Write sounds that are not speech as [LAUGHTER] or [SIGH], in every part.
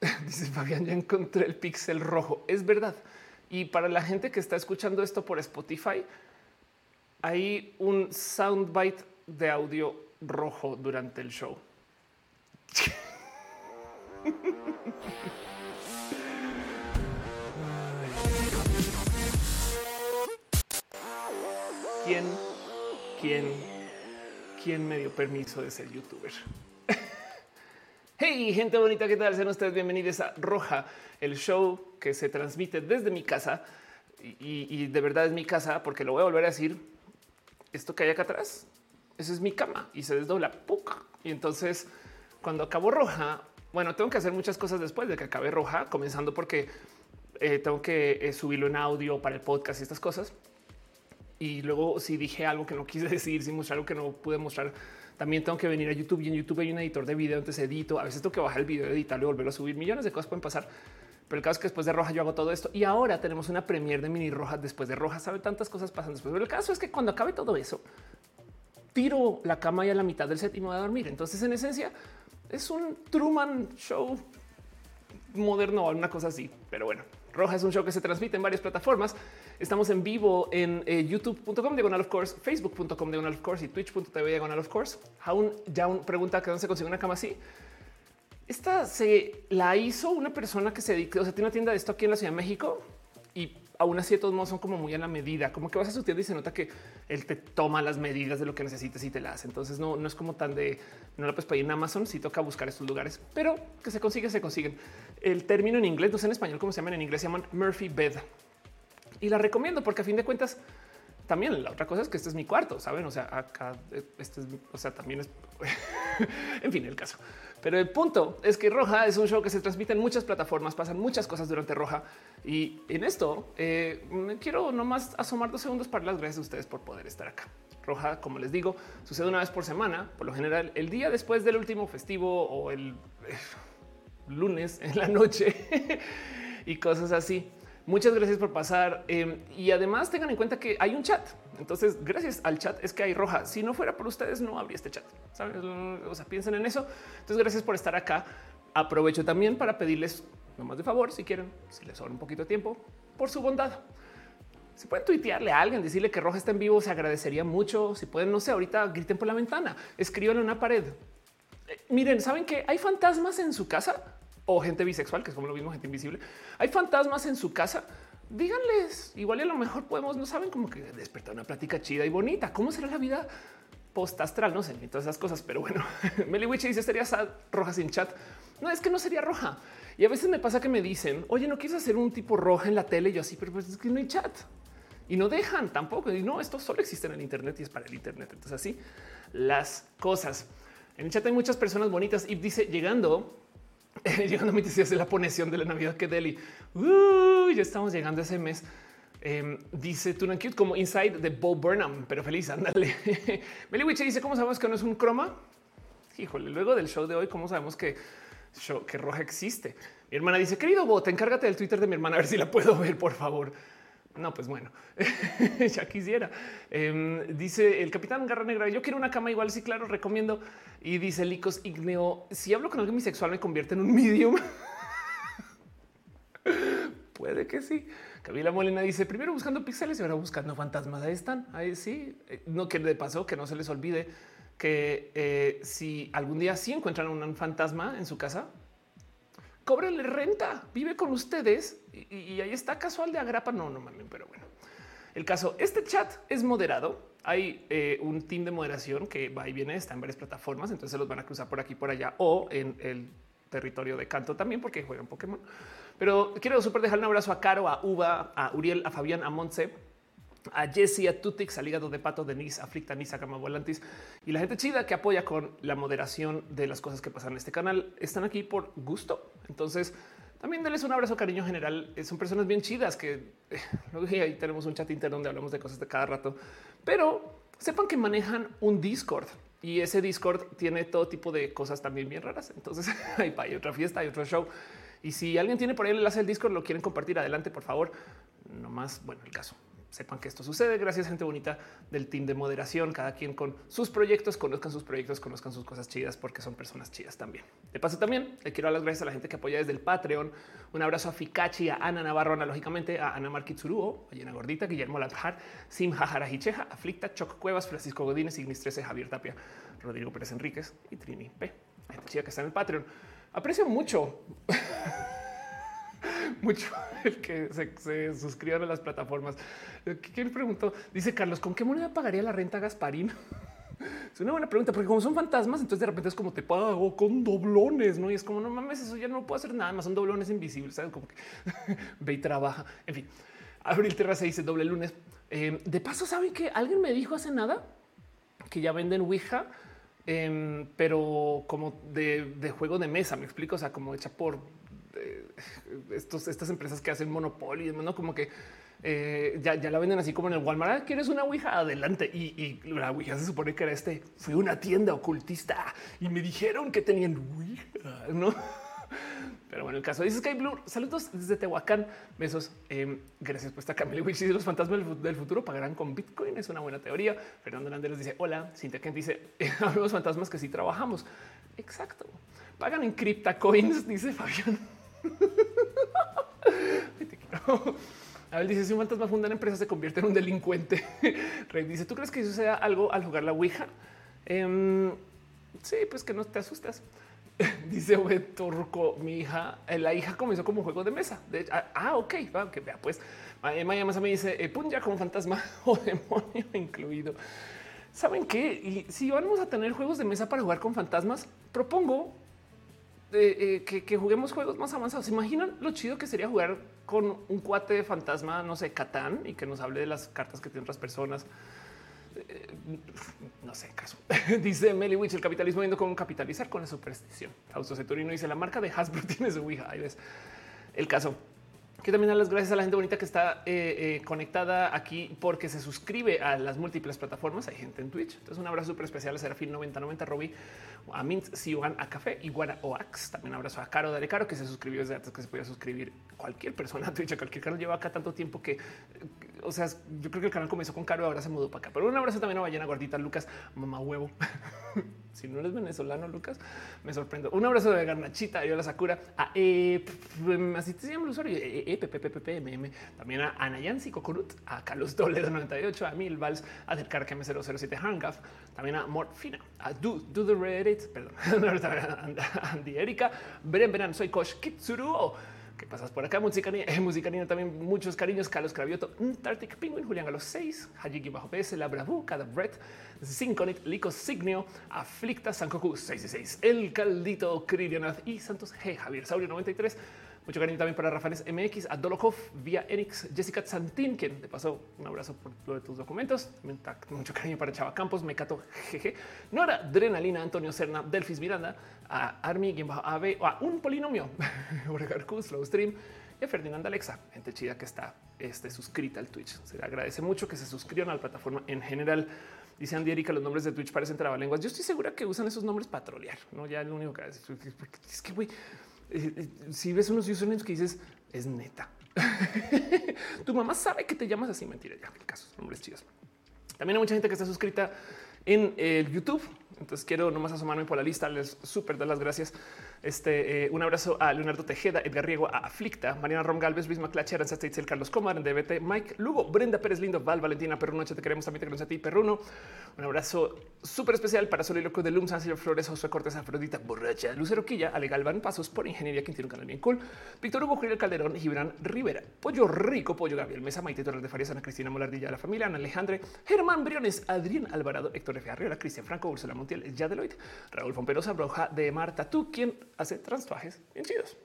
[LAUGHS] Dice Fabián, ya encontré el pixel rojo. Es verdad. Y para la gente que está escuchando esto por Spotify, hay un soundbite de audio rojo durante el show. [LAUGHS] ¿Quién, quién, quién me dio permiso de ser youtuber? Hey, gente bonita, ¿qué tal? Sean ustedes bienvenidos a Roja, el show que se transmite desde mi casa. Y, de verdad es mi casa, porque lo voy a volver a decir. Esto que hay acá atrás, esa es mi cama y se desdobla. ¡puc! Y entonces, cuando acabo Roja, bueno, tengo que hacer muchas cosas después de que acabe Roja, comenzando porque eh, tengo que eh, subirlo en audio para el podcast y estas cosas. Y luego, si dije algo que no quise [LAUGHS] decir, si mostrar algo que no pude mostrar, también tengo que venir a YouTube y en YouTube hay un editor de video, entonces edito. A veces tengo que bajar el video, editarlo y volverlo a subir. Millones de cosas pueden pasar. Pero el caso es que después de Roja yo hago todo esto y ahora tenemos una premier de mini Roja después de Roja. Sabe tantas cosas pasan después. Pero el caso es que cuando acabe todo eso, tiro la cama y a la mitad del set y me voy a dormir. Entonces, en esencia, es un Truman Show moderno una cosa así. Pero bueno, Roja es un show que se transmite en varias plataformas. Estamos en vivo en eh, youtube.com diagonal of course, facebook.com diagonal of course y twitch.tv diagonal of course. Aún ya un pregunta que dónde se consigue una cama así. Esta se la hizo una persona que se dedica, o sea, tiene una tienda de esto aquí en la Ciudad de México y aún así de todos modos son como muy a la medida, como que vas a su tienda y se nota que él te toma las medidas de lo que necesites y te las hace. Entonces no, no es como tan de no la puedes pedir en Amazon, si toca buscar estos lugares, pero que se consigue, se consiguen. El término en inglés, no sé en español cómo se llaman en inglés, se llaman Murphy Bed y la recomiendo porque a fin de cuentas también la otra cosa es que este es mi cuarto, saben? O sea, acá este es, o sea, también es, [LAUGHS] en fin, el caso. Pero el punto es que Roja es un show que se transmite en muchas plataformas, pasan muchas cosas durante Roja y en esto eh, quiero nomás asomar dos segundos para las gracias a ustedes por poder estar acá. Roja, como les digo, sucede una vez por semana, por lo general el día después del último festivo o el eh, lunes en la noche [LAUGHS] y cosas así. Muchas gracias por pasar em, y además tengan en cuenta que hay un chat. Entonces, gracias al chat es que hay roja. Si no fuera por ustedes, no habría este chat. O sea, piensen en eso. Entonces, gracias por estar acá. Aprovecho también para pedirles nomás de favor, si quieren, si les sobra un poquito de tiempo, por su bondad. Si pueden tuitearle a alguien, decirle que Roja está en vivo, se agradecería mucho. Si pueden, no sé, ahorita griten por la ventana, escriban en una pared. Eh, miren, ¿saben que hay fantasmas en su casa? o gente bisexual, que es como lo mismo, gente invisible. Hay fantasmas en su casa. Díganles, igual y a lo mejor podemos, no saben, como que despertar una plática chida y bonita. ¿Cómo será la vida post astral? No sé, ni todas esas cosas, pero bueno, [LAUGHS] Meliwich dice sería roja sin chat. No es que no sería roja. Y a veces me pasa que me dicen, oye, no quieres hacer un tipo roja en la tele. Y yo así, pero pues es que no hay chat y no dejan tampoco. Y no, esto solo existe en el Internet y es para el Internet. Entonces, así las cosas. En el chat hay muchas personas bonitas y dice llegando llegando a mi tesis de la poneción de la Navidad que Delhi. ya estamos llegando a ese mes. Eh, dice Tuna Cute como Inside de Bo Burnham, pero feliz, ándale. [LAUGHS] Meliwich dice cómo sabemos que no es un croma. Híjole, luego del show de hoy, cómo sabemos que show, que roja existe. Mi hermana dice querido Bo, encárgate del Twitter de mi hermana a ver si la puedo ver, por favor. No, pues bueno, [LAUGHS] ya quisiera. Em, dice el capitán Garra Negra, yo quiero una cama igual, sí, claro, recomiendo. Y dice Licos Igneo, si hablo con alguien bisexual me convierte en un medium. [LAUGHS] Puede que sí. Camila Molina dice primero buscando píxeles y ahora buscando fantasmas. Ahí están. Ahí sí. Eh, no que de paso que no se les olvide que eh, si algún día sí encuentran un fantasma en su casa, cóbrenle renta, vive con ustedes y, ahí está casual de agrapa. No, no mames, pero bueno. El caso, este chat es moderado. Hay eh, un team de moderación que va y viene, está en varias plataformas, entonces los van a cruzar por aquí, por allá o en el territorio de canto también porque juegan Pokémon. Pero quiero súper dejar un abrazo a Caro, a Uva, a Uriel, a Fabián, a Montse, a Jesse, a Tutix, al hígado de pato, Denise, a Fricta, Nisa, Cama Volantis y la gente chida que apoya con la moderación de las cosas que pasan en este canal. Están aquí por gusto. Entonces, también denles un abrazo, cariño general. Eh, son personas bien chidas que eh, ahí tenemos un chat interno donde hablamos de cosas de cada rato, pero sepan que manejan un Discord y ese Discord tiene todo tipo de cosas también bien raras. Entonces [LAUGHS] hay otra fiesta, hay otro show. Y si alguien tiene por ahí el enlace del Discord, lo quieren compartir adelante, por favor. No más, bueno, el caso sepan que esto sucede. Gracias, gente bonita del team de moderación, cada quien con sus proyectos, conozcan sus proyectos, conozcan sus cosas chidas porque son personas chidas también. De paso, también le quiero dar las gracias a la gente que apoya desde el Patreon. Un abrazo a Fikachi, a Ana Navarro, analógicamente, a Ana Marquitsuruo, a Llena Gordita, Guillermo Lapjar, Sim Jajarajicheja, Aflicta, Choc Cuevas, Francisco Godínez, Ignis 13, Javier Tapia, Rodrigo Pérez Enríquez y Trini P. Gente chida que está en el Patreon. Aprecio mucho. [LAUGHS] [LAUGHS] mucho el que se, suscriban a las plataformas. ¿Quién preguntó? Dice Carlos, ¿con qué moneda pagaría la renta Gasparín? [LAUGHS] Es una buena pregunta, porque como son fantasmas, entonces de repente es como te pago con doblones, ¿no? Y es como, no mames, eso ya no puedo hacer nada más, son doblones invisibles, ¿sabes? Como que [LAUGHS] ve y trabaja. En fin, Abril se dice doble lunes. Eh, de paso, ¿saben que alguien me dijo hace nada que ya venden Ouija? Em, pero como de, de, juego de mesa, me explico, o sea, como hecha por estos, estas empresas que hacen monopolio, no como que eh, ya, ya, la venden así como en el Walmart. Ah, ¿Quieres una Ouija? Adelante. Y, la Ouija se supone que era este. Fui una tienda ocultista y me dijeron que tenían Ouija, no? [LAUGHS] Pero bueno, el caso dice Sky Blue. Saludos desde Tehuacán. Besos. Em, gracias por esta Camille. Dice los fantasmas del futuro pagarán con Bitcoin. Es una buena teoría. Fernando Landeros dice hola. Cintia Kent dice [LAUGHS] los fantasmas que sí trabajamos. Exacto. Pagan en criptacoins, dice Fabián. [LAUGHS] A ver, dice si un fantasma funda una empresa se convierte en un delincuente. [LAUGHS] Rey dice: ¿Tú crees que eso sea algo al jugar la Ouija? Em, sí, pues que no te asustas. [LAUGHS] dice Turco, mi hija, eh, la hija comenzó como juego de mesa. Ah, ah, ok, va, que vea, pues Maya más me dice eh, Punya como fantasma o demonio incluido. ¿Saben qué? Y si vamos a tener juegos de mesa para jugar con fantasmas, propongo eh, que, juguemos juegos más avanzados. ¿Se imaginan lo chido que sería jugar con un cuate de fantasma, no sé, Catán, y que nos hable de las cartas que tienen otras personas? Eh, no sé, caso. [LAUGHS] dice Meli Witch, el capitalismo viendo cómo capitalizar con la superstición. Fausto dice, la marca de Hasbro [LAUGHS] tiene su Ouija. Ahí ves el caso. Que también dar las gracias a la gente bonita que está eh, conectada aquí porque se suscribe a las múltiples plataformas. Hay gente en Twitch. Entonces, un abrazo súper especial a Serafín 9090, Robbie, a Mint, Siuan, a Café, Iguana Oax. También abrazo a Caro Dale Caro, que se suscribió desde antes que se podía suscribir cualquier persona a Twitch, a cualquier canal. Lleva acá tanto tiempo que, o sea, yo creo que el canal comenzó con Caro, ahora se mudó para acá. Pero un abrazo también a Ballena Gordita, Lucas, mamá huevo. [LAUGHS] si no eres venezolano, Lucas, me sorprendo. Un abrazo de Garnachita, yo la Sakura, a e, así te llama el usuario, e, también a Anayansi Kokurut, a Carlos Toledo 98, a Mil Vals, a Del Carqueme 007 Hangaf, también a Morfina, a Do, Do the Reddit, perdón, [LAUGHS] Andy Erika, Beren Beran, soy Kosh Kitsuru. ¿Qué pasas por acá? Música niña también muchos cariños. Carlos Cravioto, Antarctic Penguin, Julián los seis, Hajiki bajo PS, La Bravu, Cada Brett, Lico Signio, Aflicta, Sankoku 66, El Caldito, Kririanath y Santos G, Javier Saurio 93. Mucho cariño también para Rafael MX, a Dolokov, vía Enix, Jessica Santín, quien te pasó un abrazo por lo de tus documentos. Mucho cariño para Chava Campos, Mecato, GG, Nora, Adrenalina, Antonio Serna, Delfis Miranda, a Army, AB, a un polinomio, [LAUGHS] Slow Stream y a Ferdinand Alexa, gente chida que está este, suscrita al Twitch. Se le agradece mucho que se suscriban a la plataforma en general. Dice Andy Erika, los nombres de Twitch parecen trabalenguas. Yo estoy segura que usan esos nombres para trolear. No, ya lo único que es que, güey, eh, si ves unos usernames que dices es neta, [LAUGHS] tu mamá sabe que te llamas así. Mentira, ya el caso, nombres chidos. También hay mucha gente que está suscrita en el YouTube. Entonces quiero nomás asomarme por la lista. Les súper dar las gracias este, eh, un abrazo a Leonardo Tejeda, Edgar Riego, a Aflicta, Mariana Rom Galvez, Luis Maclache, Aranza Steitzel, Carlos Comar, DBT, Mike Lugo, Brenda Pérez Lindo, Val, Valentina Perruno, te queremos también te queremos a ti, Perruno. Un abrazo súper especial para Soliloquio de Lum, San Flores, José Cortés, Afrodita, Borracha, Lucero Quilla, Ale Galván, Pasos por Ingeniería, quien tiene un canal bien cool, Víctor Hugo, Julián Calderón, Gibran Rivera, Pollo Rico, Pollo Gabriel Mesa, Maite Torres de Farias, Ana Cristina Molardilla, la familia, Ana Alejandre, Germán Briones, Adrián Alvarado, Héctor F. Arriola, Cristian Franco, Ursula Montiel, Yadeloid, Raúl Fomperosa, Broja de Marta, tú, quien hace transtuajes bien chidos.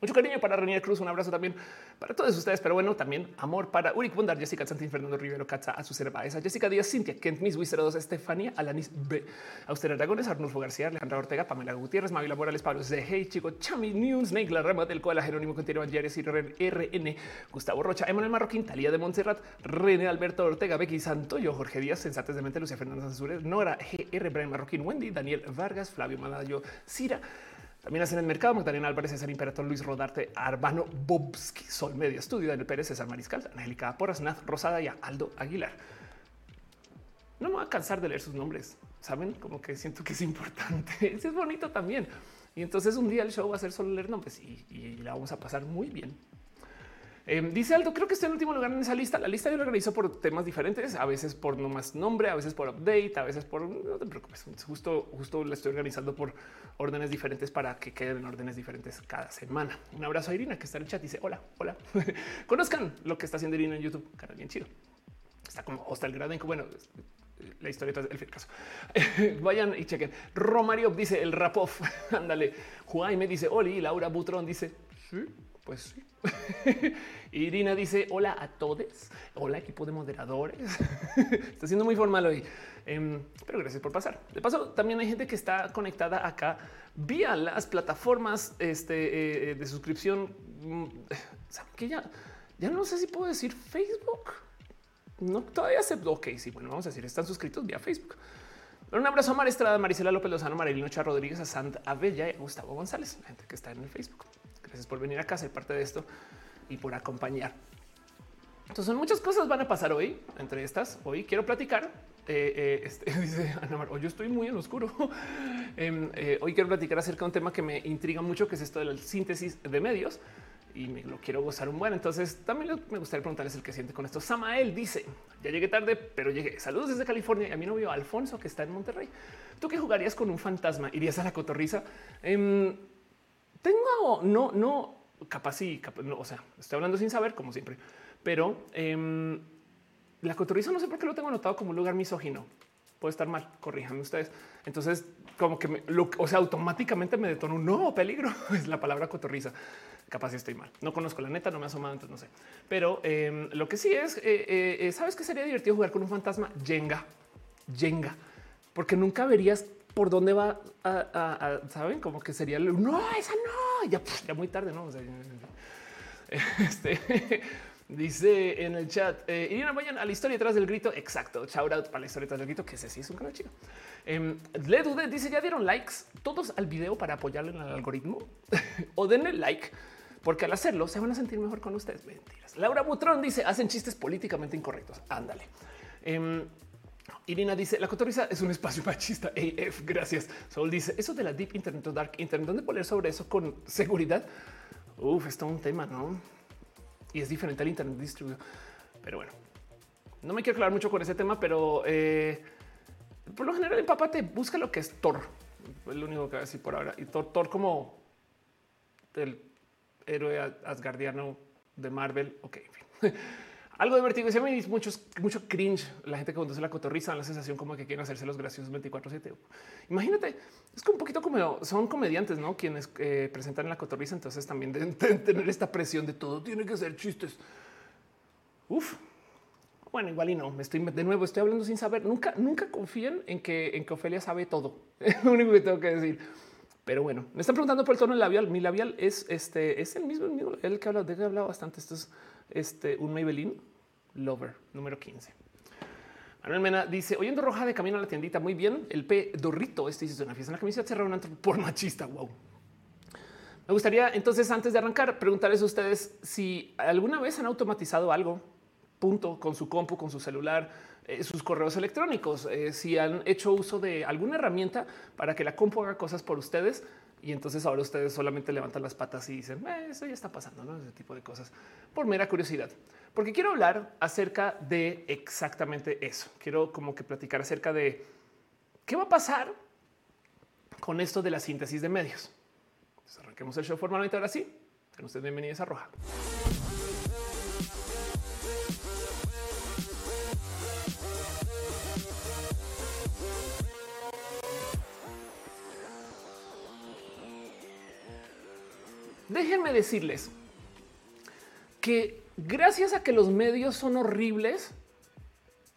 Mucho cariño para Renier Cruz, un abrazo también para todos ustedes, pero bueno, también amor para Uric Bondar, Jessica Santín, Fernando Rivero, Katza, Azucena Baeza, Jessica Díaz, Cintia, Kent, Miss Wister 2, Estefania, Alanis B, Auster Aragones, Arnulfo García, Alejandra Ortega, Pamela Gutiérrez, Mavila Morales, Pablo de Hey, Chico, Chami News, Snake, La Rama del Coala, Jerónimo Continua, Jerez y RN, Gustavo Rocha, Emanuel Marroquín, Talía de Montserrat, René Alberto Ortega, Becky Santoyo, Jorge Díaz, Sensates de Mente, Lucia Fernanda Sanzures, Nora GR, Brian Marroquín, Wendy, Daniel Vargas, Flavio Malayo, Cira, También hacen el mercado Magdalena Álvarez, César Imperator, Luis Rodarte, Arbano Bobski, Sol Medio Estudio, Daniel Pérez, César Mariscal, Angélica Porras, Rosada y Aldo Aguilar. No me voy a cansar de leer sus nombres. Saben como que siento que es importante. [LAUGHS] es bonito también. Y entonces un día el show va a ser solo leer nombres y la vamos a pasar muy bien. Em, dice Aldo, creo que estoy en último lugar en esa lista. La lista yo la organizo por temas diferentes, a veces por no más nombre, a veces por update, a veces por no te preocupes. Justo, justo la estoy organizando por órdenes diferentes para que queden órdenes diferentes cada semana. Un abrazo a Irina que está en el chat. Dice hola, hola. [LAUGHS] Conozcan lo que está haciendo Irina en YouTube. Cara bien chido. Está como hasta el grado en bueno, la historia del caso. [LAUGHS] Vayan y chequen. Romario dice el rapof. [LAUGHS] Ándale. Jaime dice Oli. Laura Butrón dice sí, pues sí. [LAUGHS] Irina dice hola a todos. Hola equipo de moderadores. [LAUGHS] está siendo muy formal hoy, em, pero gracias por pasar. De paso, también hay gente que está conectada acá vía las plataformas este, eh, de suscripción. Mm, que ya, ya no sé si puedo decir Facebook. No, todavía se. Ok, sí, bueno, vamos a decir, están suscritos vía Facebook. un abrazo a Mar Marisela López Lozano, Marilino Chá Rodríguez, a Sant Abella y a Gustavo González, gente que está en el Facebook. Gracias por venir acá, ser parte de esto y por acompañar. Entonces, muchas cosas van a pasar hoy. Entre estas, hoy quiero platicar. Eh, eh, este, [LAUGHS] dice Ana Mar, hoy estoy muy en oscuro. [LAUGHS] Em, eh, hoy quiero platicar acerca de un tema que me intriga mucho, que es esto de la síntesis de medios y me lo quiero gozar un buen. Entonces también me gustaría preguntarles el que siente con esto. Samael dice ya llegué tarde, pero llegué. Saludos desde California y a mi novio Alfonso que está en Monterrey. ¿Tú qué jugarías con un fantasma? ¿Irías a la cotorriza? Tengo no, no, capaz sí, o sea, estoy hablando sin saber, como siempre, pero em, la cotorriza no sé por qué lo tengo anotado como un lugar misógino. Puede estar mal, corríjanme ustedes. Entonces, como que, me, lo, o sea, automáticamente me detono un no peligro. [LAUGHS] Es la palabra cotorriza. Capaz estoy mal. No conozco la neta, no me ha asomado, entonces no sé. Pero em, lo que sí es, eh, eh, eh, sabes que sería divertido jugar con un fantasma Jenga, Jenga, porque nunca verías por dónde va a, saben como que sería no, esa no, ya, ya muy tarde, no? [LAUGHS] este [LAUGHS] dice en el chat eh, Irina, vayan a la historia detrás del grito. Exacto. Shout out para la historia detrás del grito, que ese sí es un canal chido. Eh, Le Dude dice: Ya dieron likes todos al video para apoyarle en el algoritmo [LAUGHS] o denle like porque al hacerlo se van a sentir mejor con ustedes. Mentiras. Laura Butrón dice: Hacen chistes políticamente incorrectos. Ándale. Eh, Irina dice la cotoriza es un espacio machista. AF, gracias. Sol dice eso de la deep internet o dark internet. ¿Dónde poner sobre eso con seguridad? Uf, está un tema, no? Y es diferente al internet distribuido. Pero bueno, no me quiero aclarar mucho con ese tema, pero eh, por lo general, empapate, busca lo que es Thor. Es lo único que voy a decir por ahora. Y Thor, Thor como el héroe asgardiano de Marvel. Ok. [LAUGHS] algo de vertigo. Se me muchos, mucho cringe. La gente que conduce la cotorriza, la sensación como que quieren hacerse los graciosos 24 7. Imagínate, es como un poquito como son comediantes, no quienes eh, presentan en la cotorriza. Entonces también deben [LAUGHS] tener esta presión de todo tiene que ser chistes. Uf, bueno, igual y no. Me estoy de nuevo, estoy hablando sin saber. Nunca, nunca confíen en que en que Ofelia sabe todo. [LAUGHS] Es lo único que tengo que decir. Pero bueno, me están preguntando por el tono labial. Mi labial es este, es el mismo, el mismo el que habla, de que he hablado bastante. Esto es este, un Maybelline Lover número 15. Manuel Mena dice oyendo roja de camino a la tiendita. Muy bien. El P Dorrito. Este dice una fiesta en la camisa cerrada un por machista. Wow. Me gustaría entonces, antes de arrancar, preguntarles a ustedes si alguna vez han automatizado algo, punto, con su compu, con su celular, eh, sus correos electrónicos, eh, si han hecho uso de alguna herramienta para que la compu haga cosas por ustedes y entonces ahora ustedes solamente levantan las patas y dicen eh, eso ya está pasando, ¿no? ese tipo de cosas por mera curiosidad, porque quiero hablar acerca de exactamente eso. Quiero como que platicar acerca de qué va a pasar con esto de la síntesis de medios. arranquemos el show formalmente ahora sí. Sean ustedes bienvenidos a Roja. Déjenme decirles que gracias a que los medios son horribles,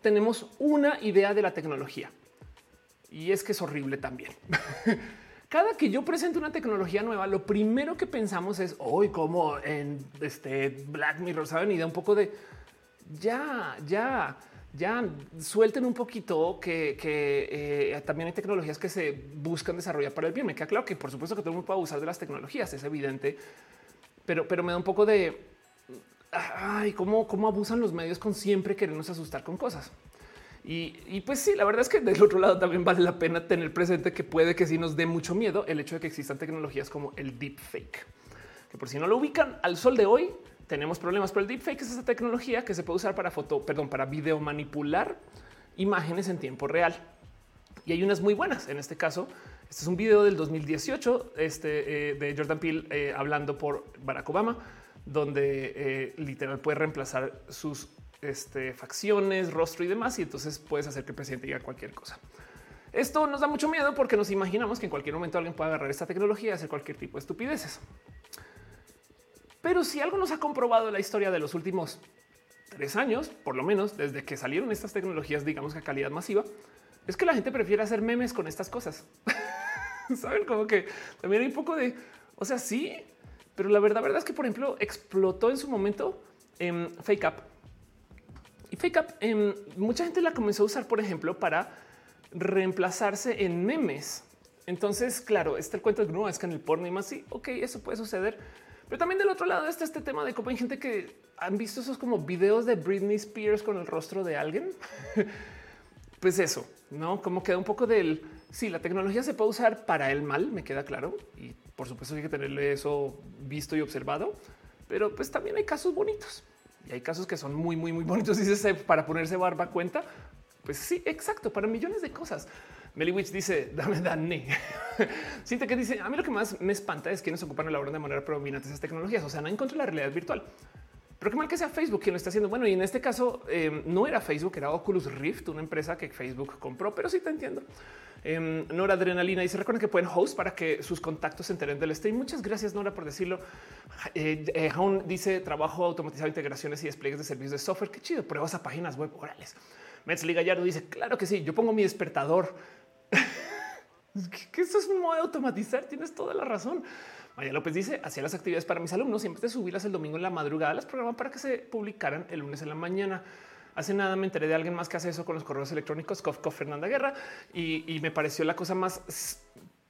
tenemos una idea de la tecnología. Y es que es horrible también. [LAUGHS] Cada que yo presento una tecnología nueva, lo primero que pensamos es hoy como en este Black Mirror, saben, y da un poco de ya, ya ya suelten un poquito que, eh, también hay tecnologías que se buscan desarrollar para el bien. Me queda claro que por supuesto que todo el mundo puede abusar de las tecnologías, es evidente, pero, pero me da un poco de ay, cómo, cómo abusan los medios con siempre querernos asustar con cosas. Y, pues sí, la verdad es que del otro lado también vale la pena tener presente que puede que sí nos dé mucho miedo el hecho de que existan tecnologías como el deepfake, que por si no lo ubican al sol de hoy, tenemos problemas, pero el deepfake es esa tecnología que se puede usar para foto, perdón, para video manipular imágenes en tiempo real. Y hay unas muy buenas. En este caso, este es un video del 2018 este, eh, de Jordan Peele eh, hablando por Barack Obama, donde eh, literal puede reemplazar sus este, facciones, rostro y demás, y entonces puedes hacer que el presidente diga cualquier cosa. Esto nos da mucho miedo porque nos imaginamos que en cualquier momento alguien pueda agarrar esta tecnología y hacer cualquier tipo de estupideces. Pero si algo nos ha comprobado la historia de los últimos tres años, por lo menos desde que salieron estas tecnologías, digamos que a calidad masiva, es que la gente prefiere hacer memes con estas cosas. [LAUGHS] Saben como que también hay un poco de, o sea, sí, pero la verdad, verdad es que, por ejemplo, explotó en su momento en Fake Up y Fake Up, em, mucha gente la comenzó a usar, por ejemplo, para reemplazarse en memes. Entonces, claro, está el cuento de no es que en el porno y más. Sí, ok, eso puede suceder. Pero también del otro lado está este tema de cómo hay gente que han visto esos como videos de Britney Spears con el rostro de alguien. [LAUGHS] pues eso, no como queda un poco del sí, la tecnología se puede usar para el mal, me queda claro. Y por supuesto hay que tenerle eso visto y observado, pero pues también hay casos bonitos. Y hay casos que son muy, muy, muy bonitos. [LAUGHS] Dice para ponerse barba cuenta. Pues sí, exacto, para millones de cosas. Meliwich dice, dame Dani. [LAUGHS] Siente que dice, a mí lo que más me espanta es que nos ocupan la hora de manera predominante esas tecnologías. O sea, no en contra de la realidad virtual. Pero qué mal que sea Facebook quien lo está haciendo. Bueno, y en este caso em, no era Facebook, era Oculus Rift, una empresa que Facebook compró, pero sí te entiendo. Eh, Nora Adrenalina dice recuerden que pueden host para que sus contactos se enteren del stream. Muchas gracias Nora por decirlo. Eh, eh dice trabajo automatizado, integraciones y despliegues de servicios de software. Qué chido. Pruebas a páginas web orales. Metzli Gallardo dice claro que sí. Yo pongo mi despertador. [LAUGHS] que eso es un modo de automatizar. Tienes toda la razón. María López dice hacía las actividades para mis alumnos siempre de subirlas el domingo en la madrugada, las programan para que se publicaran el lunes en la mañana. Hace nada me enteré de alguien más que hace eso con los correos electrónicos, Kofko Fernanda Guerra, y, me pareció la cosa más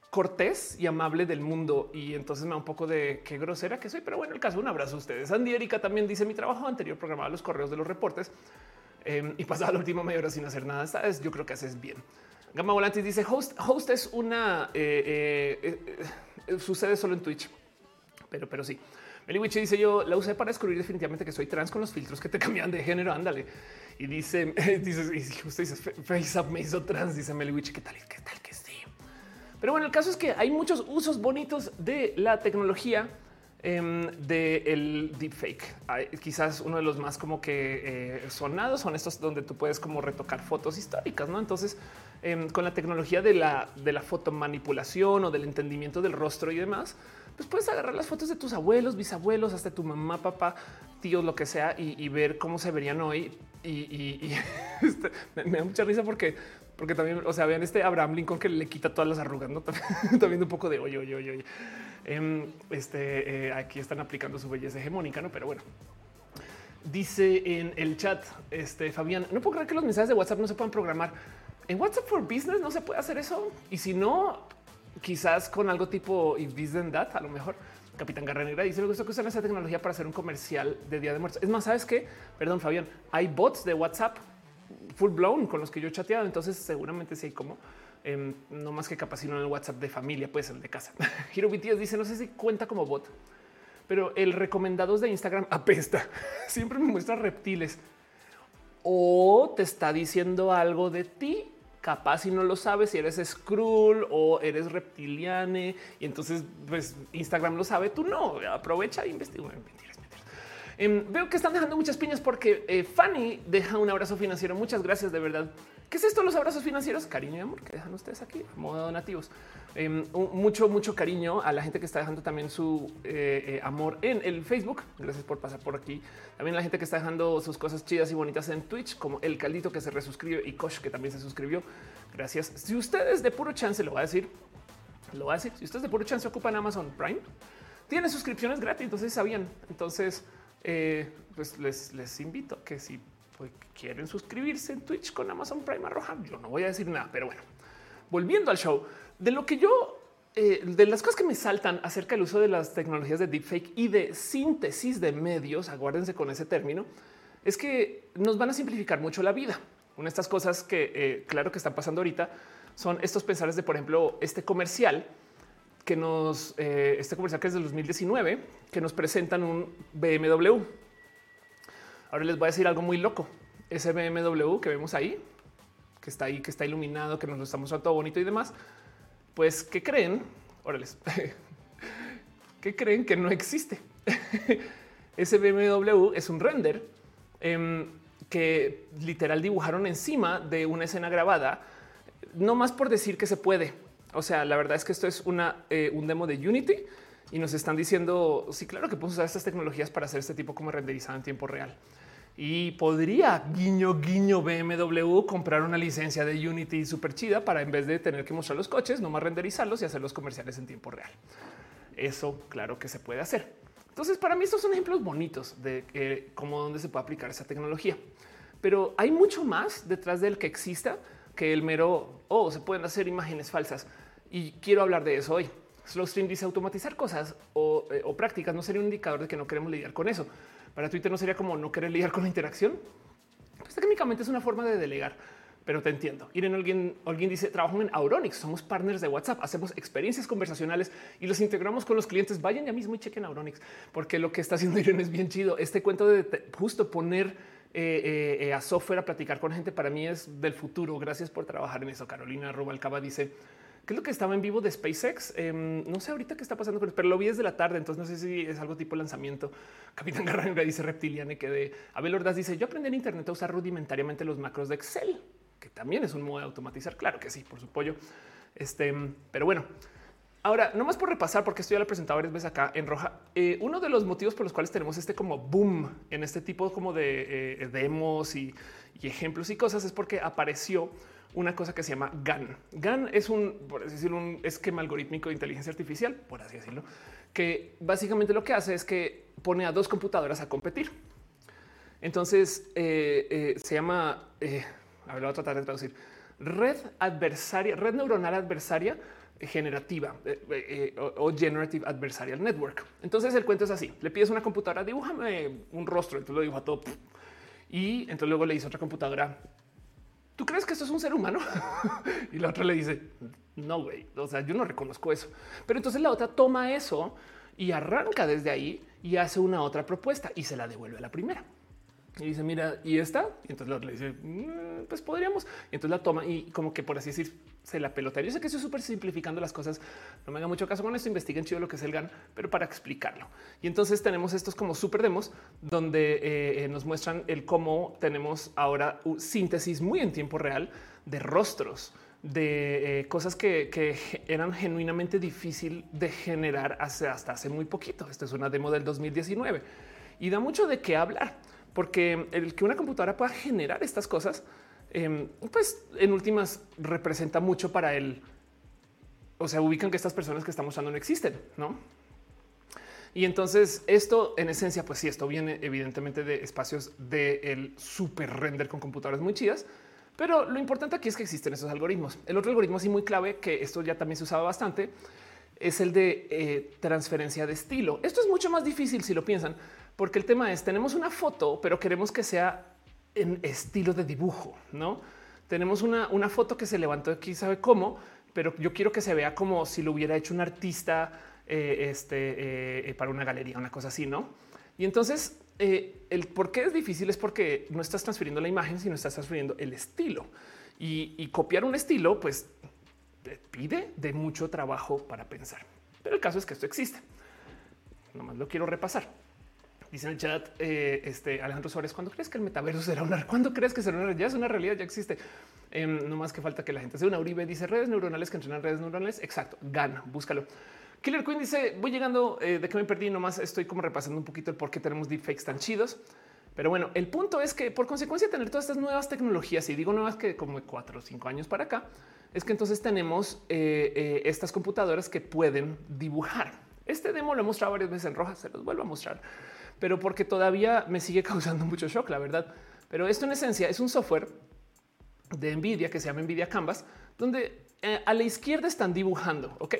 cortés y amable del mundo. Y entonces me da un poco de qué grosera que soy. Pero bueno, el caso, un abrazo a ustedes. Andy Erika también dice mi trabajo anterior programaba los correos de los reportes em, y pasaba la última media hora sin hacer nada. Esta vez yo creo que haces bien. Gama Volantis dice host, host es una eh, eh, eh, sucede solo en Twitch, pero, pero sí. Meliwich dice yo la usé para descubrir definitivamente que soy trans con los filtros que te cambian de género. Ándale. Y dice, [LAUGHS] dice, y dices face me hizo trans. Dice Meliwich, qué tal, qué tal que sí. Pero bueno, el caso es que hay muchos usos bonitos de la tecnología em, del deepfake. quizás uno de los más como que eh, sonados son estos donde tú puedes como retocar fotos históricas, no? Entonces, em, con la tecnología de la, de la fotomanipulación o del entendimiento del rostro y demás, pues puedes agarrar las fotos de tus abuelos, bisabuelos, hasta tu mamá, papá, tíos, lo que sea, y, ver cómo se verían hoy. Y, [LAUGHS] este, me, da mucha risa porque, porque también, o sea, vean este Abraham Lincoln que le quita todas las arrugas, ¿no? [LAUGHS] también un poco de oye, oye, oye, em, este eh, aquí están aplicando su belleza hegemónica, no? Pero bueno, dice en el chat, este Fabián, no puedo creer que los mensajes de WhatsApp no se puedan programar. En WhatsApp for Business no se puede hacer eso. Y si no, quizás con algo tipo if this a lo mejor. Capitán Garra dice: Me gusta que usan esa tecnología para hacer un comercial de Día de Muertos. Es más, sabes qué? Perdón, Fabián, hay bots de WhatsApp full blown con los que yo he chateado. Entonces, seguramente sí hay como em, no más que capaz, en el WhatsApp de familia, pues el de casa. [LAUGHS] Giro dice: No sé si cuenta como bot, pero el recomendados de Instagram apesta. [LAUGHS] Siempre me muestra reptiles o te está diciendo algo de ti capaz si no lo sabes, si eres Skrull o eres reptiliane y entonces pues Instagram lo sabe, tú no, aprovecha e investiga. Mentiras, mentiras. Em, veo que están dejando muchas piñas porque eh, Fanny deja un abrazo financiero. Muchas gracias de verdad. ¿Qué es esto? Los abrazos financieros, cariño y amor que dejan ustedes aquí a modo donativos. Em, mucho, mucho cariño a la gente que está dejando también su eh, eh, amor en el Facebook. Gracias por pasar por aquí. También la gente que está dejando sus cosas chidas y bonitas en Twitch, como el caldito que se resuscribe y Kosh que también se suscribió. Gracias. Si ustedes de puro chance lo va a decir, lo va a decir. Si ustedes de puro chance ocupan Amazon Prime, tienen suscripciones gratis. Entonces sabían. Entonces, eh, pues les, les invito que si pues, quieren suscribirse en Twitch con Amazon Prime Roja. Yo no voy a decir nada, pero bueno, volviendo al show, de lo que yo eh, de las cosas que me saltan acerca del uso de las tecnologías de deepfake y de síntesis de medios, aguárdense con ese término, es que nos van a simplificar mucho la vida. Una de estas cosas que eh, claro que están pasando ahorita son estos pensares de, por ejemplo, este comercial que nos, eh, este comercial que es del 2019, que nos presentan un BMW. Ahora les voy a decir algo muy loco. Ese BMW que vemos ahí, que está ahí, que está iluminado, que nos lo está mostrando todo bonito y demás, pues, ¿qué creen? Órales, [LAUGHS] ¿qué creen que no existe? [LAUGHS] Ese BMW es un render em, que literal dibujaron encima de una escena grabada, no más por decir que se puede. O sea, la verdad es que esto es una, eh, un demo de Unity y nos están diciendo, sí, claro que podemos usar estas tecnologías para hacer este tipo como renderizado en tiempo real. Y podría guiño guiño BMW comprar una licencia de Unity súper chida para en vez de tener que mostrar los coches, nomás renderizarlos y hacer los comerciales en tiempo real. Eso claro que se puede hacer. Entonces, para mí estos son ejemplos bonitos de eh, cómo dónde se puede aplicar esa tecnología. Pero hay mucho más detrás del que exista que el mero, oh, se pueden hacer imágenes falsas. Y quiero hablar de eso hoy. Slowstream dice automatizar cosas o, eh, o prácticas no sería un indicador de que no queremos lidiar con eso. Para Twitter no sería como no querer lidiar con la interacción. Pues técnicamente es una forma de delegar, pero te entiendo. Irene alguien, alguien dice trabajo en Auronix, somos partners de WhatsApp, hacemos experiencias conversacionales y los integramos con los clientes. Vayan ya mismo y chequen Auronix, porque lo que está haciendo [LAUGHS] Irene es bien chido. Este cuento de justo poner eh, eh, a software a platicar con gente para mí es del futuro. Gracias por trabajar en eso. Carolina Robalcaba dice ¿Qué es lo que estaba en vivo de SpaceX? Em, no sé ahorita qué está pasando, pero lo vi desde la tarde, entonces no sé si es algo tipo lanzamiento. [LAUGHS] Capitán Garranga dice reptiliane que de Abel Ordaz dice yo aprendí en Internet a usar rudimentariamente los macros de Excel, que también es un modo de automatizar. Claro que sí, por su pollo. Este, pero bueno, Ahora, no más por repasar, porque esto ya lo he presentado varias veces acá en roja. Eh, uno de los motivos por los cuales tenemos este como boom en este tipo como de eh, demos y, ejemplos y cosas es porque apareció una cosa que se llama GAN. GAN es un, por decirlo, un esquema algorítmico de inteligencia artificial, por así decirlo, que básicamente lo que hace es que pone a dos computadoras a competir. Entonces eh, se llama, a ver, voy a tratar de traducir, red adversaria, red neuronal adversaria generativa o, generative adversarial network. Entonces el cuento es así: le pides una computadora, dibújame un rostro, entonces lo dibuja todo. Y entonces luego le dice otra computadora, ¿tú crees que esto es un ser humano? [LAUGHS] y la otra le dice, no, güey, o sea, yo no reconozco eso. Pero entonces la otra toma eso y arranca desde ahí y hace una otra propuesta y se la devuelve a la primera. Y dice, mira, y está. Y entonces le dice, mm, pues podríamos. Y entonces la toma y como que por así decir, se la pelota. Yo sé que estoy súper simplificando las cosas. No me haga mucho caso con esto. Investiguen chido lo que es el GAN, pero para explicarlo. Y entonces tenemos estos como súper demos donde eh, eh, nos muestran el cómo tenemos ahora síntesis muy en tiempo real de rostros de eh, cosas que, eran genuinamente difícil de generar hace, hasta hace muy poquito. Esta es una demo del 2019 y da mucho de qué hablar porque el que una computadora pueda generar estas cosas, em, pues en últimas representa mucho para él. O sea, ubican que estas personas que estamos usando no existen, no? Y entonces esto en esencia, pues sí, esto viene evidentemente de espacios del super render con computadoras muy chidas, pero lo importante aquí es que existen esos algoritmos. El otro algoritmo así muy clave, que esto ya también se usaba bastante, es el de eh, transferencia de estilo. Esto es mucho más difícil si lo piensan, porque el tema es, tenemos una foto, pero queremos que sea en estilo de dibujo, ¿no? Tenemos una, una foto que se levantó aquí, sabe cómo, pero yo quiero que se vea como si lo hubiera hecho un artista eh, este, eh, eh, para una galería, una cosa así, ¿no? Y entonces, el por qué es difícil es porque no estás transfiriendo la imagen, sino estás transfiriendo el estilo. Y, copiar un estilo, pues pide de mucho trabajo para pensar. Pero el caso es que esto existe. Nomás lo quiero repasar. Dice en el chat eh, este Alejandro Suárez, ¿cuándo crees que el metaverso será una? ¿Cuándo crees que será una? Ya es una realidad, ya existe. Em, no más que falta que la gente sea una Uribe dice redes neuronales que entrenan redes neuronales. Exacto, gana, búscalo. Killer Queen dice voy llegando eh, de que me perdí. Nomás estoy como repasando un poquito el por qué tenemos deepfakes tan chidos. Pero bueno, el punto es que por consecuencia de tener todas estas nuevas tecnologías y digo nuevas que como cuatro o cinco años para acá, es que entonces tenemos eh, estas computadoras que pueden dibujar. Este demo lo he mostrado varias veces en roja, se los vuelvo a mostrar pero porque todavía me sigue [LAUGHS] causando mucho shock, la verdad. Pero esto en esencia es un software de Nvidia que se llama Nvidia Canvas, donde eh, a la izquierda están dibujando. Ok.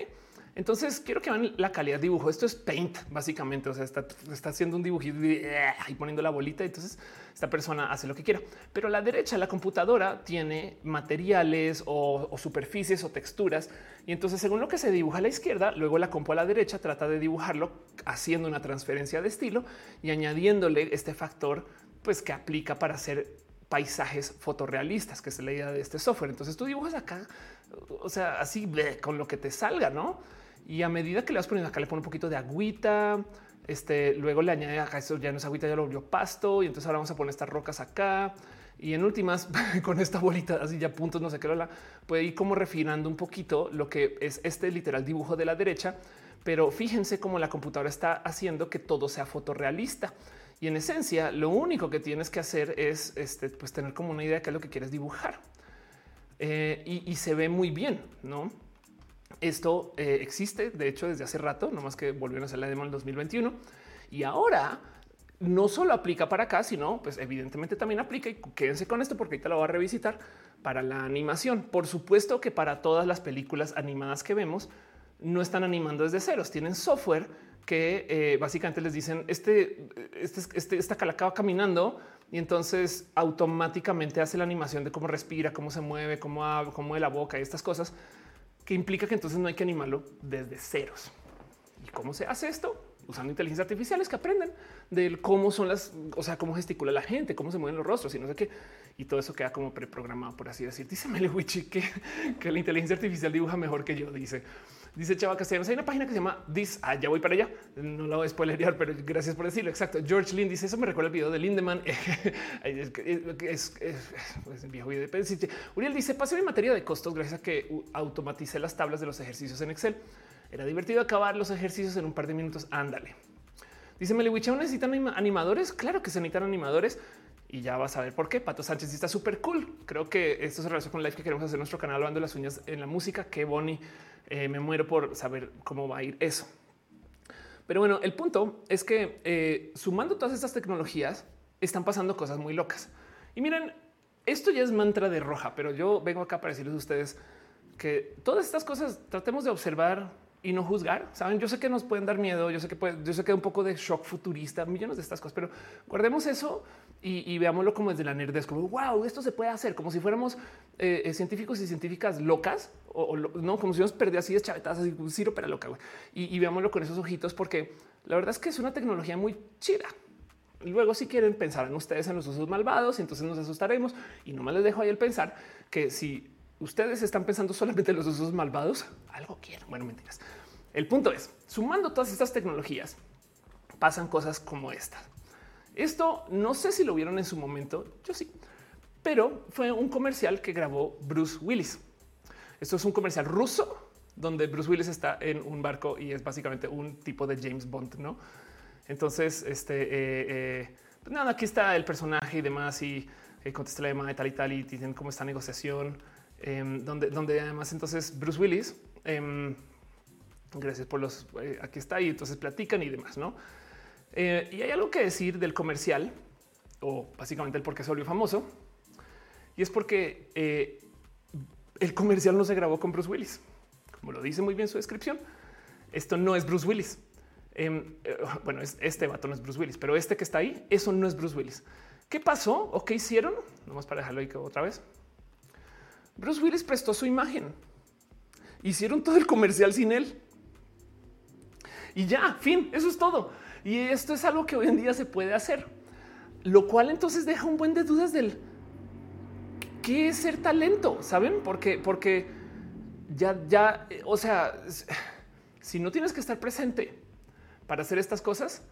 Entonces quiero que vean la calidad de dibujo. Esto es paint, básicamente. O sea, está, haciendo un dibujito y poniendo la bolita. Entonces esta persona hace lo que quiera. Pero la derecha, la computadora tiene materiales o, superficies o texturas. Y entonces, según lo que se dibuja a la izquierda, luego la compu a la derecha trata de dibujarlo haciendo una transferencia de estilo y añadiéndole este factor, pues que aplica para hacer paisajes fotorrealistas, que es la idea de este software. Entonces tú dibujas acá, o sea, así con lo que te salga, no? Y a medida que le vas poniendo acá, le pone un poquito de agüita. Este luego le añade acá, eso ya no es agüita, ya lo volvió pasto. Y entonces ahora vamos a poner estas rocas acá. Y en últimas, [LAUGHS] con esta bolita así ya puntos, no sé qué, la puede ir como refinando un poquito lo que es este literal dibujo de la derecha. Pero fíjense cómo la computadora está haciendo que todo sea fotorrealista. Y en esencia, lo único que tienes que hacer es este, pues tener como una idea de qué es lo que quieres dibujar. Eh, y, y, se ve muy bien, ¿no? Esto eh, existe, de hecho, desde hace rato, no más que volvieron a hacer la demo en el 2021. Y ahora no solo aplica para acá, sino pues evidentemente también aplica y quédense con esto porque ahorita lo voy a revisitar para la animación. Por supuesto que para todas las películas animadas que vemos no están animando desde ceros, tienen software que eh, básicamente les dicen este, este, este, esta calacaba caminando y entonces automáticamente hace la animación de cómo respira, cómo se mueve, cómo, cómo mueve la boca y estas cosas que implica que entonces no hay que animarlo desde ceros. ¿Y cómo se hace esto? Usando inteligencias artificiales que aprenden del cómo son las, o sea, cómo gesticula la gente, cómo se mueven los rostros y no sé qué. Y todo eso queda como preprogramado, por así decir. Dice Melewichi que, que la inteligencia artificial dibuja mejor que yo, dice. Dice Chava Castellanos, hay una página que se llama This, ah, ya voy para allá, no la voy a spoilerear, pero gracias por decirlo, exacto. George Lynn dice, eso me recuerda el video de Lindemann, [LAUGHS] es, viejo video de Uriel dice, pasé mi materia de costos gracias a que automaticé las tablas de los ejercicios en Excel. Era divertido acabar los ejercicios en un par de minutos, ándale. Dice Meliwich, ¿aún necesitan animadores? Claro que se necesitan animadores y ya vas a ver por qué. Pato Sánchez está súper cool. Creo que esto se relaciona con live que queremos hacer nuestro canal hablando de las uñas en la música. Qué Bonnie eh, me muero por saber cómo va a ir eso. Pero bueno, el punto es que eh, sumando todas estas tecnologías están pasando cosas muy locas. Y miren, esto ya es mantra de roja, pero yo vengo acá para decirles a ustedes que todas estas cosas tratemos de observar y no juzgar. Saben, yo sé que nos pueden dar miedo, yo sé que puede, yo sé que un poco de shock futurista, millones de estas cosas, pero guardemos eso y, veámoslo como desde la nerdez, como wow, esto se puede hacer, como si fuéramos eh, eh, científicos y científicas locas o, no, como si nos perdiera así de chavetadas, así un para loca. Y, veámoslo con esos ojitos, porque la verdad es que es una tecnología muy chida. Luego, si quieren pensar en ustedes en los usos malvados, entonces nos asustaremos y no me les dejo ahí el pensar que si ustedes están pensando solamente en los usos malvados, algo quieren. Bueno, mentiras. El punto es, sumando todas estas tecnologías, pasan cosas como estas. Esto no sé si lo vieron en su momento, yo sí, pero fue un comercial que grabó Bruce Willis. Esto es un comercial ruso donde Bruce Willis está en un barco y es básicamente un tipo de James Bond, ¿no? Entonces, este, eh, eh, pues nada, aquí está el personaje y demás y eh, contesta la llamada y tal y tal y dicen cómo está negociación, em, donde, además entonces Bruce Willis, em, gracias por los, aquí está y entonces platican y demás, ¿no? Eh, y hay algo que decir del comercial o básicamente el por qué se volvió famoso. Y es porque eh, el comercial no se grabó con Bruce Willis. Como lo dice muy bien su descripción, esto no es Bruce Willis. Em, eh, bueno, este vato no es Bruce Willis, pero este que está ahí, eso no es Bruce Willis. ¿Qué pasó o qué hicieron? Nomás para dejarlo ahí otra vez. Bruce Willis prestó su imagen. Hicieron todo el comercial sin él. Y ya, fin, eso es todo. Y esto es algo que hoy en día se puede hacer, lo cual entonces deja un buen de dudas del qué es ser talento, saben? Porque, porque ya, ya, o sea, si no tienes que estar presente para hacer estas cosas,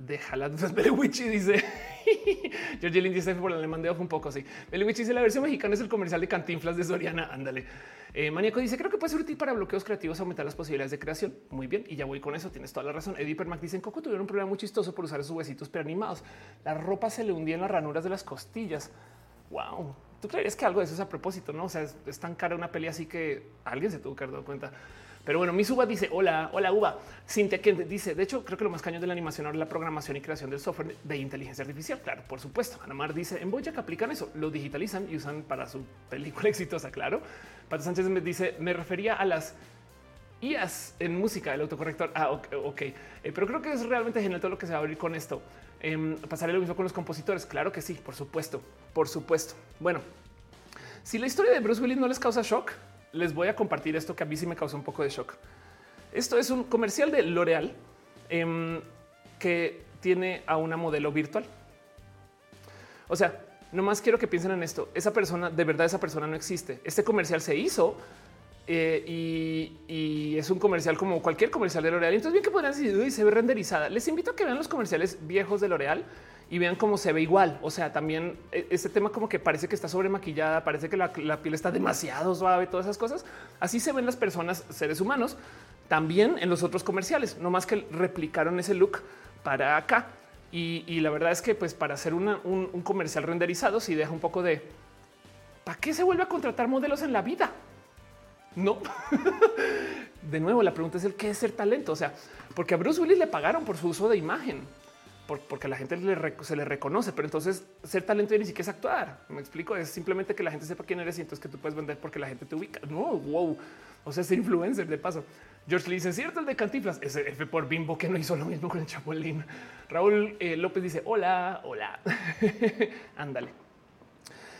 déjala. [LAUGHS] Belewichi dice [LAUGHS] George dice por el alemán de un poco así. Belewichi dice la versión mexicana es el comercial de Cantinflas de Soriana. Ándale. Eh, Maníaco dice creo que puede ser útil para bloqueos creativos, aumentar las posibilidades de creación. Muy bien. Y ya voy con eso. Tienes toda la razón. Eddie Permac dice en Coco tuvieron un problema muy chistoso por usar esos huesitos preanimados. La ropa se le hundía en las ranuras de las costillas. Wow. ¿Tú creerías que algo de eso es a propósito? No, o sea, es, tan cara una peli así que alguien se tuvo que haber dado cuenta. Pero bueno, mi suba dice hola, hola uva. Cintia que dice, de hecho, creo que lo más cañón de la animación ahora es la programación y creación del software de inteligencia artificial. Claro, por supuesto. Anamar dice en Boyac aplican eso, lo digitalizan y usan para su película [LAUGHS] exitosa. Claro. Pato Sánchez me dice, me refería a las IAS en música, el autocorrector. Ah, ok, okay. Eh, pero creo que es realmente genial todo lo que se va a abrir con esto. Eh, pasaré lo mismo con los compositores. Claro que sí, por supuesto, por supuesto. Bueno, si la historia de Bruce Willis no les causa shock, les voy a compartir esto que a mí sí me causó un poco de shock. Esto es un comercial de L'Oreal em, que tiene a una modelo virtual. O sea, nomás quiero que piensen en esto. Esa persona, de verdad, esa persona no existe. Este comercial se hizo eh, y, es un comercial como cualquier comercial de L'Oreal. Entonces, bien que podrían decir, se ve renderizada. Les invito a que vean los comerciales viejos de L'Oreal y vean cómo se ve igual. O sea, también e, ese tema como que parece que está sobre maquillada, parece que la, piel está demasiado suave, todas esas cosas. Así se ven las personas, seres humanos, también en los otros comerciales, no más que replicaron ese look para acá. Y, la verdad es que pues para hacer un, un, comercial renderizado, si deja un poco de ¿para qué se vuelve a contratar modelos en la vida? No. [LAUGHS] de nuevo, la pregunta es el qué es ser talento. O sea, porque a Bruce Willis le pagaron por su uso de imagen porque la gente se le reconoce, pero entonces ser talento ni siquiera es actuar. Me explico, es simplemente que la gente sepa quién eres y entonces que tú puedes vender porque la gente te ubica. No, wow. O sea, ser influencer de paso. George le dice cierto el de Cantiflas, ese F por Bimbo que no hizo lo mismo con el Chapulín. Raúl eh, López dice hola, hola. [LAUGHS] Ándale.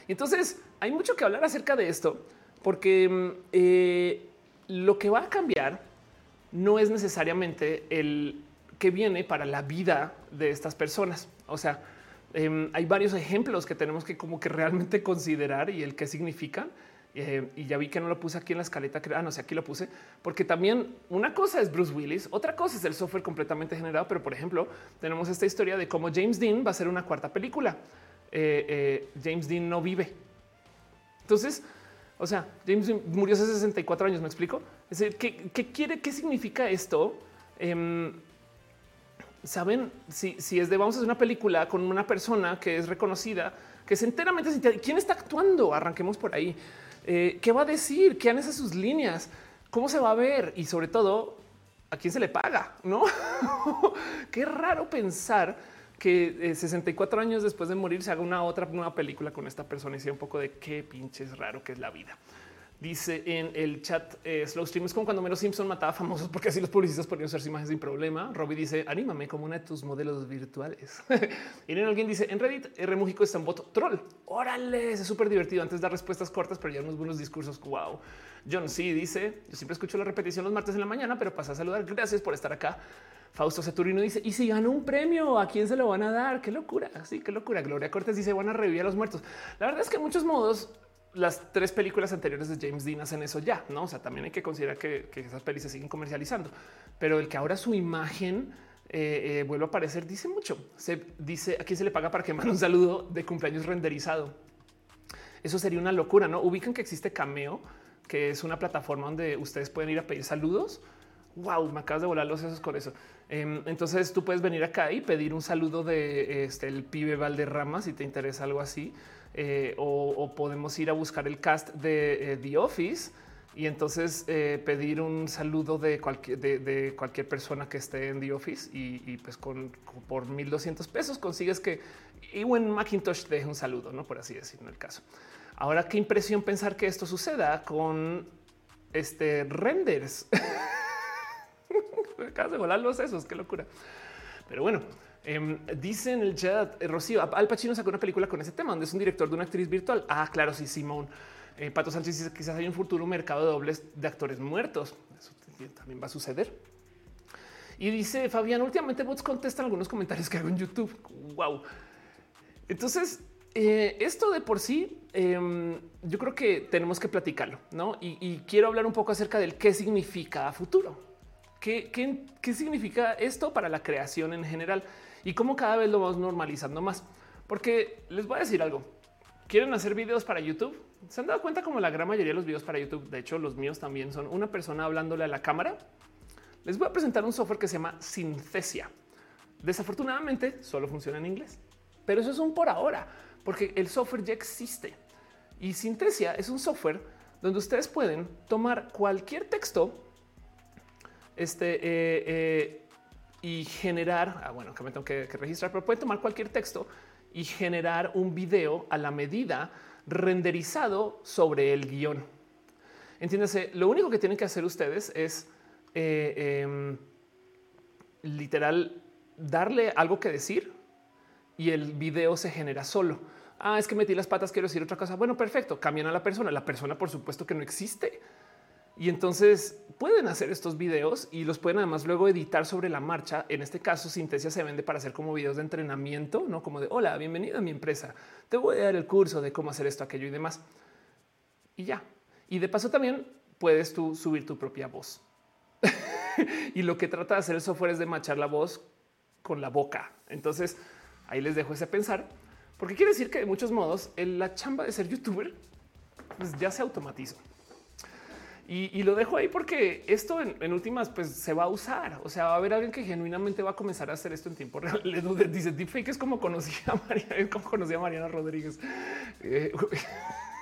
Y entonces hay mucho que hablar acerca de esto porque eh, lo que va a cambiar no es necesariamente el que viene para la vida de estas personas. O sea, em, hay varios ejemplos que tenemos que como que realmente considerar y el qué significan. Eh, y ya vi que no lo puse aquí en la escaleta. Ah, no sé, aquí lo puse porque también una cosa es Bruce Willis, otra cosa es el software completamente generado. Pero por ejemplo, tenemos esta historia de cómo James Dean va a ser una cuarta película. Eh, eh, James Dean no vive. Entonces, o sea, James Dean murió hace 64 años. Me explico. Es decir, ¿qué, quiere? ¿Qué significa esto? Saben si, es de vamos a hacer una película con una persona que es reconocida, que es enteramente quién está actuando. Arranquemos por ahí. Eh, ¿Qué va a decir? ¿Qué han esas sus líneas? ¿Cómo se va a ver? Y sobre todo, ¿a quién se le paga? No? [LAUGHS] Qué raro pensar que 64 eh, años después de morir se haga una otra nueva película con esta persona y sea un poco de qué pinches raro que es la vida. Dice en el chat eh, Slow Stream es como cuando Mero Simpson mataba famosos porque así los publicistas podían usar su imagen sin problema. Robbie dice anímame como una de tus modelos virtuales. [LAUGHS] y en alguien dice en Reddit R Mújico está en voto troll. Órale, es súper divertido. Antes dar respuestas cortas, pero ya unos buenos discursos. Wow. John C dice yo siempre escucho la repetición los martes en la mañana, pero pasa a saludar. Gracias por estar acá. Fausto Ceturino dice y si gana un premio, ¿a quién se lo van a dar? Qué locura. Sí, qué locura. Gloria Cortés dice van a revivir a los muertos. La verdad es que en muchos modos las tres películas anteriores de James Dean hacen eso ya, no? O sea, también hay que considerar que, esas pelis se siguen comercializando, pero el que ahora su imagen eh, eh, vuelva a aparecer dice mucho. Se dice aquí se le paga para que mande un saludo de cumpleaños renderizado. Eso sería una locura, no ubican que existe Cameo, que es una plataforma donde ustedes pueden ir a pedir saludos. Wow, me acabas de volar los sesos con eso. Em, entonces tú puedes venir acá y pedir un saludo de este el pibe Valderrama si te interesa algo así. Eh, o, podemos ir a buscar el cast de eh, The Office y entonces eh, pedir un saludo de cualquier, de, cualquier persona que esté en The Office y, pues con, por 1200 pesos consigues que Ewan Macintosh deje un saludo, no por así decirlo el caso. Ahora qué impresión pensar que esto suceda con este renders. [LAUGHS] Acabas de volar los sesos, qué locura. Pero bueno, Em, dice en el chat, eh, Rocío, Al Pacino sacó una película con ese tema, donde es un director de una actriz virtual. Ah, claro, sí, Simón. Eh, Pato Sánchez dice quizás hay un futuro mercado de dobles de actores muertos. Eso también va a suceder. Y dice Fabián, últimamente bots contestan algunos comentarios que hago en YouTube. Wow. Entonces, eh, esto de por sí, em, yo creo que tenemos que platicarlo, ¿no? Y, y, quiero hablar un poco acerca del qué significa futuro. ¿Qué, qué, qué significa esto para la creación en general? Y cómo cada vez lo vamos normalizando más. Porque les voy a decir algo. ¿Quieren hacer videos para YouTube? ¿Se han dado cuenta como la gran mayoría de los videos para YouTube? De hecho, los míos también son una persona hablándole a la cámara. Les voy a presentar un software que se llama Synthesia. Desafortunadamente, solo funciona en inglés. Pero eso es un por ahora, porque el software ya existe. Y Synthesia es un software donde ustedes pueden tomar cualquier texto este eh, eh, y generar, ah, bueno, que me tengo que, registrar, pero pueden tomar cualquier texto y generar un video a la medida renderizado sobre el guion. Entiéndase, lo único que tienen que hacer ustedes es eh, em, literal darle algo que decir y el video se genera solo. Ah, es que metí las patas, quiero decir otra cosa. Bueno, perfecto. Cambian a la persona. La persona, por supuesto que no existe. Y entonces pueden hacer estos videos y los pueden además luego editar sobre la marcha. En este caso, Sintesia se vende para hacer como videos de entrenamiento, no como de hola, bienvenido a mi empresa. Te voy a dar el curso de cómo hacer esto, aquello y demás. Y ya. Y de paso también puedes tú subir tu propia voz. [LAUGHS] y lo que trata de hacer el software es de machar la voz con la boca. Entonces ahí les dejo ese pensar, porque quiere decir que de muchos modos la chamba de ser youtuber pues ya se automatizó. Y, lo dejo ahí porque esto en, últimas pues se va a usar. O sea, va a haber alguien que genuinamente va a comenzar a hacer esto en tiempo real. [LAUGHS] Le dice deepfake es como conocía a Mariana, como conocía a Mariana Rodríguez. Eh, [LAUGHS]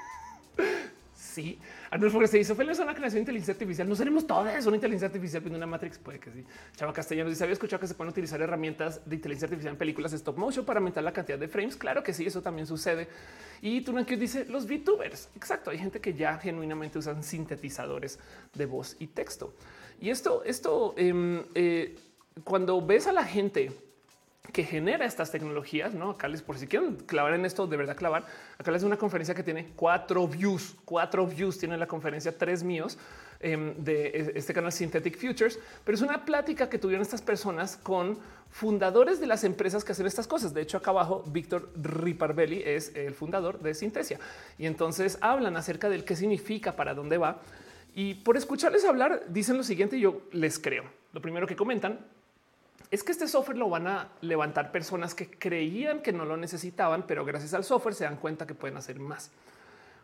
sí, Arnulfo que se hizo feliz una creación de inteligencia artificial. No seremos todas una inteligencia artificial, pero una Matrix puede que sí. Chava Castellanos dice: Había escuchado que se pueden utilizar herramientas de inteligencia artificial en películas stop motion para aumentar la cantidad de frames. Claro que sí, eso también sucede. Y Tunankios dice: Los VTubers. Exacto. Hay gente que ya genuinamente usan sintetizadores de voz y texto. Y esto, esto, em, eh, cuando ves a la gente que genera estas tecnologías. No, acá les por si quieren clavar en esto, de verdad clavar. Acá les una conferencia que tiene cuatro views, cuatro views. Tiene la conferencia tres míos em, de este canal Synthetic Futures, pero es una plática que tuvieron estas personas con fundadores de las empresas que hacen estas cosas. De hecho, acá abajo, Víctor Riparvelli es el fundador de Sintesia y entonces hablan acerca del qué significa, para dónde va. Y por escucharles hablar, dicen lo siguiente. Yo les creo. Lo primero que comentan es que este software lo van a levantar personas que creían que no lo necesitaban, pero gracias al software se dan cuenta que pueden hacer más.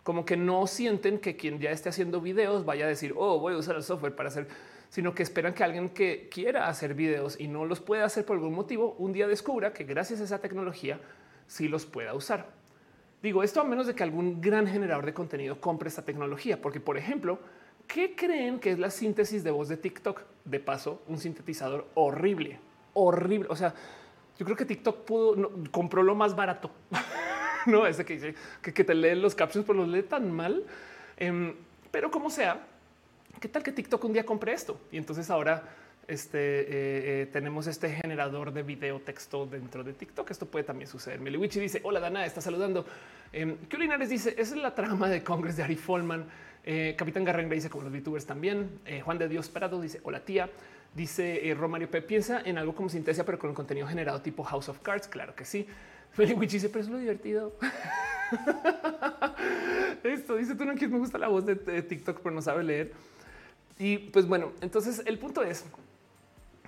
Como que no sienten que quien ya esté haciendo videos vaya a decir, oh, voy a usar el software para hacer, sino que esperan que alguien que quiera hacer videos y no los pueda hacer por algún motivo, un día descubra que gracias a esa tecnología sí los pueda usar. Digo esto a menos de que algún gran generador de contenido compre esta tecnología, porque por ejemplo, ¿qué creen que es la síntesis de voz de TikTok? De paso, un sintetizador horrible, horrible. O sea, yo creo que TikTok pudo compró lo más barato. [LAUGHS] no ese que dice que, te leen los captions, pero los lee tan mal. Em, pero como sea, qué tal que TikTok un día compre esto? Y entonces ahora este, eh, eh, tenemos este generador de video texto dentro de TikTok. Esto puede también suceder. Meliwichi dice: Hola, Dana, está saludando. Eh, Linares dice: Esa es la trama de Congress de Ari Folman. Eh, Capitán Garrenga dice: Como los VTubers también. Juan de Dios Prado dice: Hola, tía. Dice eh, Romario P. Piensa en algo como sintesia, pero con contenido generado tipo House of Cards. Claro que sí. [LAUGHS] Feliwich dice, pero es lo divertido. [LAUGHS] Esto dice tú no quieres, me gusta la voz de TikTok, pero no sabe leer. Y pues bueno, entonces el punto es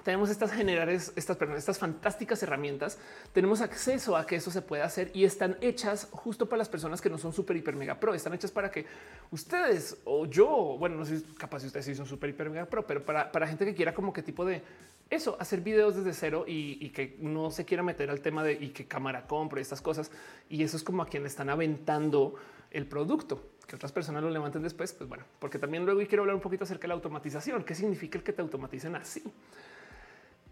tenemos estas generales, estas, estas fantásticas herramientas, tenemos acceso a que eso se pueda hacer y están hechas justo para las personas que no son súper, hiper, mega pro. Están hechas para que ustedes o yo, bueno, no sé capaz si ustedes sí son súper, hiper, mega pro, pero para, para gente que quiera como qué tipo de eso, hacer videos desde cero y, que no se quiera meter al tema de y que cámara compre estas cosas. Y eso es como a quien están aventando el producto que otras personas lo levanten después. Pues bueno, porque también luego quiero hablar un poquito acerca de la automatización. ¿Qué significa el que te automaticen así?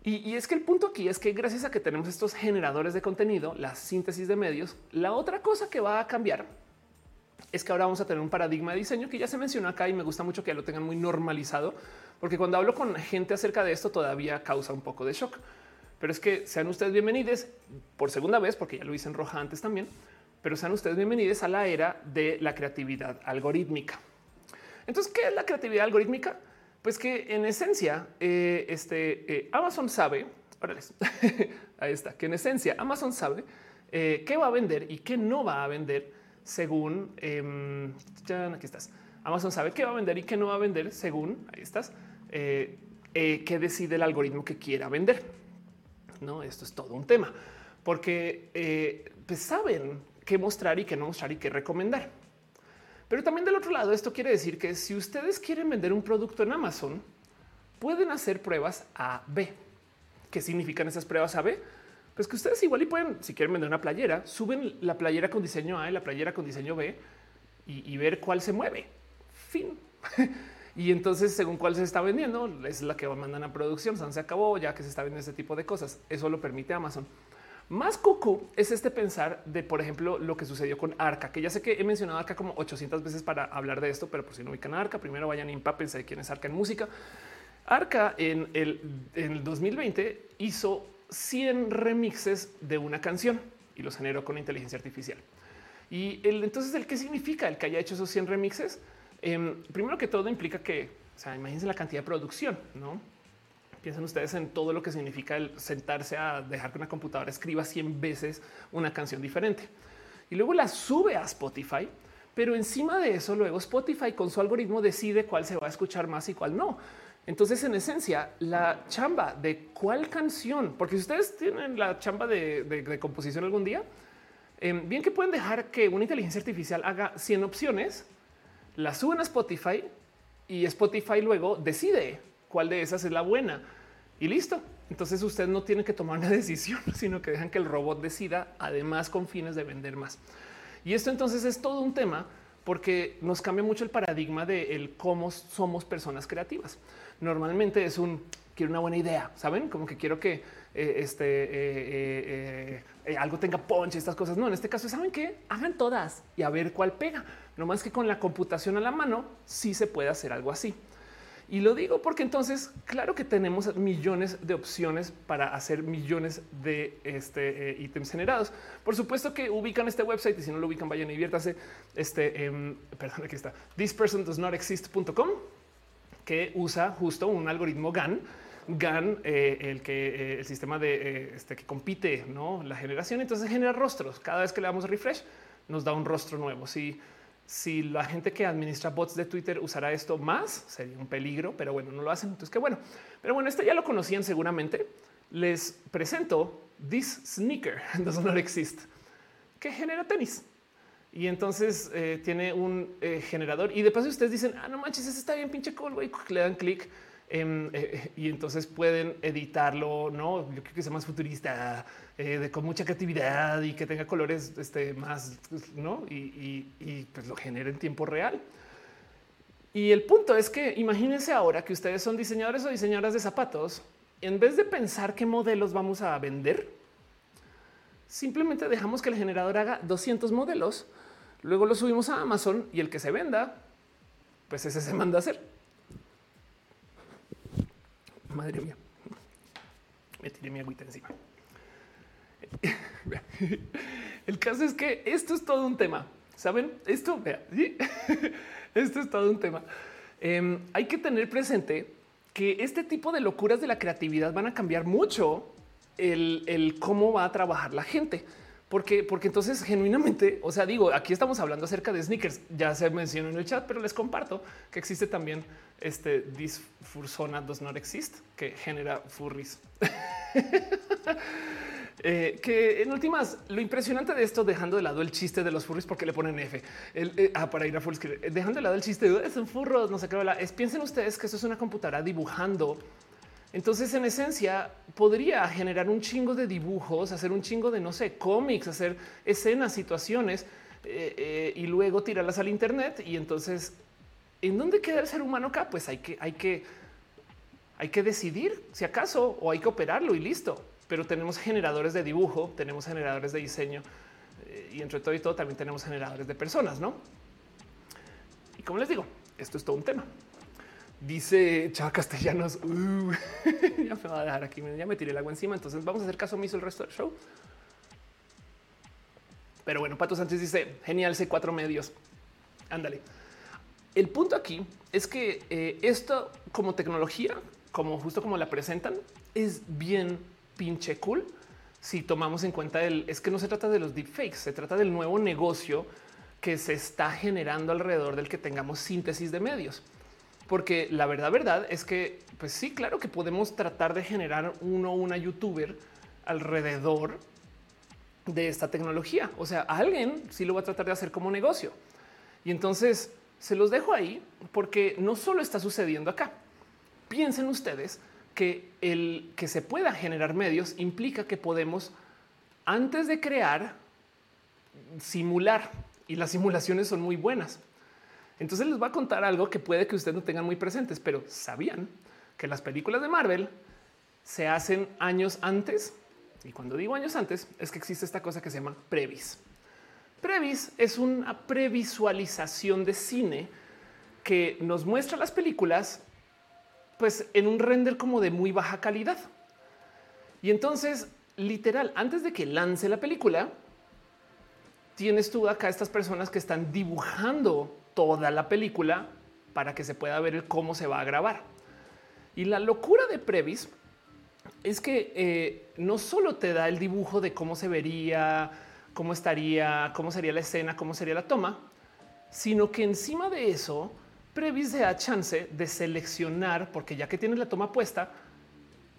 Y, es que el punto aquí es que gracias a que tenemos estos generadores de contenido, la síntesis de medios, la otra cosa que va a cambiar es que ahora vamos a tener un paradigma de diseño que ya se mencionó acá y me gusta mucho que ya lo tengan muy normalizado, porque cuando hablo con gente acerca de esto todavía causa un poco de shock. Pero es que sean ustedes bienvenidos por segunda vez, porque ya lo hice en roja antes también, pero sean ustedes bienvenidos a la era de la creatividad algorítmica. Entonces, ¿qué es la creatividad algorítmica? Pues que en esencia, eh, este eh, Amazon sabe, [LAUGHS] ahí está, que en esencia Amazon sabe eh, qué va a vender y qué no va a vender según em, aquí estás. Amazon sabe qué va a vender y qué no va a vender según ahí estás, qué decide el algoritmo que quiera vender. No, esto es todo un tema porque pues saben qué mostrar y qué no mostrar y qué recomendar. Pero también del otro lado, esto quiere decir que si ustedes quieren vender un producto en Amazon, pueden hacer pruebas A, B. ¿Qué significan esas pruebas A, B? Pues que ustedes igual y pueden, si quieren vender una playera, suben la playera con diseño A y la playera con diseño B y, ver cuál se mueve. Fin. [LAUGHS] Y entonces, según cuál se está vendiendo, es la que mandan a producción. se acabó ya que se está vendiendo ese tipo de cosas. Eso lo permite Amazon. Más cucu es este pensar de, por ejemplo, lo que sucedió con Arca, que ya sé que he mencionado acá como 800 veces para hablar de esto, pero por si no ubican Arca, primero vayan y empápense de quién es Arca en música. Arca en el, en el 2020 hizo 100 remixes de una canción y los generó con inteligencia artificial. Y el, entonces, ¿el qué significa el que haya hecho esos 100 remixes? Em, primero que todo implica que, o sea, imagínense la cantidad de producción, ¿no? Piensen ustedes en todo lo que significa el sentarse a dejar que una computadora escriba 100 veces una canción diferente. Y luego la sube a Spotify, pero encima de eso, luego Spotify con su algoritmo decide cuál se va a escuchar más y cuál no. Entonces, en esencia, la chamba de cuál canción, porque si ustedes tienen la chamba de, composición algún día, em, bien que pueden dejar que una inteligencia artificial haga 100 opciones la suben a Spotify y Spotify luego decide cuál de esas es la buena y listo. Entonces usted no tiene que tomar una [LAUGHS] decisión, sino que dejan que el robot decida, además con fines de vender más. Y esto entonces es todo un tema porque nos cambia mucho el paradigma de el cómo somos personas creativas. Normalmente es un quiero una buena idea, saben como que quiero que eh, este eh, eh, algo tenga punch, estas cosas. No, en este caso, saben que hagan todas y a ver cuál pega. No más que con la computación a la mano sí se puede hacer algo así. Y lo digo porque entonces, claro que tenemos millones de opciones para hacer millones de este, eh, ítems generados. Por supuesto que ubican este website y si no lo ubican, vayan y diviértase. Este, eh, [LAUGHS] perdón, aquí está, thispersondoesnotexist.com, que usa justo un algoritmo GAN. GAN, eh, el que eh, el sistema de este que compite, la generación, entonces genera rostros. Cada vez que le damos refresh, nos da un rostro nuevo. Si si la gente que administra bots de Twitter usara esto más, sería un peligro, pero bueno, no lo hacen. Entonces, qué bueno. Pero bueno, este ya lo conocían seguramente. Les presento This Sneaker [LAUGHS] Does Not Exist, que genera tenis. Y entonces eh, tiene un eh, generador. Y de paso ustedes dicen, ah, no manches, ese está bien pinche cool, güey. Le dan clic eh, y entonces pueden editarlo, no? Yo creo que sea más futurista, eh, de, con mucha creatividad y que tenga colores este, más, no? Y, y, pues lo genere en tiempo real. Y el punto es que imagínense ahora que ustedes son diseñadores o diseñadoras de zapatos, en vez de pensar qué modelos vamos a vender, simplemente dejamos que el generador haga 200 modelos, luego lo subimos a Amazon y el que se venda, pues ese se manda a hacer. Madre mía. Me tiré mi agüita encima. [LAUGHS] El caso es que esto es todo un tema. Saben esto? Vea, [LAUGHS] esto es todo un tema. Em, hay que tener presente que este tipo de locuras de la creatividad van a cambiar mucho el, el cómo va a trabajar la gente. Porque, porque entonces genuinamente, o sea, digo, aquí estamos hablando acerca de sneakers, ya se mencionó en el chat, pero les comparto que existe también este disfursona does not exist, que genera furries. [LAUGHS] Eh, que en últimas, lo impresionante de esto, dejando de lado el chiste de los furries, porque le ponen F eh, ah, para ir a full eh, dejando de lado el chiste de son furros, no sé qué, es piensen ustedes que esto es una computadora dibujando entonces, en esencia, podría generar un chingo de dibujos, hacer un chingo de, no sé, cómics, hacer escenas, situaciones eh, eh, y luego tirarlas al Internet. Y entonces, ¿en dónde queda el ser humano acá? Pues hay que, hay que, hay que decidir si acaso o hay que operarlo y listo. Pero tenemos generadores de dibujo, tenemos generadores de diseño eh, y entre todo y todo también tenemos generadores de personas, ¿no? Y como les digo, esto es todo un tema. Dice Chava Castellanos, uh, [LAUGHS] ya me va a dejar aquí, ya me tiré el agua encima, entonces vamos a hacer caso omiso el resto del show. Pero bueno, Pato Sánchez dice, genial, sé cuatro medios. Ándale. El punto aquí es que eh, esto como tecnología, como justo como la presentan, es bien pinche cool. Si tomamos en cuenta el, es que no se trata de los deepfakes, se trata del nuevo negocio que se está generando alrededor del que tengamos síntesis de medios porque la verdad, verdad es que, pues sí, claro que podemos tratar de generar uno o una youtuber alrededor de esta tecnología. O sea, alguien sí lo va a tratar de hacer como negocio. Y entonces se los dejo ahí porque no solo está sucediendo acá. Piensen ustedes que el que se pueda generar medios implica que podemos, antes de crear, simular. Y las simulaciones son muy buenas. Entonces les voy a contar algo que puede que ustedes no tengan muy presentes, pero sabían que las películas de Marvel se hacen años antes. Y cuando digo años antes, es que existe esta cosa que se llama previs. Previs es una previsualización de cine que nos muestra las películas pues en un render como de muy baja calidad. Y entonces, literal, antes de que lance la película, tienes tú acá estas personas que están dibujando toda la película para que se pueda ver cómo se va a grabar. Y la locura de Previs es que eh, no solo te da el dibujo de cómo se vería, cómo estaría, cómo sería la escena, cómo sería la toma, sino que encima de eso, Previs te da chance de seleccionar, porque ya que tienes la toma puesta,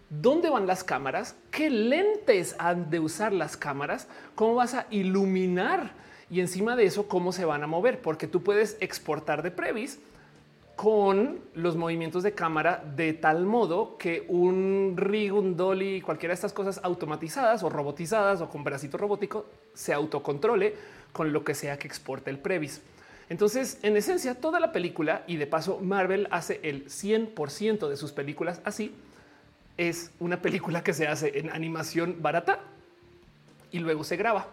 dónde van las cámaras, qué lentes han de usar las cámaras, cómo vas a iluminar y encima de eso cómo se van a mover, porque tú puedes exportar de Previs con los movimientos de cámara de tal modo que un rig, un dolly, cualquiera de estas cosas automatizadas o robotizadas o con bracito robótico se autocontrole con lo que sea que exporte el Previs. Entonces, en esencia, toda la película y de paso Marvel hace el 100% de sus películas así es una película que se hace en animación barata y luego se graba.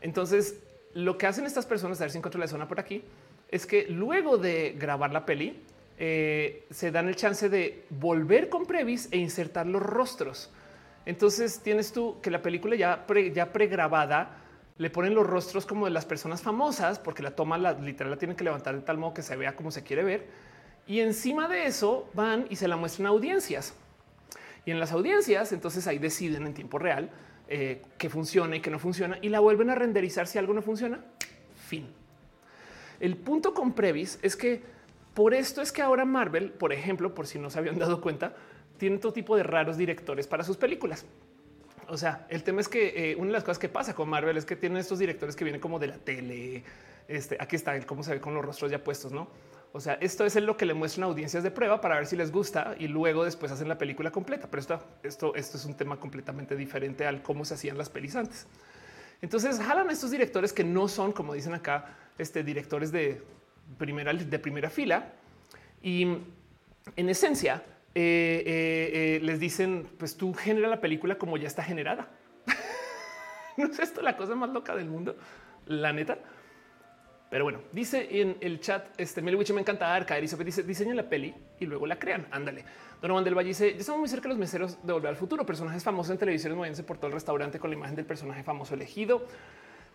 Entonces, lo que hacen estas personas, a ver si encuentro la zona por aquí, es que luego de grabar la peli, eh, se dan el chance de volver con Previs e insertar los rostros. Entonces tienes tú que la película ya, ya pregrabada le ponen los rostros como de las personas famosas, porque la toma la, literal la tienen que levantar de tal modo que se vea como se quiere ver. Y encima de eso van y se la muestran a audiencias. Y en las audiencias, entonces ahí deciden en tiempo real eh, que funciona y que no funciona y la vuelven a renderizar si algo no funciona. Fin. El punto con Previs es que por esto es que ahora Marvel, por ejemplo, por si no se habían dado cuenta, tiene todo tipo de raros directores para sus películas. O sea, el tema es que eh, una de las cosas que pasa con Marvel es que tienen estos directores que vienen como de la tele. Este aquí está el cómo se ve con los rostros ya puestos, no? O sea, esto es lo que le muestran audiencias de prueba para ver si les gusta y luego después hacen la película completa. Pero esto, esto, esto es un tema completamente diferente al cómo se hacían las pelis antes. Entonces jalan a estos directores que no son, como dicen acá, este, directores de primera, de primera fila y en esencia eh, eh, eh, les dicen, pues tú genera la película como ya está generada. [LAUGHS] no es esto la cosa más loca del mundo, la neta. Pero bueno, dice en el chat, este Melwich me encanta Arca, dice diseña la peli y luego la crean. Ándale. Donovan del Valle dice ya estamos muy cerca de los meseros de volver al futuro. Personajes famosos en televisión moviéndose por todo el restaurante con la imagen del personaje famoso elegido.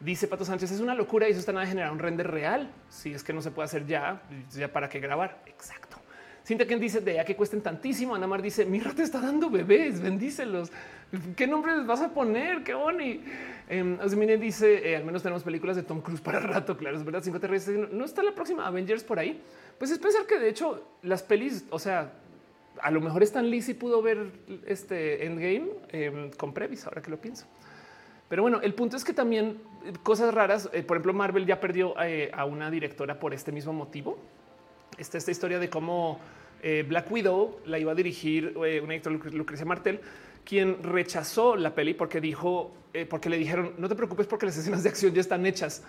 Dice Pato Sánchez es una locura y eso está nada de generar un render real. Si es que no se puede hacer ya, ya para qué grabar. Exacto. Cinta quien dice de ya que cuesten tantísimo. Ana Mar dice mira, te está dando bebés, bendícelos. ¿Qué nombre les vas a poner? Qué boni. Eh, dice: eh, Al menos tenemos películas de Tom Cruise para [LAUGHS] rato. Claro, es verdad. Cinco no está la próxima Avengers por ahí. Pues es pensar que de hecho las pelis, o sea, a lo mejor Stan Lee sí pudo ver este Endgame em, con Previs, ahora que lo pienso. Pero bueno, el punto es que también eh, cosas raras, eh, por ejemplo, Marvel ya perdió a una directora por este mismo motivo. Esta, esta historia de cómo Black Widow la iba a dirigir una directora Lucrecia Martel quien rechazó la peli porque dijo, eh, porque le dijeron, no te preocupes porque las escenas de acción ya están hechas.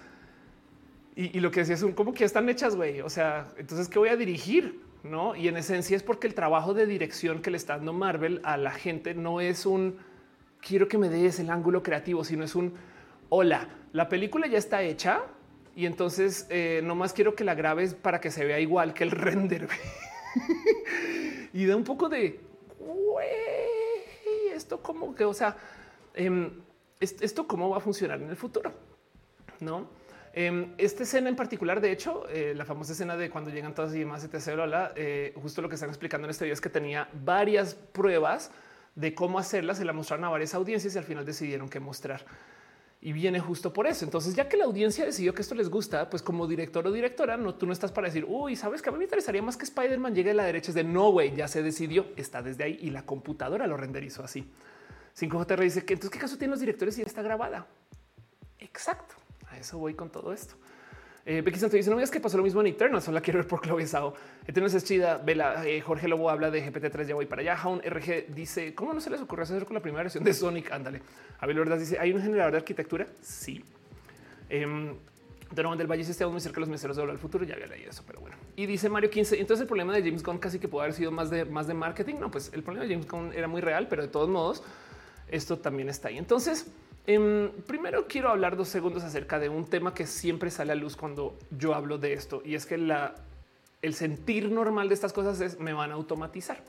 Y, lo que decía es un, ¿cómo que ya están hechas, güey? O sea, entonces, ¿qué voy a dirigir? No, y en esencia es porque el trabajo de dirección que le está dando Marvel a la gente no es un quiero que me des el ángulo creativo, sino es un hola, la película ya está hecha y entonces eh, nomás quiero que la grabes para que se vea igual que el [LAUGHS] render. y da un poco de esto como que, o sea, em, esto cómo va a funcionar en el futuro, no? Em, esta escena en particular, de hecho, eh, la famosa escena de cuando llegan todas y demás, etc. Eh, justo lo que están explicando en este video es que tenía varias pruebas de cómo hacerlas, se la mostraron a varias audiencias y al final decidieron qué mostrar. Y viene justo por eso. Entonces, ya que la audiencia decidió que esto les gusta, pues como director o directora, no, tú no estás para decir, uy, sabes que a mí me interesaría más que Spider-Man llegue a la derecha. Es de no, güey, ya se decidió, está desde ahí y la computadora lo renderizó así. 5JR dice que entonces qué caso tienen los directores y ya está grabada. Exacto. A eso voy con todo esto. Eh, Becky Santos dice: No es que pasó lo mismo en Eternal, solo la quiero ver por Chloe Sao. Eternal es chida. Vela, eh, Jorge Lobo habla de GPT-3, ya voy para allá. Jaun RG dice: ¿Cómo no se les ocurrió hacer con la primera versión de Sonic? Ándale. Abel Ordaz dice: ¿Hay un generador de arquitectura? Sí. Eh, Donovan del Valle está muy cerca de los meseros de el futuro. Ya había leído eso, pero bueno. Y dice Mario 15. Entonces el problema de James Gunn casi que puede haber sido más de más de marketing. No, pues el problema de James Gunn era muy real, pero de todos modos esto también está ahí. Entonces, em, primero quiero hablar dos segundos acerca de un tema que siempre sale a luz cuando yo hablo de esto y es que el sentir normal de estas cosas es me van a automatizar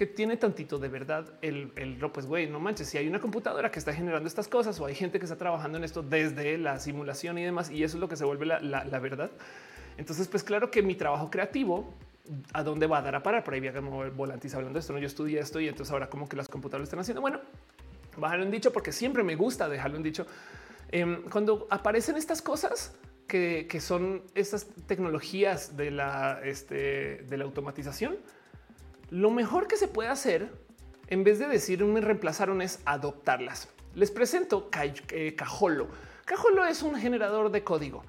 que tiene tantito de verdad el, el pues güey, no manches, si hay una computadora que está generando estas cosas o hay gente que está trabajando en esto desde la simulación y demás, y eso es lo que se vuelve la, verdad. Entonces, pues claro que mi trabajo creativo a dónde va a dar a parar. Por ahí como volantis hablando de esto. No, yo estudié esto y entonces ahora como que las computadoras están haciendo. Bueno, bajarlo en dicho porque siempre me gusta dejarlo en dicho. Em, cuando aparecen estas cosas que, que, son estas tecnologías de la, este, de la automatización, lo mejor que se puede hacer en vez de decir me reemplazaron es adoptarlas. Les presento eh, Cajolo. Cajolo es un generador de código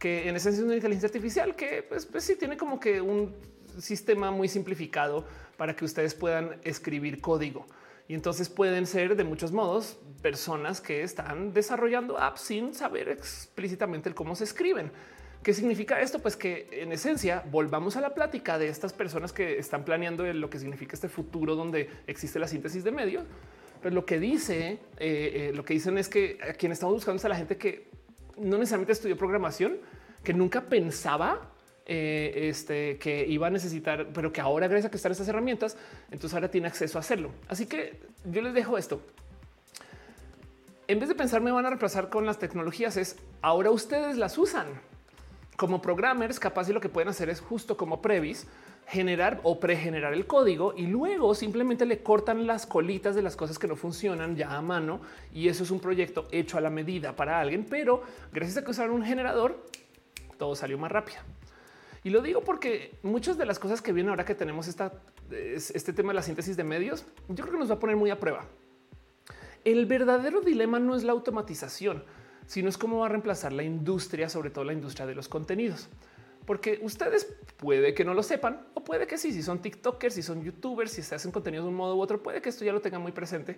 que en esencia es una inteligencia artificial que pues, pues sí tiene como que un sistema muy simplificado para que ustedes puedan escribir código. Y entonces pueden ser de muchos modos personas que están desarrollando apps sin saber explícitamente cómo se escriben. ¿Qué significa esto? Pues que en esencia volvamos a la plática de estas personas que están planeando lo que significa este futuro donde existe la síntesis de medios. Pero lo que dice, eh, eh, lo que dicen es que a quien estamos buscando es a la gente que no necesariamente estudió programación, que nunca pensaba eh, este, que iba a necesitar, pero que ahora gracias a que están estas herramientas, entonces ahora tiene acceso a hacerlo. Así que yo les dejo esto. En vez de pensar me van a reemplazar con las tecnologías, es ahora ustedes las usan como programmers, capaz y lo que pueden hacer es justo como Previs, generar o pregenerar el código y luego simplemente le cortan las colitas de las cosas que no funcionan ya a mano. Y eso es un proyecto hecho a la medida para alguien, pero gracias a que usaron un generador, todo salió más rápido. Y lo digo porque muchas de las cosas que vienen ahora que tenemos este tema de la síntesis de medios, yo creo que nos va a poner muy a prueba. El verdadero dilema no es la automatización sino es cómo va a reemplazar la industria, sobre todo la industria de los contenidos. Porque ustedes puede que no lo sepan o puede que sí, si son TikTokers, si son YouTubers, si se hacen contenidos de un modo u otro, puede que esto ya lo tengan muy presente.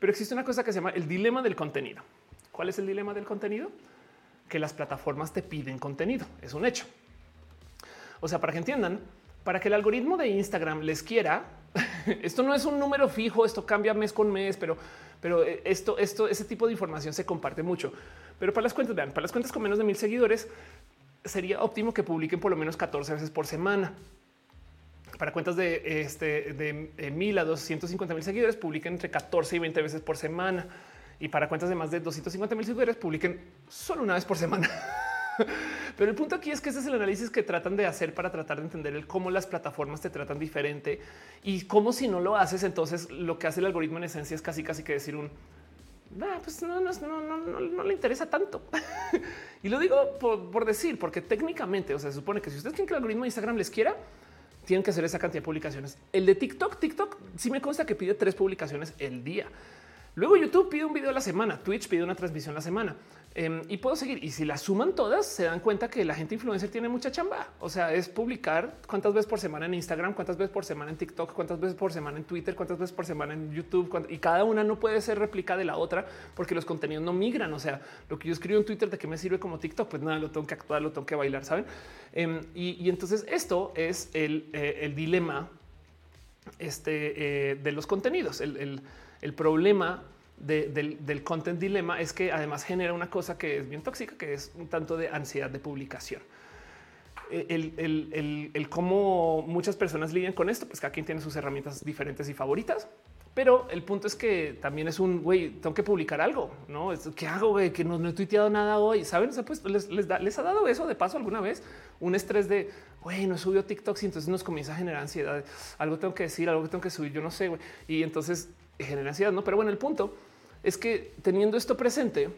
Pero existe una cosa que se llama el dilema del contenido. ¿Cuál es el dilema del contenido? Que las plataformas te piden contenido. Es un hecho. O sea, para que entiendan, para que el algoritmo de Instagram les quiera, [LAUGHS] esto no es un número fijo, esto cambia mes con mes, pero, pero eh, esto, esto, ese tipo de información se comparte mucho. Pero para las cuentas, vean, para las cuentas con menos de mil seguidores, sería óptimo que publiquen por lo menos 14 veces por semana. Para cuentas de, este, de mil a 250 mil seguidores, publiquen entre 14 y 20 veces por semana. Y para cuentas de más de 250 mil seguidores, publiquen solo una vez por semana. [LAUGHS] [LAUGHS] Pero el punto aquí es que ese es el análisis que tratan de hacer para tratar de entender el cómo las plataformas te tratan diferente y cómo si no lo haces, entonces lo que hace el algoritmo en esencia es casi casi que decir un pues no, no, le interesa tanto. [LAUGHS] y lo digo por, decir, porque técnicamente, o sea, se supone que si ustedes quieren que el algoritmo de Instagram les quiera, tienen que hacer esa cantidad de publicaciones. El de TikTok, TikTok sí me consta que pide tres publicaciones el día. Luego YouTube pide un video a la semana, Twitch pide una transmisión a la semana. Em, y puedo seguir. Y si las suman todas, se dan cuenta que la gente influencer tiene mucha chamba. O sea, es publicar cuántas veces por semana en Instagram, cuántas veces por semana en TikTok, cuántas veces por semana en Twitter, cuántas veces por semana en YouTube. Y cada una no puede ser réplica de la otra porque los contenidos no migran. O sea, lo que yo escribo en Twitter de qué me sirve como TikTok, pues nada, lo tengo que actuar, lo tengo que bailar, saben? Em, y, entonces esto es el, eh, dilema este, eh, de los contenidos. el, el problema del, content dilema es que además genera una cosa que es bien tóxica, que es un tanto de ansiedad de publicación. Eh, el, cómo muchas personas lidian con esto, pues cada quien tiene sus herramientas diferentes y favoritas. Pero el punto es que también es un güey, tengo que publicar algo, no? ¿Qué hago? Güey? Que no, he tuiteado nada hoy. Saben? pues les, les, ha dado eso de paso alguna vez un estrés de güey, no subió TikTok y entonces nos comienza a generar ansiedad. Algo tengo que decir, algo que tengo que subir. Yo no sé. Y entonces genera ansiedad, no? Pero bueno, el punto es que teniendo esto presente,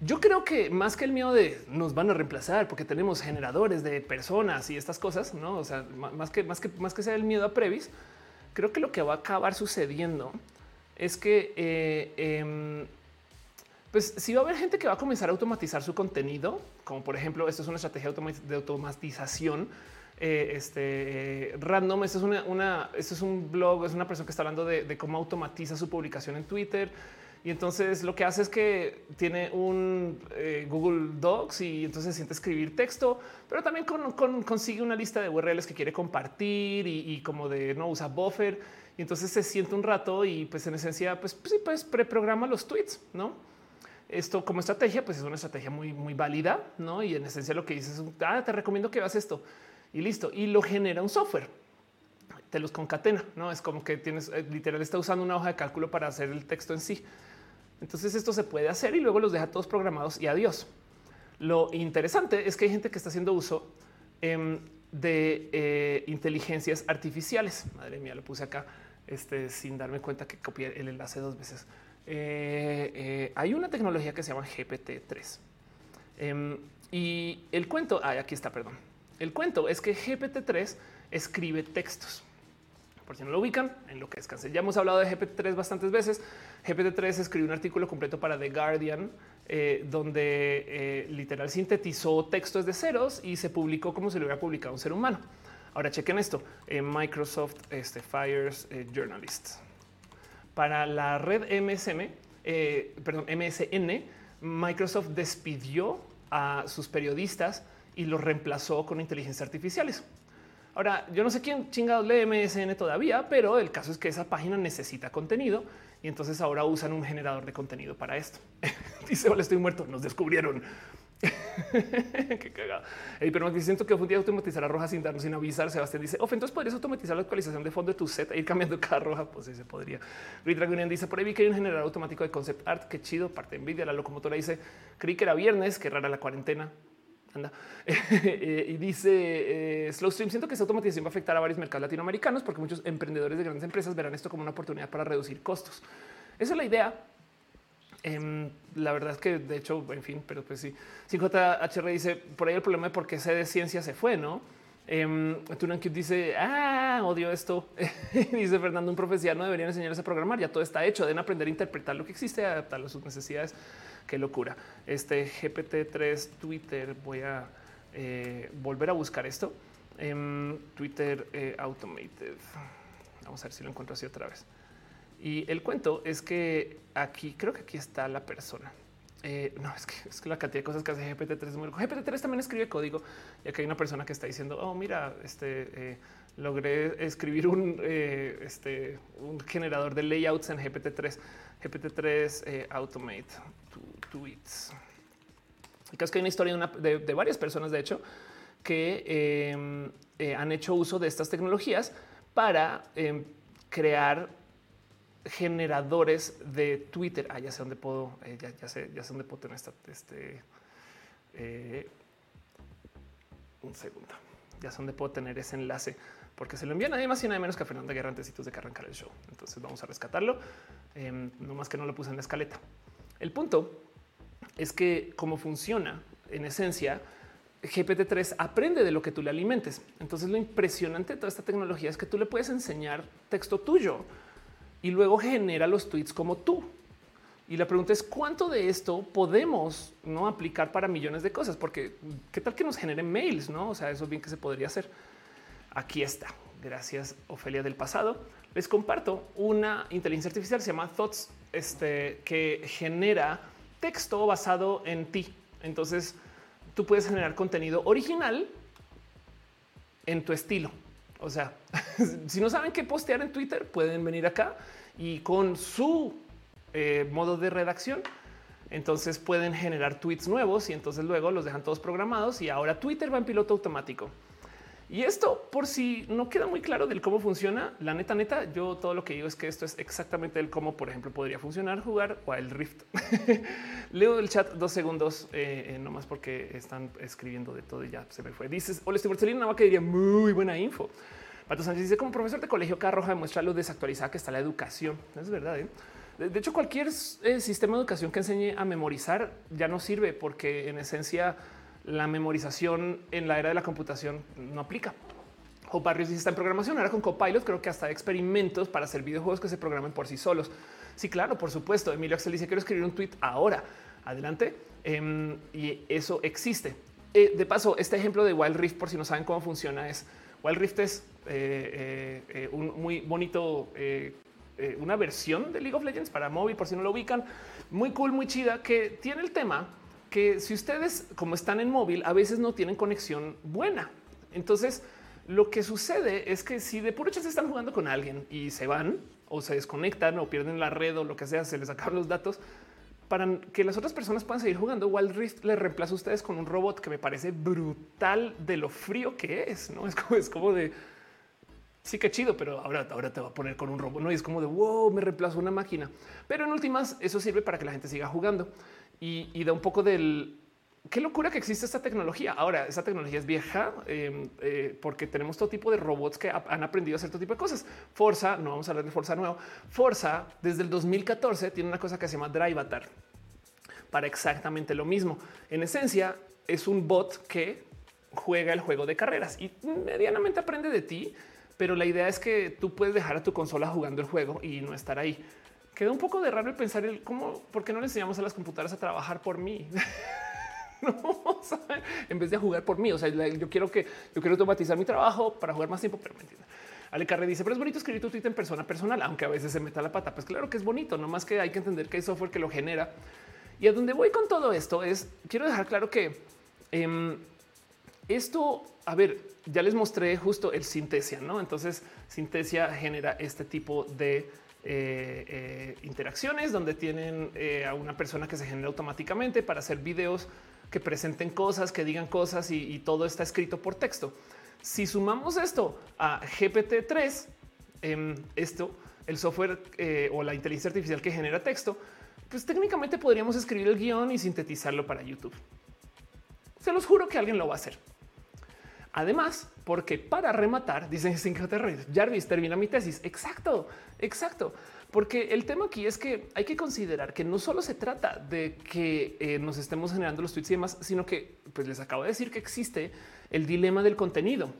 yo creo que más que el miedo de nos van a reemplazar porque tenemos generadores de personas y estas cosas, no? O sea, más que más que más que sea el miedo a Previs, creo que lo que va a acabar sucediendo es que eh, em, pues si va a haber gente que va a comenzar a automatizar su contenido, como por ejemplo, esto es una estrategia de automatización eh, este random. Esto es una, un blog, es una persona que está hablando de, cómo automatiza su publicación en Twitter Y entonces lo que hace es que tiene un eh, Google Docs y entonces siente escribir texto, pero también consigue una lista de URLs que quiere compartir y, como de no usa buffer. Y entonces se siente un rato y pues en esencia, pues, pues pues preprograma los tweets, no? Esto como estrategia, pues es una estrategia muy, válida, no? Y en esencia lo que dices es, ah, te recomiendo que hagas esto y listo. Y lo genera un software te los concatena, no es como que tienes eh, literal, está usando una hoja de cálculo para hacer el texto en sí. Entonces esto se puede hacer y luego los deja todos programados y adiós. Lo interesante es que hay gente que está haciendo uso em, de eh, inteligencias artificiales. Madre mía, lo puse acá este, sin darme cuenta que copié el enlace dos veces. Eh, hay una tecnología que se llama GPT-3 em, y el cuento, aquí está, perdón. El cuento es que GPT-3 escribe textos por si no lo ubican, en lo que descanse. Ya hemos hablado de GPT-3 bastantes veces. GPT-3 escribió un artículo completo para The Guardian, eh, donde eh, literal sintetizó textos de ceros y se publicó como si lo hubiera publicado un ser humano. Ahora chequen esto: Microsoft este, Fires eh, Journalists. Para la red MSM, perdón, MSN, Microsoft despidió a sus periodistas y los reemplazó con inteligencias artificiales. Ahora, yo no sé quién chingados lee MSN todavía, pero el caso es que esa página necesita contenido y entonces ahora usan un generador de contenido para esto. [LAUGHS] Dice, hola, estoy muerto, nos descubrieron. [LAUGHS] Qué cagado. pero me siento que un día automatizar a roja sin darnos sin avisar. Sebastián dice, of, entonces podrías automatizar la actualización de fondo de tu set e ir cambiando cada roja. Pues sí se podría. Luis Dragonian dice, por ahí vi que hay un generador automático de concept art. Qué chido. Parte de Nvidia. La locomotora dice, creí que era viernes, qué rara la cuarentena anda. [LAUGHS] Eh, y dice eh, Slowstream, siento que esta automatización va a afectar a varios mercados latinoamericanos porque muchos emprendedores de grandes empresas verán esto como una oportunidad para reducir costos. Esa es la idea. Em, la verdad es que de hecho, en fin, pero pues sí. 5JHR dice por ahí el problema de por qué sé de ciencia se fue, no? Eh, dice, ah, odio esto. [LAUGHS] dice Fernando, un profesor no deberían enseñarse a programar. Ya todo está hecho. Deben aprender a interpretar lo que existe, adaptarlo a sus necesidades. Qué locura. Este GPT-3 Twitter. Voy a eh, volver a buscar esto. en Twitter eh, Automated. Vamos a ver si lo encuentro así otra vez. Y el cuento es que aquí creo que aquí está la persona. Eh, no, es que, es que la cantidad de cosas que hace GPT-3 es muy GPT-3 también escribe código, ya que hay una persona que está diciendo, oh, mira, este logré escribir un, este, un generador de layouts en GPT-3, GPT-3 Automate tweets. Es que hay una historia de, varias personas, de hecho, que em, eh, han hecho uso de estas tecnologías para em, crear generadores de Twitter. Ah, ya sé dónde puedo, eh, ya, sé, dónde puedo tener esta, este, eh, un segundo. Ya sé dónde puedo tener ese enlace porque se lo envían nadie más y nada menos que a Fernanda Guerra de que arrancar el show. Entonces vamos a rescatarlo. Em, no más que no lo puse en la escaleta. El punto es que cómo funciona en esencia, GPT-3 aprende de lo que tú le alimentes. Entonces lo impresionante de toda esta tecnología es que tú le puedes enseñar texto tuyo y luego genera los tweets como tú. Y la pregunta es cuánto de esto podemos no aplicar para millones de cosas, porque qué tal que nos generen mails, no? O sea, eso es bien que se podría hacer. Aquí está. Gracias, Ofelia del pasado. Les comparto una inteligencia artificial, se llama Thoughts, este, que genera texto basado en ti. Entonces tú puedes generar contenido original en tu estilo. O sea, [LAUGHS] si no saben qué postear en Twitter, pueden venir acá y con su eh, modo de redacción, entonces pueden generar tweets nuevos y entonces luego los dejan todos programados y ahora Twitter va en piloto automático. Y esto, por si no queda muy claro del cómo funciona, la neta, neta, yo todo lo que digo es que esto es exactamente el cómo, por ejemplo, podría funcionar jugar o el Rift. [LAUGHS] Leo el chat dos segundos, eh, eh, nomás porque están escribiendo de todo y ya se me fue. Dices, hola, estoy Porcelina, nada que diría muy buena info. Pato Sánchez dice, como profesor de colegio, cada roja demuestra lo desactualizada que está la educación. Es verdad. ¿eh? De hecho, cualquier sistema de educación que enseñe a memorizar ya no sirve porque en esencia la memorización en la era de la computación no aplica. O Barrios dice está en programación. Ahora con Copilot creo que hasta experimentos para hacer videojuegos que se programen por sí solos. Sí, claro, por supuesto. Emilio Axel dice quiero escribir un tweet ahora. Adelante. Em, y eso existe. Eh, de paso, este ejemplo de Wild Rift, por si no saben cómo funciona, es Wild Rift es eh, eh, un muy bonito una versión de League of Legends para móvil, por si no lo ubican. Muy cool, muy chida, que tiene el tema que si ustedes, como están en móvil, a veces no tienen conexión buena. Entonces, lo que sucede es que si de puro se están jugando con alguien y se van o se desconectan o pierden la red o lo que sea, se les acaban los datos, para que las otras personas puedan seguir jugando, Wild Rift le reemplaza a ustedes con un robot que me parece brutal de lo frío que es. No es como, es como de sí que chido, pero ahora, ahora te va a poner con un robot. No es como de wow, me reemplazo una máquina. Pero en últimas, eso sirve para que la gente siga jugando y, da un poco del qué locura que existe esta tecnología. Ahora, esa tecnología es vieja em, eh, porque tenemos todo tipo de robots que han aprendido a hacer todo tipo de cosas. Forza, no vamos a hablar de Forza nuevo. Forza, desde el 2014, tiene una cosa que se llama Drive Avatar para exactamente lo mismo. En esencia, es un bot que juega el juego de carreras y medianamente aprende de ti, pero la idea es que tú puedes dejar a tu consola jugando el juego y no estar ahí. Queda un poco de raro el pensar el cómo, por qué no le enseñamos a las computadoras a trabajar por mí. [LAUGHS] no, en vez de jugar por mí. O sea, yo quiero que yo quiero automatizar mi trabajo para jugar más tiempo, pero me entiende. Ale Carre dice, pero es bonito escribir tu tweet en persona personal, aunque a veces se meta la pata. Pues claro que es bonito, no más que hay que entender que hay software que lo genera y a donde voy con todo esto es, quiero dejar claro que em, esto, a ver, ya les mostré justo el Sintesia, ¿no? Entonces, Sintesia genera este tipo de eh, eh, interacciones donde tienen eh, a una persona que se genera automáticamente para hacer videos que presenten cosas, que digan cosas y, todo está escrito por texto. Si sumamos esto a GPT-3, em, esto, el software o la inteligencia artificial que genera texto, pues técnicamente podríamos escribir el guion y sintetizarlo para YouTube. Se los juro que alguien lo va a hacer. Además, porque para rematar, dicen Jarvis termina mi tesis. Exacto, exacto. Porque el tema aquí es que hay que considerar que no solo se trata de que eh, nos estemos generando los tweets y demás, sino que pues les acabo de decir que existe el dilema del contenido.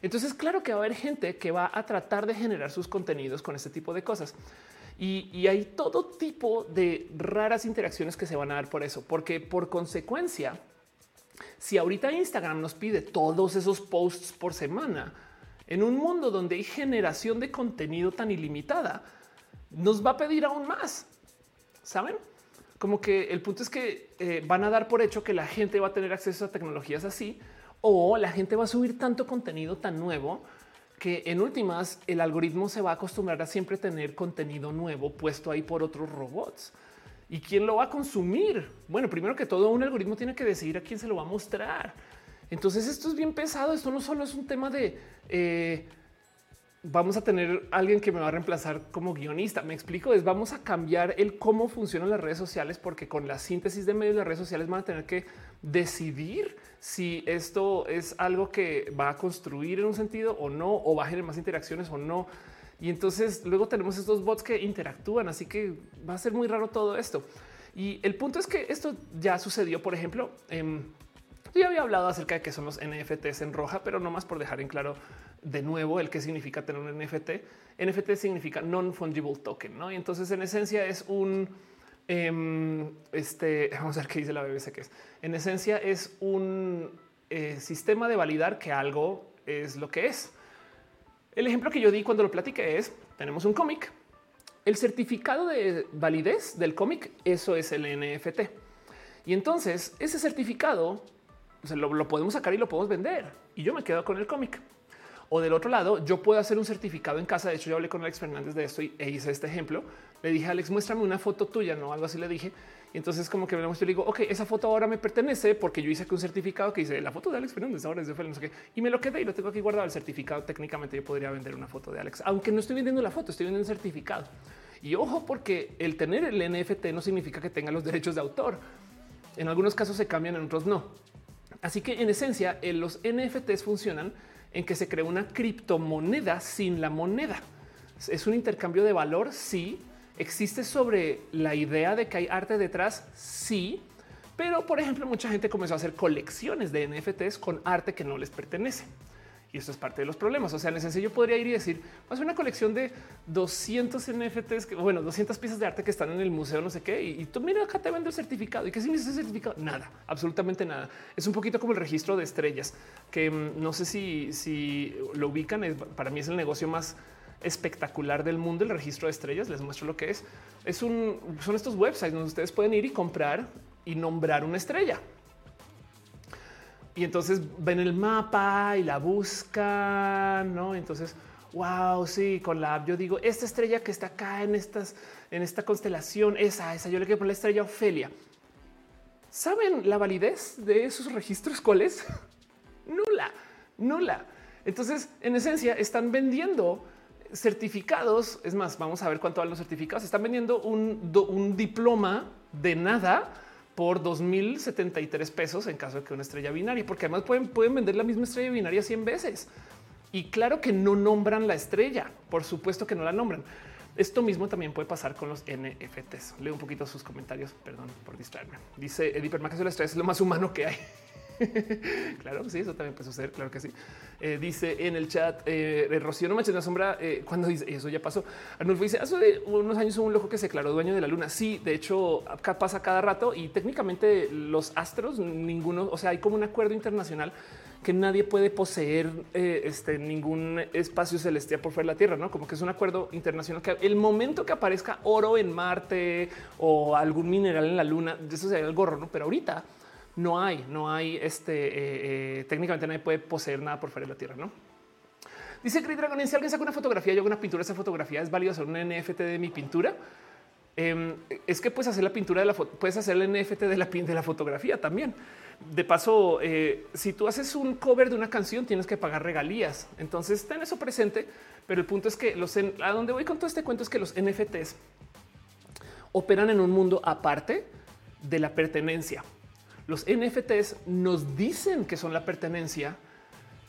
Entonces, claro que va a haber gente que va a tratar de generar sus contenidos con este tipo de cosas. Y, hay todo tipo de raras interacciones que se van a dar por eso, porque por consecuencia, si ahorita Instagram nos pide todos esos posts por semana, en un mundo donde hay generación de contenido tan ilimitada, nos va a pedir aún más. Saben? Como que el punto es que eh, van a dar por hecho que la gente va a tener acceso a tecnologías así o la gente va a subir tanto contenido tan nuevo que en últimas el algoritmo se va a acostumbrar a siempre tener contenido nuevo puesto ahí por otros robots. ¿Y quién lo va a consumir? Bueno, primero que todo, un algoritmo tiene que decidir a quién se lo va a mostrar. Entonces esto es bien pesado. Esto no solo es un tema de eh, vamos a tener alguien que me va a reemplazar como guionista. Me explico, es vamos a cambiar el cómo funcionan las redes sociales porque con la síntesis de medios las redes sociales van a tener que decidir si esto es algo que va a construir en un sentido o no, o va a generar más interacciones o no. Y entonces luego tenemos estos bots que interactúan, así que va a ser muy raro todo esto. Y el punto es que esto ya sucedió, por ejemplo, en yo había hablado acerca de qué son los NFTs en roja, pero no más por dejar en claro de nuevo el que significa tener un NFT. NFT significa non fungible token, ¿no? Y entonces en esencia es un em, este, vamos a ver qué dice la BBC que es. En esencia es un eh, sistema de validar que algo es lo que es. El ejemplo que yo di cuando lo platiqué es tenemos un cómic. El certificado de validez del cómic, eso es el NFT. Y entonces ese certificado lo, podemos sacar y lo podemos vender. Y yo me quedo con el cómic. O del otro lado, yo puedo hacer un certificado en casa. De hecho, yo hablé con Alex Fernández de esto y e hice este ejemplo. Le dije, Alex, muéstrame una foto tuya, no algo así le dije. Y entonces, como que me lo muestro y digo, ok, esa foto ahora me pertenece porque yo hice un certificado que dice la foto de Alex Fernández ahora es de no sé qué. Y me lo quedé y lo tengo aquí guardado. El certificado técnicamente yo podría vender una foto de Alex, aunque no estoy vendiendo la foto, estoy vendiendo un certificado. Y ojo, porque el tener el NFT no significa que tenga los derechos de autor. En algunos casos se cambian, en otros no. Así que en esencia eh, los NFTs funcionan en que se crea una criptomoneda sin la moneda. Es un intercambio de valor. Sí existe sobre la idea de que hay arte detrás. Sí, pero por ejemplo, mucha gente comenzó a hacer colecciones de NFTs con arte que no les pertenece. Y esto es parte de los problemas. O sea, en esencia yo podría ir y decir, pues una colección de 200 NFTs, bueno, 200 piezas de arte que están en el museo, no sé qué. Y, tú mira, acá te vendo el certificado. ¿Y qué significa ese certificado? Nada, absolutamente nada. Es un poquito como el registro de estrellas, que mm, no sé si, si lo ubican. para mí es el negocio más espectacular del mundo, el registro de estrellas. Les muestro lo que es. Es un, son estos websites donde ustedes pueden ir y comprar y nombrar una estrella. Y entonces ven el mapa y la buscan, ¿no? Entonces, wow, sí, con la app yo digo, esta estrella que está acá en, estas, en esta constelación, esa, esa, yo le quiero poner la estrella Ofelia. ¿Saben la validez de esos registros cuál es? [LAUGHS] nula, nula. Entonces, en esencia, están vendiendo certificados. Es más, vamos a ver cuánto valen los certificados. Están vendiendo un, diploma de nada por 2073 pesos en caso de que una estrella binaria, porque además pueden, pueden vender la misma estrella binaria 100 veces. Y claro que no nombran la estrella, por supuesto que no la nombran. Esto mismo también puede pasar con los NFTs. Leo un poquito sus comentarios, perdón por distraerme. Dice Eddie Permac la estrella es lo más humano que hay. [LAUGHS] claro, sí, eso también puede suceder. Claro que sí. Eh, dice en el chat eh, Rocío, no manches la sombra. Eh, cuando dice eso ya pasó. Arnulfo dice hace unos años hubo un loco que se declaró dueño de la luna. Sí, de hecho, pasa cada rato y técnicamente los astros, ninguno, o sea, hay como un acuerdo internacional que nadie puede poseer eh, este, ningún espacio celestial por fuera de la Tierra, no como que es un acuerdo internacional que el momento que aparezca oro en Marte o algún mineral en la luna, eso sería el gorro, ¿no? Pero ahorita no hay, no hay este, eh, eh, técnicamente nadie puede poseer nada por fuera de la Tierra, ¿no? Dice Chris Dragon, si alguien saca una fotografía y hago una pintura, esa fotografía es válido hacer un NFT de mi pintura. Em, es que puedes hacer la pintura de la foto, puedes hacer el NFT de la, de la fotografía también. De paso, eh, si tú haces un cover de una canción, tienes que pagar regalías. Entonces, ten eso presente. Pero el punto es que los a donde voy con todo este cuento es que los NFTs operan en un mundo aparte de la pertenencia. Los NFTs nos dicen que son la pertenencia,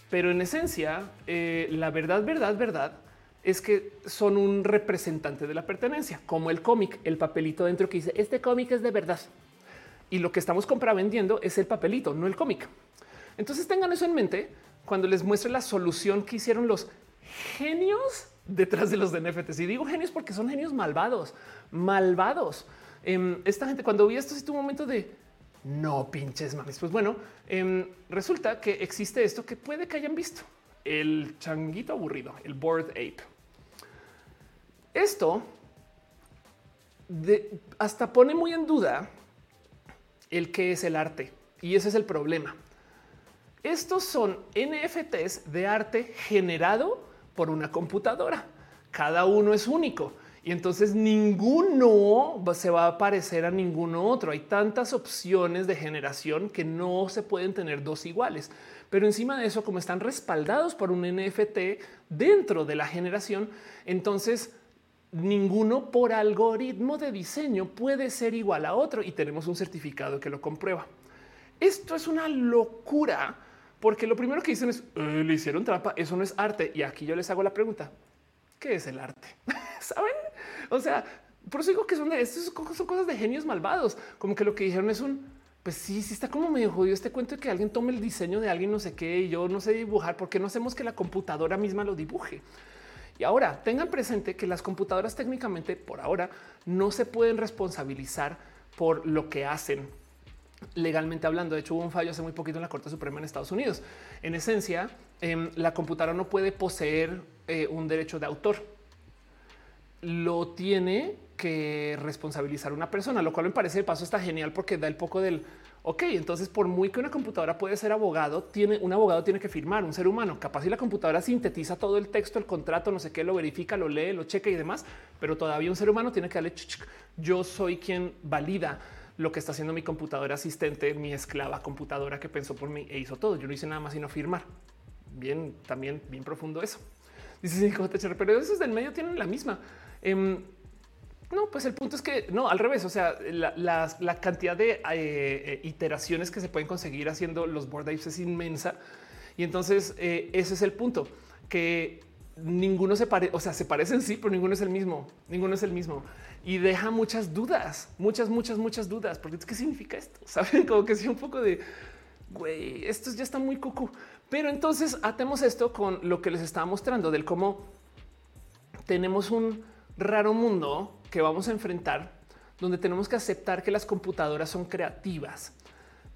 pero en esencia, eh, la verdad, verdad, verdad es que son un representante de la pertenencia, como el cómic, el papelito dentro que dice este cómic es de verdad. Y lo que estamos compravendiendo es el papelito, no el cómic. Entonces tengan eso en mente cuando les muestre la solución que hicieron los genios detrás de los de NFTs. Y digo genios porque son genios malvados, malvados. Em, esta gente cuando vi esto, sí tuvo un momento de no pinches mames. Pues bueno, em, resulta que existe esto que puede que hayan visto el changuito aburrido, el board ape. Esto hasta pone muy en duda el que es el arte y ese es el problema. Estos son NFTs de arte generado por una computadora. Cada uno es único y entonces ninguno se va a parecer a ninguno otro. Hay tantas opciones de generación que no se pueden tener dos iguales. Pero encima de eso, como están respaldados por un NFT dentro de la generación, entonces ninguno por algoritmo de diseño puede ser igual a otro y tenemos un certificado que lo comprueba. Esto es una locura porque lo primero que dicen es eh, le hicieron trampa. Eso no es arte. Y aquí yo les hago la pregunta: ¿qué es el arte? Saben? O sea, por eso digo que son, de, son cosas de genios malvados, como que lo que dijeron es un pues sí, sí está como medio jodido este cuento de que alguien tome el diseño de alguien, no sé qué, y yo no sé dibujar, porque no hacemos que la computadora misma lo dibuje. Y ahora tengan presente que las computadoras técnicamente por ahora no se pueden responsabilizar por lo que hacen legalmente hablando. De hecho, hubo un fallo hace muy poquito en la Corte Suprema en Estados Unidos. En esencia, em, la computadora no puede poseer eh, un derecho de autor. Lo tiene que responsabilizar una persona, lo cual me parece de paso está genial porque da el poco del ok. Entonces, por muy que una computadora puede ser abogado, tiene un abogado tiene que firmar un ser humano. Capaz si la computadora sintetiza todo el texto, el contrato, no sé qué, lo verifica, lo lee, lo checa y demás, pero todavía un ser humano tiene que darle yo soy quien valida lo que está haciendo mi computadora asistente, mi esclava computadora que pensó por mí e hizo todo. Yo no hice nada más sino firmar. Bien, también bien profundo eso. Dice pero esos del medio tienen la misma. Em, no, pues el punto es que no, al revés. O sea, la, cantidad de eh, eh, iteraciones que se pueden conseguir haciendo los board apes es inmensa. Y entonces eh, ese es el punto que ninguno se parece, o sea, se parecen sí, pero ninguno es el mismo. Ninguno es el mismo y deja muchas dudas, muchas, muchas, muchas dudas. Porque qué significa esto? [LAUGHS] Saben como que sí, un poco de güey, esto ya está muy cucu. Pero entonces atemos esto con lo que les estaba mostrando del cómo tenemos un raro mundo que vamos a enfrentar, donde tenemos que aceptar que las computadoras son creativas.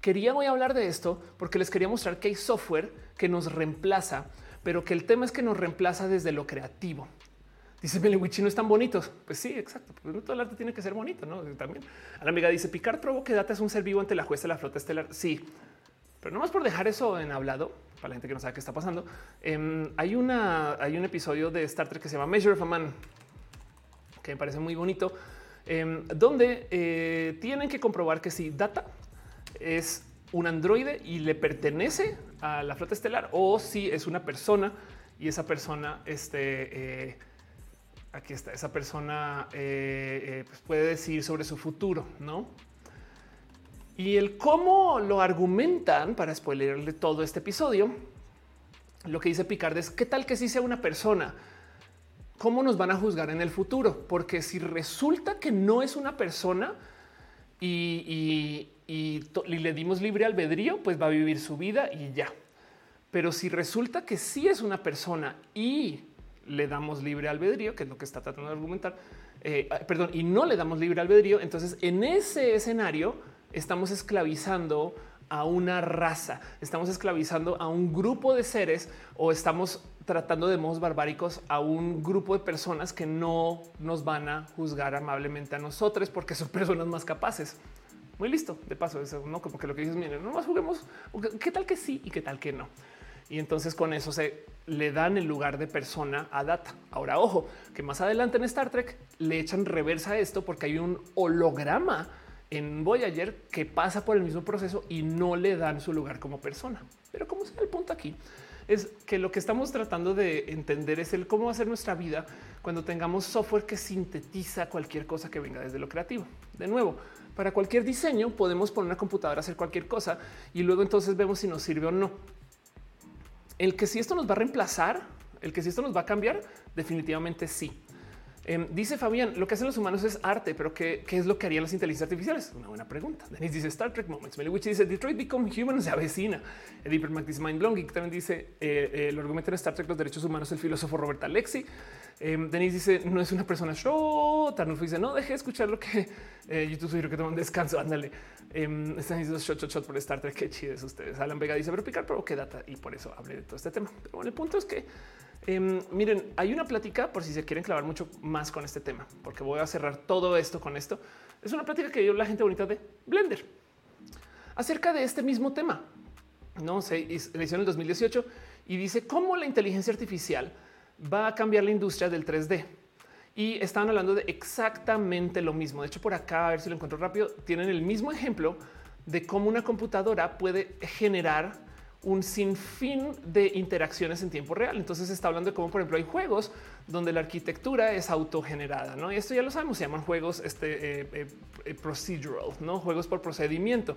Quería hoy hablar de esto porque les quería mostrar que hay software que nos reemplaza, pero que el tema es que nos reemplaza desde lo creativo. Dice Meliwichi no están bonitos. Pues sí, exacto. Todo el arte tiene que ser bonito, no? También a la amiga dice Picard probó que Data es un ser vivo ante la jueza de la flota estelar. Sí, pero no más por dejar eso en hablado para la gente que no sabe qué está pasando. Em, hay una, hay un episodio de Star Trek que se llama Measure of a Man que me parece muy bonito, em, donde eh, tienen que comprobar que si Data es un androide y le pertenece a la flota estelar o si es una persona y esa persona este, eh, aquí está, esa persona eh, pues puede decir sobre su futuro, ¿no? Y el cómo lo argumentan para spoilerle todo este episodio, lo que dice Picard es qué tal que si sea una persona, cómo nos van a juzgar en el futuro, porque si resulta que no es una persona y, le dimos libre albedrío, pues va a vivir su vida y ya. Pero si resulta que sí es una persona y le damos libre albedrío, que es lo que está tratando de argumentar, eh, perdón, y no le damos libre albedrío, entonces en ese escenario estamos esclavizando a una raza, estamos esclavizando a un grupo de seres o estamos tratando de modos barbáricos a un grupo de personas que no nos van a juzgar amablemente a nosotros porque son [LAUGHS] personas más capaces. Muy listo, de paso, eso, ¿no? Como que lo que dices, miren, no más juguemos, ¿qué tal que sí y qué tal que no? Y entonces con eso se le dan el lugar de persona a Data. Ahora, ojo, que más adelante en Star Trek le echan reversa a esto porque hay un holograma en Voyager que pasa por el mismo proceso y no le dan su lugar como persona. Pero como sea el punto aquí es que lo que estamos tratando de entender es el cómo ser nuestra vida cuando tengamos software que sintetiza cualquier cosa que venga desde lo creativo. De nuevo, para cualquier diseño podemos poner una computadora a hacer cualquier cosa y luego entonces vemos si nos sirve o no el que si esto nos va a reemplazar, el que si esto nos va a cambiar, definitivamente sí. Em, dice Fabián, lo que hacen los humanos es arte, pero ¿qué, es lo que harían las inteligencias artificiales? Una buena pregunta. Denis dice Star Trek Moments. Meliwich dice Detroit Become Human se avecina. El Hypermax dice Mind Blowing. También dice eh, eh, el argumento en Star Trek, los derechos humanos, el filósofo Robert Alexi. Eh, Denis dice no es una persona show. Tarnulfo dice no deje de escuchar lo que eh, YouTube sugiere que toma un descanso. Ándale. Eh, están diciendo shot, shot, shot por Star Trek. Qué chido ustedes. Alan Vega dice pero picar, pero qué data y por eso hablé de todo este tema. Pero bueno, el punto es que Em, miren, hay una plática por si se quieren clavar mucho más con este tema, porque voy a cerrar todo esto con esto. Es una plática que dio la gente bonita de Blender acerca de este mismo tema. No le hizo en el 2018 y dice cómo la inteligencia artificial va a cambiar la industria del 3D. Y estaban hablando de exactamente lo mismo. De hecho, por acá, a ver si lo encuentro rápido, tienen el mismo ejemplo de cómo una computadora puede generar un sinfín de interacciones en tiempo real. Entonces está hablando de cómo, por ejemplo, hay juegos donde la arquitectura es autogenerada, ¿no? Y esto ya lo sabemos, se llaman juegos este, eh, eh, eh, procedural, ¿no? Juegos por procedimiento.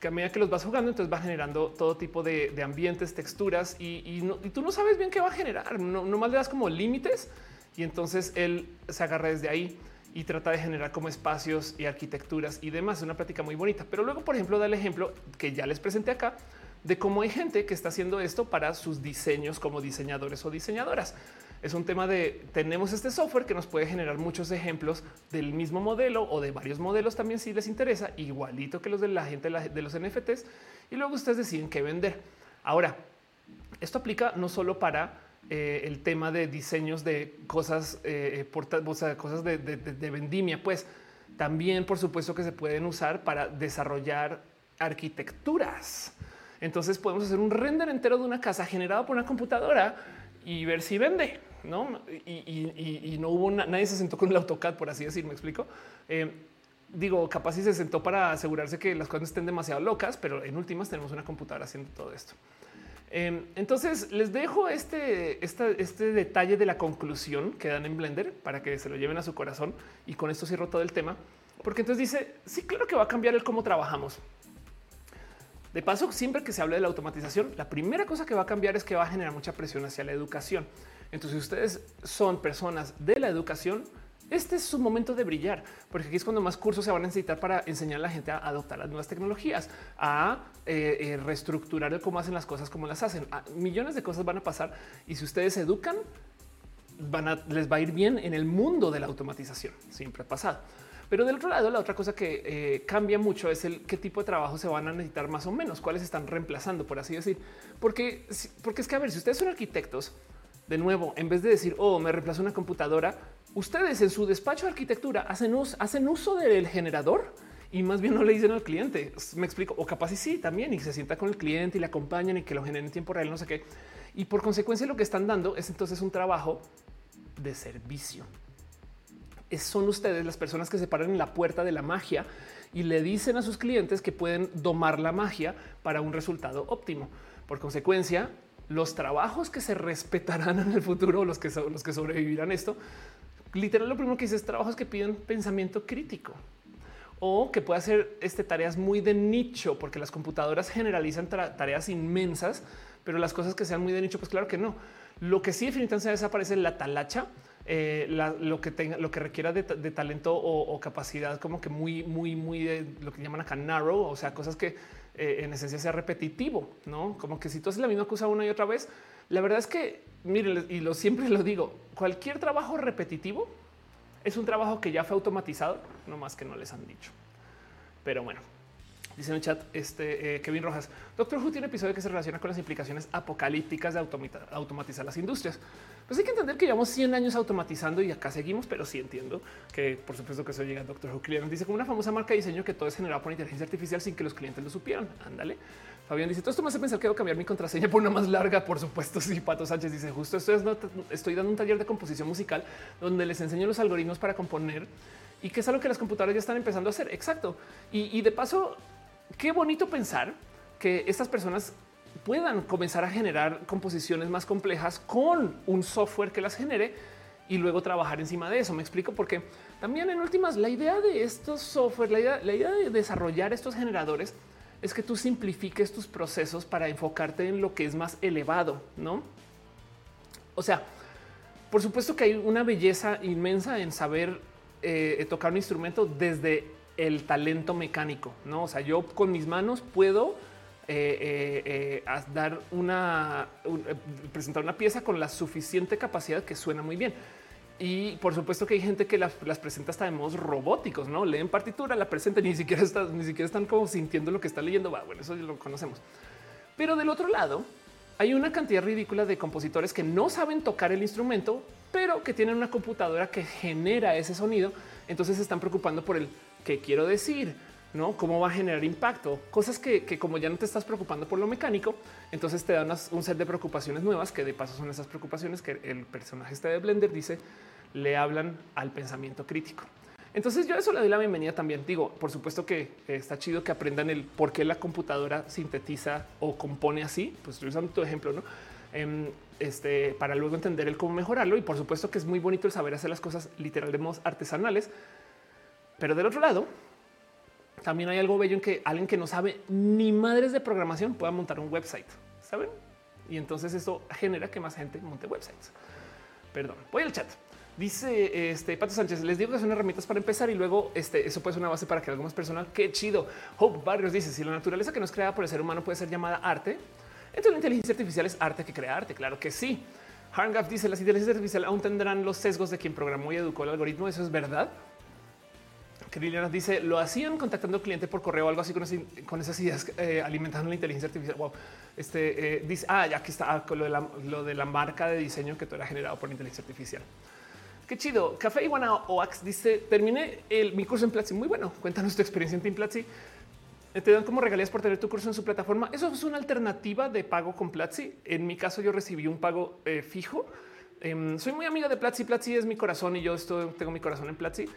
Que a medida que los vas jugando, entonces va generando todo tipo de, ambientes, texturas y, tú no sabes bien qué va a generar. No, más le das como límites y entonces él se agarra desde ahí y trata de generar como espacios y arquitecturas y demás. Es una práctica muy bonita. Pero luego, por ejemplo, da el ejemplo que ya les presenté acá de cómo hay gente que está haciendo esto para sus diseños como diseñadores o diseñadoras. Es un tema de tenemos este software que nos puede generar muchos ejemplos del mismo modelo o de varios modelos también si les interesa, igualito que los de la gente de los NFTs y luego ustedes deciden qué vender. Ahora, esto aplica no solo para eh, el tema de diseños de cosas, eh, cosas de, de vendimia, pues también por supuesto que se pueden usar para desarrollar arquitecturas. Entonces podemos hacer un render entero de una casa generado por una computadora y ver si vende. No, y, no hubo nadie se sentó con el AutoCAD, por así decir. Me explico. Eh, digo, capaz si se sentó para asegurarse que las cosas estén demasiado locas, pero en últimas tenemos una computadora haciendo todo esto. Eh, entonces les dejo este, este detalle de la conclusión que dan en Blender para que se lo lleven a su corazón y con esto cierro todo el tema, porque entonces dice sí, claro que va a cambiar el cómo trabajamos. De paso, siempre que se hable de la automatización, la primera cosa que va a cambiar es que va a generar mucha presión hacia la educación. Entonces, si ustedes son personas de la educación, este es su momento de brillar, porque aquí es cuando más cursos se van a necesitar para enseñar a la gente a adoptar las nuevas tecnologías, a eh, eh, reestructurar cómo hacen las cosas, cómo las hacen. millones de cosas van a pasar y si ustedes educan, les va a ir bien en el mundo de la automatización. Siempre ha pasado. Pero del otro lado, la otra cosa que eh, cambia mucho es el qué tipo de trabajo se van a necesitar más o menos, cuáles están reemplazando, por así decir. Porque, porque es que a ver, si ustedes son arquitectos, de nuevo, en vez de decir, oh, me reemplaza una computadora, ustedes en su despacho de arquitectura hacen uso, hacen uso del generador y más bien no le dicen al cliente. Me explico. O capaz y sí también y se sienta con el cliente y le acompañan y que lo generen en tiempo real, no sé qué. Y por consecuencia, lo que están dando es entonces un trabajo de servicio. Son ustedes las personas que se paran en la puerta de la magia y le dicen a sus clientes que pueden domar la magia para un resultado óptimo. Por consecuencia, los trabajos que se respetarán en el futuro, los que son los que sobrevivirán esto, literal lo primero que dice es trabajos que piden pensamiento crítico o que puede hacer este tareas muy de nicho, porque las computadoras generalizan tareas inmensas, pero las cosas que sean muy de nicho, pues claro que no. Lo que sí definitivamente desaparece la talacha, eh, lo que tenga, lo que requiera de, talento o, capacidad, como que muy, muy, muy de lo que llaman acá narrow, o sea, cosas que eh, en esencia sea repetitivo, no como que si tú haces la misma cosa una y otra vez, la verdad es que miren, y lo siempre lo digo, cualquier trabajo repetitivo es un trabajo que ya fue automatizado, no más que no les han dicho. Pero bueno, dice en el chat este eh, Kevin Rojas. Doctor Who tiene episodio que se relaciona con las implicaciones apocalípticas de automatizar las industrias. Pues hay que entender que llevamos 100 años automatizando y acá seguimos, pero sí entiendo que por supuesto que eso llega Doctor Who Client. Dice como una famosa marca de diseño que todo es generado por inteligencia artificial sin que los clientes lo supieran. Ándale. Fabián dice todo esto me hace pensar que debo cambiar mi contraseña por una más larga. Por supuesto, sí. Pato Sánchez dice justo esto es, estoy dando un taller de composición musical donde les enseño los algoritmos para componer y que es algo que las computadoras ya están empezando a hacer. Exacto. Y de paso, qué bonito pensar que estas personas puedan comenzar a generar composiciones más complejas con un software que las genere y luego trabajar encima de eso. Me explico porque también en últimas la idea de estos software, la idea, de desarrollar estos generadores es que tú simplifiques tus procesos para enfocarte en lo que es más elevado, ¿no? O sea, por supuesto que hay una belleza inmensa en saber eh, tocar un instrumento desde el talento mecánico, ¿no? O sea, yo con mis manos puedo eh, eh, eh dar una, presentar una pieza con la suficiente capacidad que suena muy bien. Y por supuesto que hay gente que las, presenta hasta de modos robóticos, no leen partitura, la presentan ni siquiera están, ni siquiera están como sintiendo lo que está leyendo. Bueno, eso lo conocemos. Pero del otro lado, hay una cantidad ridícula de compositores que no saben tocar el instrumento, pero que tienen una computadora que genera ese sonido. Entonces se están preocupando por el qué quiero decir, ¿no? ¿Cómo va a generar impacto? Cosas que, como ya no te estás preocupando por lo mecánico, entonces te dan un set de preocupaciones nuevas que de paso son esas preocupaciones que el personaje este de Blender dice le hablan al pensamiento crítico. Entonces yo eso le doy la bienvenida también. Digo, por supuesto que está chido que aprendan el por qué la computadora sintetiza o compone así. Pues estoy usando tu ejemplo, ¿no? Em, este, para luego entender el cómo mejorarlo. Y por supuesto que es muy bonito el saber hacer las cosas literal de modos artesanales. Pero del otro lado, también hay algo bello en que alguien que no sabe ni madres de programación pueda montar un website, saben? Y entonces esto genera que más gente monte websites. Perdón, voy al chat. Dice este Pato Sánchez, les digo que son herramientas para empezar y luego este, eso puede ser una base para que algo más personal. Qué chido. Hope Barrios dice: Si la naturaleza que no es creada por el ser humano puede ser llamada arte, entonces la inteligencia artificial es arte que crea arte. Claro que sí. Harngaf dice: Las inteligencias artificiales aún tendrán los sesgos de quien programó y educó el algoritmo. Eso es verdad que dice lo hacían contactando al cliente por correo o algo así con, esas ideas eh, alimentando la inteligencia artificial. Wow. Este eh, dice ah, ya aquí está ah, lo, de la, marca de diseño que todo era generado por inteligencia artificial. Qué chido. Café Iguana Oax dice terminé el, mi curso en Platzi. Muy bueno. Cuéntanos tu experiencia en Team Platzi. Eh, te dan como regalías por tener tu curso en su plataforma. Eso es una alternativa de pago con Platzi. En mi caso, yo recibí un pago fijo. Em, soy muy amiga de Platzi. Platzi es mi corazón y yo estoy, tengo mi corazón en Platzi.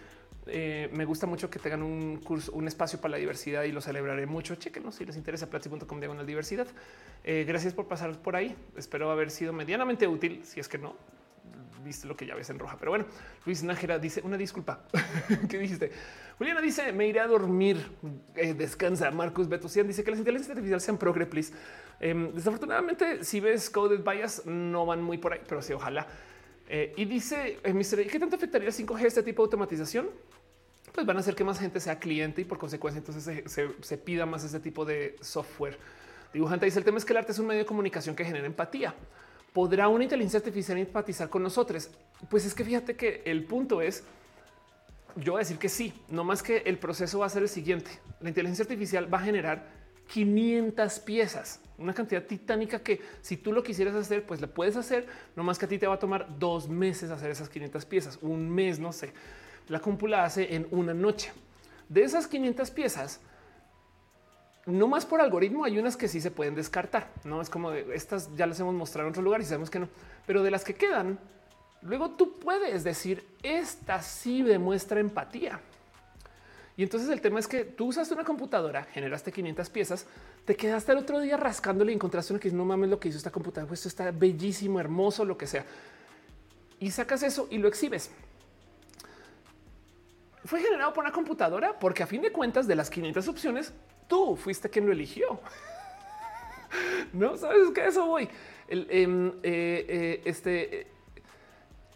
Eh, me gusta mucho que tengan un curso, un espacio para la diversidad y lo celebraré mucho. Chequenos si les interesa platzi.com diagonal diversidad. Eh, gracias por pasar por ahí. Espero haber sido medianamente útil. Si es que no, viste lo que ya ves en roja. Pero bueno, Luis Nájera dice una disculpa. [LAUGHS] ¿Qué dijiste? Juliana dice me iré a dormir. Eh, descansa. Marcus Betusian dice que las inteligencias artificiales sean progre, please. Em, desafortunadamente, si ves coded bias, no van muy por ahí, pero sí, ojalá. y dice, eh, ¿qué tanto afectaría el 5G este tipo de automatización? Pues van a hacer que más gente sea cliente y por consecuencia entonces se, pida más ese tipo de software. Dibujante dice el tema es que el arte es un medio de comunicación que genera empatía. ¿Podrá una inteligencia artificial empatizar con nosotros? Pues es que fíjate que el punto es, yo voy a decir que sí, no más que el proceso va a ser el siguiente. La inteligencia artificial va a generar 500 piezas, una cantidad titánica que si tú lo quisieras hacer, pues la puedes hacer, no más que a ti te va a tomar dos meses hacer esas 500 piezas, un mes, no sé. La cúmpula hace en una noche. De esas 500 piezas, no más por algoritmo, hay unas que sí se pueden descartar. No es como de estas ya las hemos mostrado en otro lugar y sabemos que no, pero de las que quedan, luego tú puedes decir esta sí demuestra empatía. Y entonces el tema es que tú usaste una computadora, generaste 500 piezas, te quedaste el otro día rascándole y encontraste una que no mames lo que hizo esta computadora, pues esto está bellísimo, hermoso, lo que sea. Y sacas eso y lo exhibes. Fue generado por una computadora porque a fin de cuentas de las 500 opciones, tú fuiste quien lo eligió. [LAUGHS] no sabes que eso voy. El, em, eh, eh, este,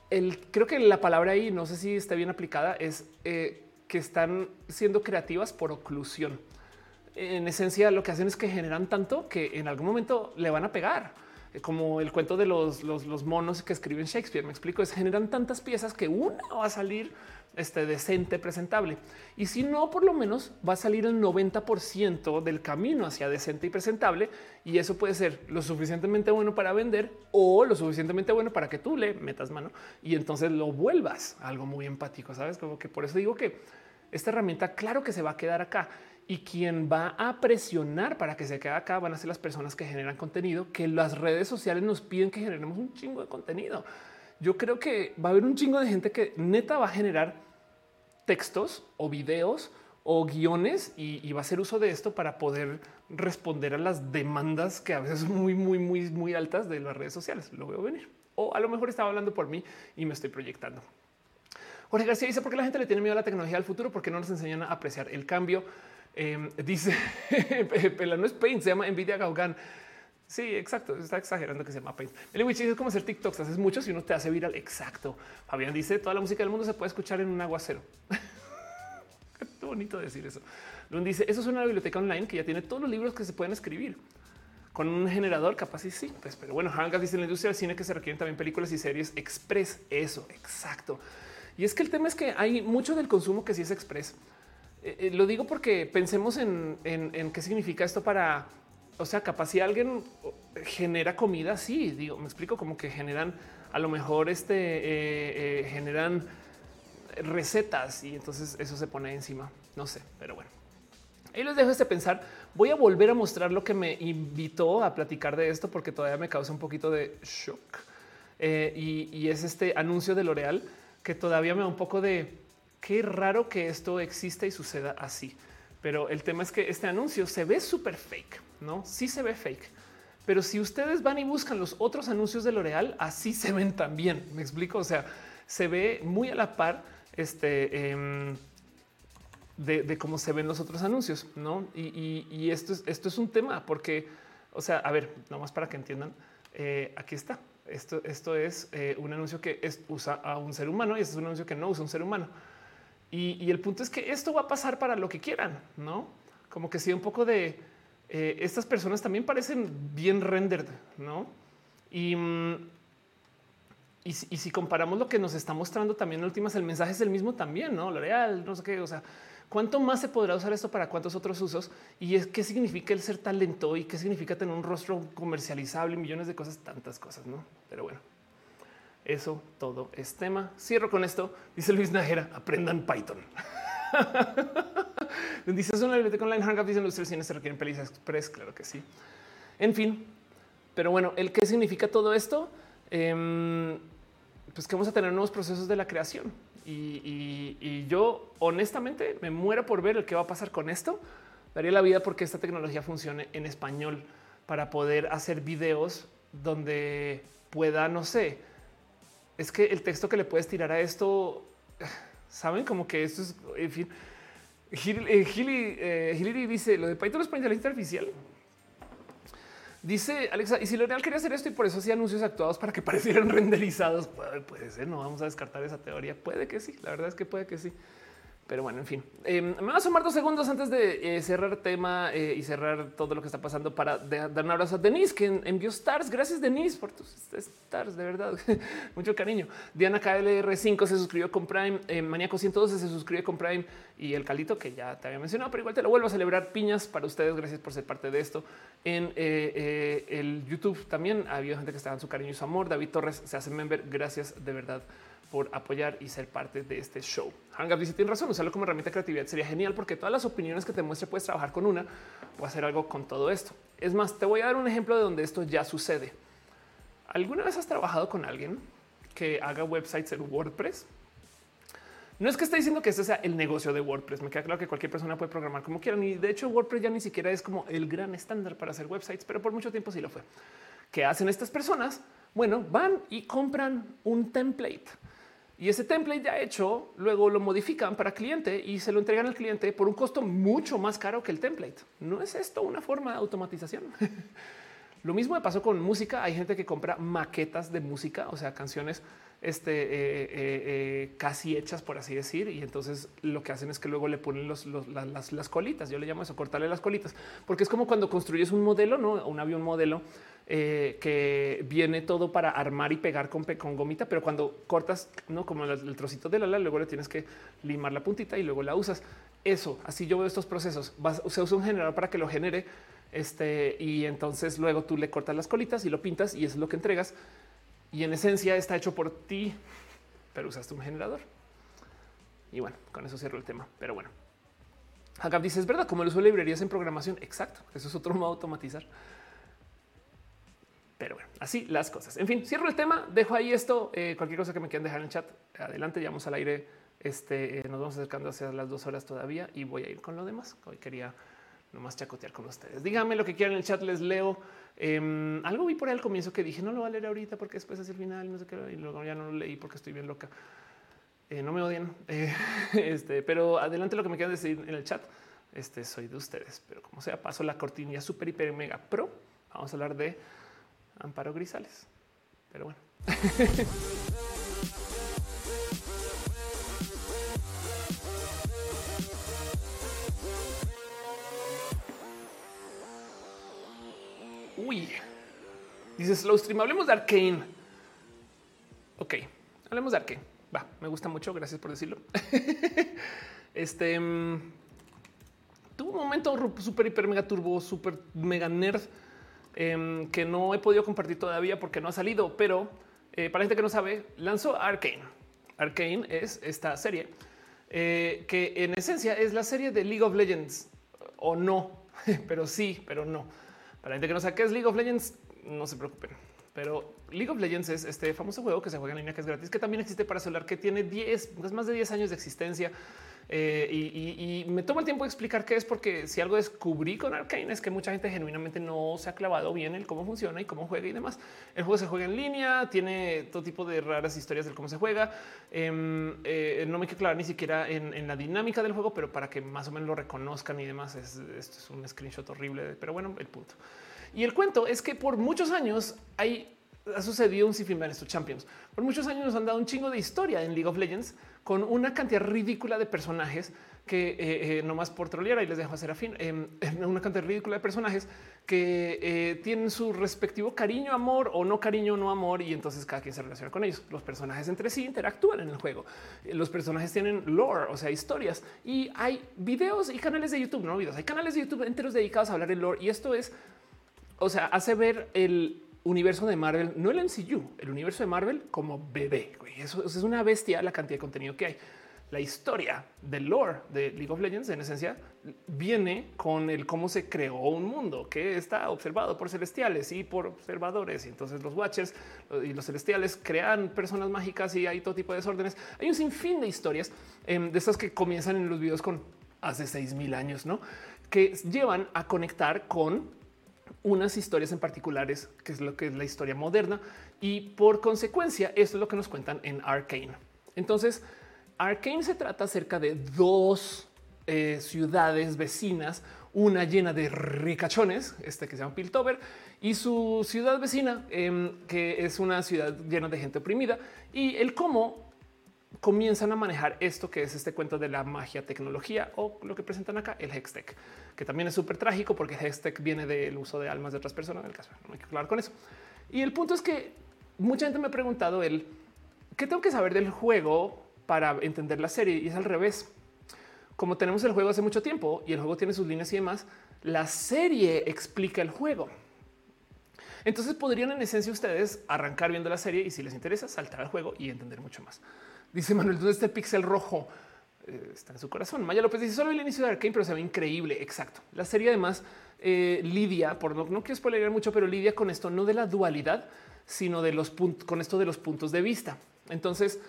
el, creo que la palabra ahí, no sé si está bien aplicada, es eh, que están siendo creativas por oclusión. En esencia, lo que hacen es que generan tanto que en algún momento le van a pegar como el cuento de los, los, los, monos que escriben Shakespeare. Me explico, es generan tantas piezas que una va a salir este decente, presentable. Y si no, por lo menos va a salir el 90% del camino hacia decente y presentable. Y eso puede ser lo suficientemente bueno para vender o lo suficientemente bueno para que tú le metas mano y entonces lo vuelvas algo muy empático. Sabes como que por eso digo que esta herramienta, claro que se va a quedar acá y quien va a presionar para que se quede acá van a ser las personas que generan contenido, que las redes sociales nos piden que generemos un chingo de contenido yo creo que va a haber un chingo de gente que neta va a generar textos o videos o guiones y, va a hacer uso de esto para poder responder a las demandas que a veces son [LAUGHS] muy, muy, muy, muy altas de las redes sociales. Lo veo venir. O a lo mejor estaba hablando por mí y me estoy proyectando. Jorge García dice por qué la gente le tiene miedo a la tecnología del futuro, porque no nos enseñan a apreciar el cambio. Em, dice, no es Paint, se llama Nvidia Gaugan. Sí, exacto. Está exagerando que se llama Paint. El es como hacer TikToks. Haces mucho si uno te hace viral. Exacto. Fabián dice toda la música del mundo se puede escuchar en un aguacero. [LAUGHS] Qué bonito decir eso. Lund dice eso es una biblioteca online que ya tiene todos los libros que se pueden escribir con un generador capaz y sí, pues, pero bueno, Hangas dice en la industria del cine que se requieren también películas y series express. Eso, exacto. Y es que el tema es que hay mucho del consumo que sí es express. Eh, eh, lo digo porque pensemos en qué significa esto para o sea, capaz si alguien genera comida, sí, digo, me explico como que generan a lo mejor este eh, eh, generan recetas y entonces eso se pone encima. No sé, pero bueno. Ahí les dejo este pensar. Voy a volver a mostrar lo que me invitó a platicar de esto porque todavía me causa un poquito de shock. Eh, y, es este anuncio de L'Oreal que todavía me da un poco de qué raro que esto exista y suceda así. Pero el tema es que este anuncio se ve súper fake no? Sí se ve fake. Pero si ustedes van y buscan los otros anuncios de L'Oreal, así se ven también. Me explico. O sea, se ve muy a la par este, em, de, cómo se ven los otros anuncios, no? Y, esto, es, esto es un tema porque, o sea, a ver, nomás para que entiendan, eh, aquí está. Esto, es eh, un anuncio que usa a un ser humano y este es un anuncio que no usa un ser humano. Y, y el punto es que esto va a pasar para lo que quieran, no? Como que sea un poco de eh, estas personas también parecen bien rendered, ¿no? Y, mm, y, si comparamos lo que nos está mostrando también en últimas, el mensaje es el mismo también, ¿no? L'Oreal, no sé qué, o sea, ¿cuánto más se podrá usar esto para cuántos otros usos? Y es qué significa el ser talento y qué significa tener un rostro comercializable, millones de cosas, tantas cosas, ¿no? Pero bueno, eso todo es tema. Cierro con esto, dice Luis Najera, aprendan Python. [LAUGHS] Dice es una biblioteca online Hangout. Dicen los cines se requieren pelis express. Claro que sí. En fin, pero bueno, el qué significa todo esto, em, pues que vamos a tener nuevos procesos de la creación. Y, yo honestamente me muero por ver el que va a pasar con esto. Daría la vida porque esta tecnología funcione en español para poder hacer videos donde pueda, no sé, es que el texto que le puedes tirar a esto, saben como que esto es, en fin, eh, Gili, dice lo de Python es para inteligencia artificial. Dice Alexa, y si L'Oreal quería hacer esto y por eso hacía anuncios actuados para que parecieran [LAUGHS] renderizados, puede, ser, no vamos a descartar esa teoría. Puede que sí, la verdad es que puede que sí. Pero bueno, en fin, eh, me va a sumar dos segundos antes de eh, cerrar tema eh, y cerrar todo lo que está pasando para dar un abrazo a Denise, que envió stars. Gracias, Denise, por tus stars, de verdad. [LAUGHS] Mucho cariño. Diana KLR5 se suscribió con Prime. Maníaco 112 se suscribió con Prime y el Calito, que ya te había mencionado, pero igual te lo vuelvo a celebrar. Piñas para ustedes. Gracias por ser parte de esto. En el YouTube también ha habido gente que está en su cariño y su amor. David Torres se hace member. Gracias de verdad por apoyar y ser parte de este show. Hangouts dice tiene razón, usarlo como herramienta de creatividad sería genial porque todas las opiniones que te muestre puedes trabajar con una o hacer algo con todo esto. Es más, te voy a dar un ejemplo de donde esto ya sucede. ¿Alguna vez has trabajado con alguien que haga websites en WordPress? No es que esté diciendo que ese sea el negocio de WordPress. Me queda claro que cualquier persona puede programar como quiera. Y de hecho, WordPress ya ni siquiera es como el gran estándar para hacer websites, pero por mucho tiempo sí lo fue. ¿Qué hacen estas personas? Bueno, van y compran un template y ese template ya hecho, luego lo modifican para cliente y se lo entregan al cliente por un costo mucho más caro que el template. ¿No es esto una forma de automatización? [LAUGHS] lo mismo me pasó con música. Hay gente que compra maquetas de música, o sea, canciones este, eh, eh, eh, casi hechas, por así decir. Y entonces lo que hacen es que luego le ponen las, las, colitas. Yo le llamo eso, cortarle las colitas, porque es como cuando construyes un modelo, no un avión modelo eh, que viene todo para armar y pegar con, con gomita, pero cuando cortas, no como el, trocito de la ala, luego le tienes que limar la puntita y luego la usas. Eso, así yo veo estos procesos. se usa un generador para que lo genere este, y entonces luego tú le cortas las colitas y lo pintas y es lo que entregas. Y en esencia está hecho por ti, pero usaste un generador. Y bueno, con eso cierro el tema. Pero bueno, Hagab dice es verdad, como el uso de librerías en programación. Exacto. Eso es otro modo de automatizar. Pero bueno, así las cosas. En fin, cierro el tema, dejo ahí esto. Eh, cualquier cosa que me quieran dejar en el chat, adelante, vamos al aire. Este eh, nos vamos acercando hacia las dos horas todavía y voy a ir con lo demás. Hoy quería nomás chacotear con ustedes. Díganme lo que quieran en el chat, les leo. Em, algo vi por ahí al comienzo que dije no lo voy a leer ahorita porque después es el final, no sé qué, y luego ya no lo leí porque estoy bien loca. Eh, no me odian, [LAUGHS] este, pero adelante lo que me quieran decir en el chat. Este soy de ustedes, pero como sea, paso la cortinilla super, hiper, mega pro. Vamos a hablar de Amparo Grisales. Pero bueno. [LAUGHS] Uy, dice Slow Stream. Hablemos de Arkane. Ok, hablemos de Arkane. Va, me gusta mucho. Gracias por decirlo. [LAUGHS] este mm, tuvo un momento super, hiper, mega turbo, super mega nerd Em, que no he podido compartir todavía porque no ha salido, pero eh, para gente que no sabe, lanzó Arkane. Arkane es esta serie eh, que en esencia es la serie de League of Legends o no, [LAUGHS] pero sí, pero no. Para gente que no sabe qué es League of Legends, no se preocupen. Pero League of Legends es este famoso juego que se juega en línea, que es gratis, que también existe para celular, que tiene 10, más de 10 años de existencia eh, y, me tomo el tiempo de explicar qué es, porque si algo descubrí con Arkane es que mucha gente genuinamente no se ha clavado bien en cómo funciona y cómo juega y demás. El juego se juega en línea, tiene todo tipo de raras historias de cómo se juega. Em, eh, no me quiero clavar ni siquiera en, la dinámica del juego, pero para que más o menos lo reconozcan y demás, es, esto es un screenshot horrible, pero bueno, el punto. Y el cuento es que por muchos años hay ha sucedido un sinfín de estos champions. Por muchos años nos han dado un chingo de historia en League of Legends con una cantidad ridícula de personajes que eh, eh, no más por trolear y les dejo hacer a fin em, una cantidad ridícula de personajes que eh, tienen su respectivo cariño, amor o no cariño, no amor. Y entonces cada quien se relaciona con ellos. Los personajes entre sí interactúan en el juego. Los personajes tienen lore, o sea, historias y hay videos y canales de YouTube, no videos. Hay canales de YouTube enteros dedicados a hablar de lore. Y esto es, o sea, hace ver el universo de Marvel, no el MCU, el universo de Marvel como bebé. Eso, es una bestia la cantidad de contenido que hay. La historia del lore de League of Legends, en esencia, viene con el cómo se creó un mundo que está observado por celestiales y por observadores. Y entonces los Watchers y los celestiales crean personas mágicas y hay todo tipo de desórdenes. Hay un sinfín de historias em, de estas que comienzan en los videos con hace seis mil años, no? Que llevan a conectar con unas historias en particulares, que es lo que es la historia moderna, y por consecuencia, esto es lo que nos cuentan en Arcane. Entonces, Arcane se trata acerca de dos eh, ciudades vecinas, una llena de ricachones, este que se llama Piltover, y su ciudad vecina, em, que es una ciudad llena de gente oprimida, y el cómo comienzan a manejar esto que es este cuento de la magia tecnología o lo que presentan acá, el Hextech, que también es súper trágico porque Hextech viene del uso de almas de otras personas. En el caso, no hay que hablar con eso. Y el punto es que mucha gente me ha preguntado el qué tengo que saber del juego para entender la serie y es al revés. Como tenemos el juego hace mucho tiempo y el juego tiene sus líneas y demás, la serie explica el juego. Entonces podrían en esencia ustedes arrancar viendo la serie y si les interesa saltar al juego y entender mucho más. Dice Manuel, ¿dónde está el pixel rojo? Eh, está en su corazón. Maya López dice solo el inicio de Arkane, pero se ve increíble. Exacto. La serie además eh, lidia, por no, no quiero spoiler mucho, pero lidia con esto no de la dualidad, sino de los puntos, con esto de los puntos de vista. Entonces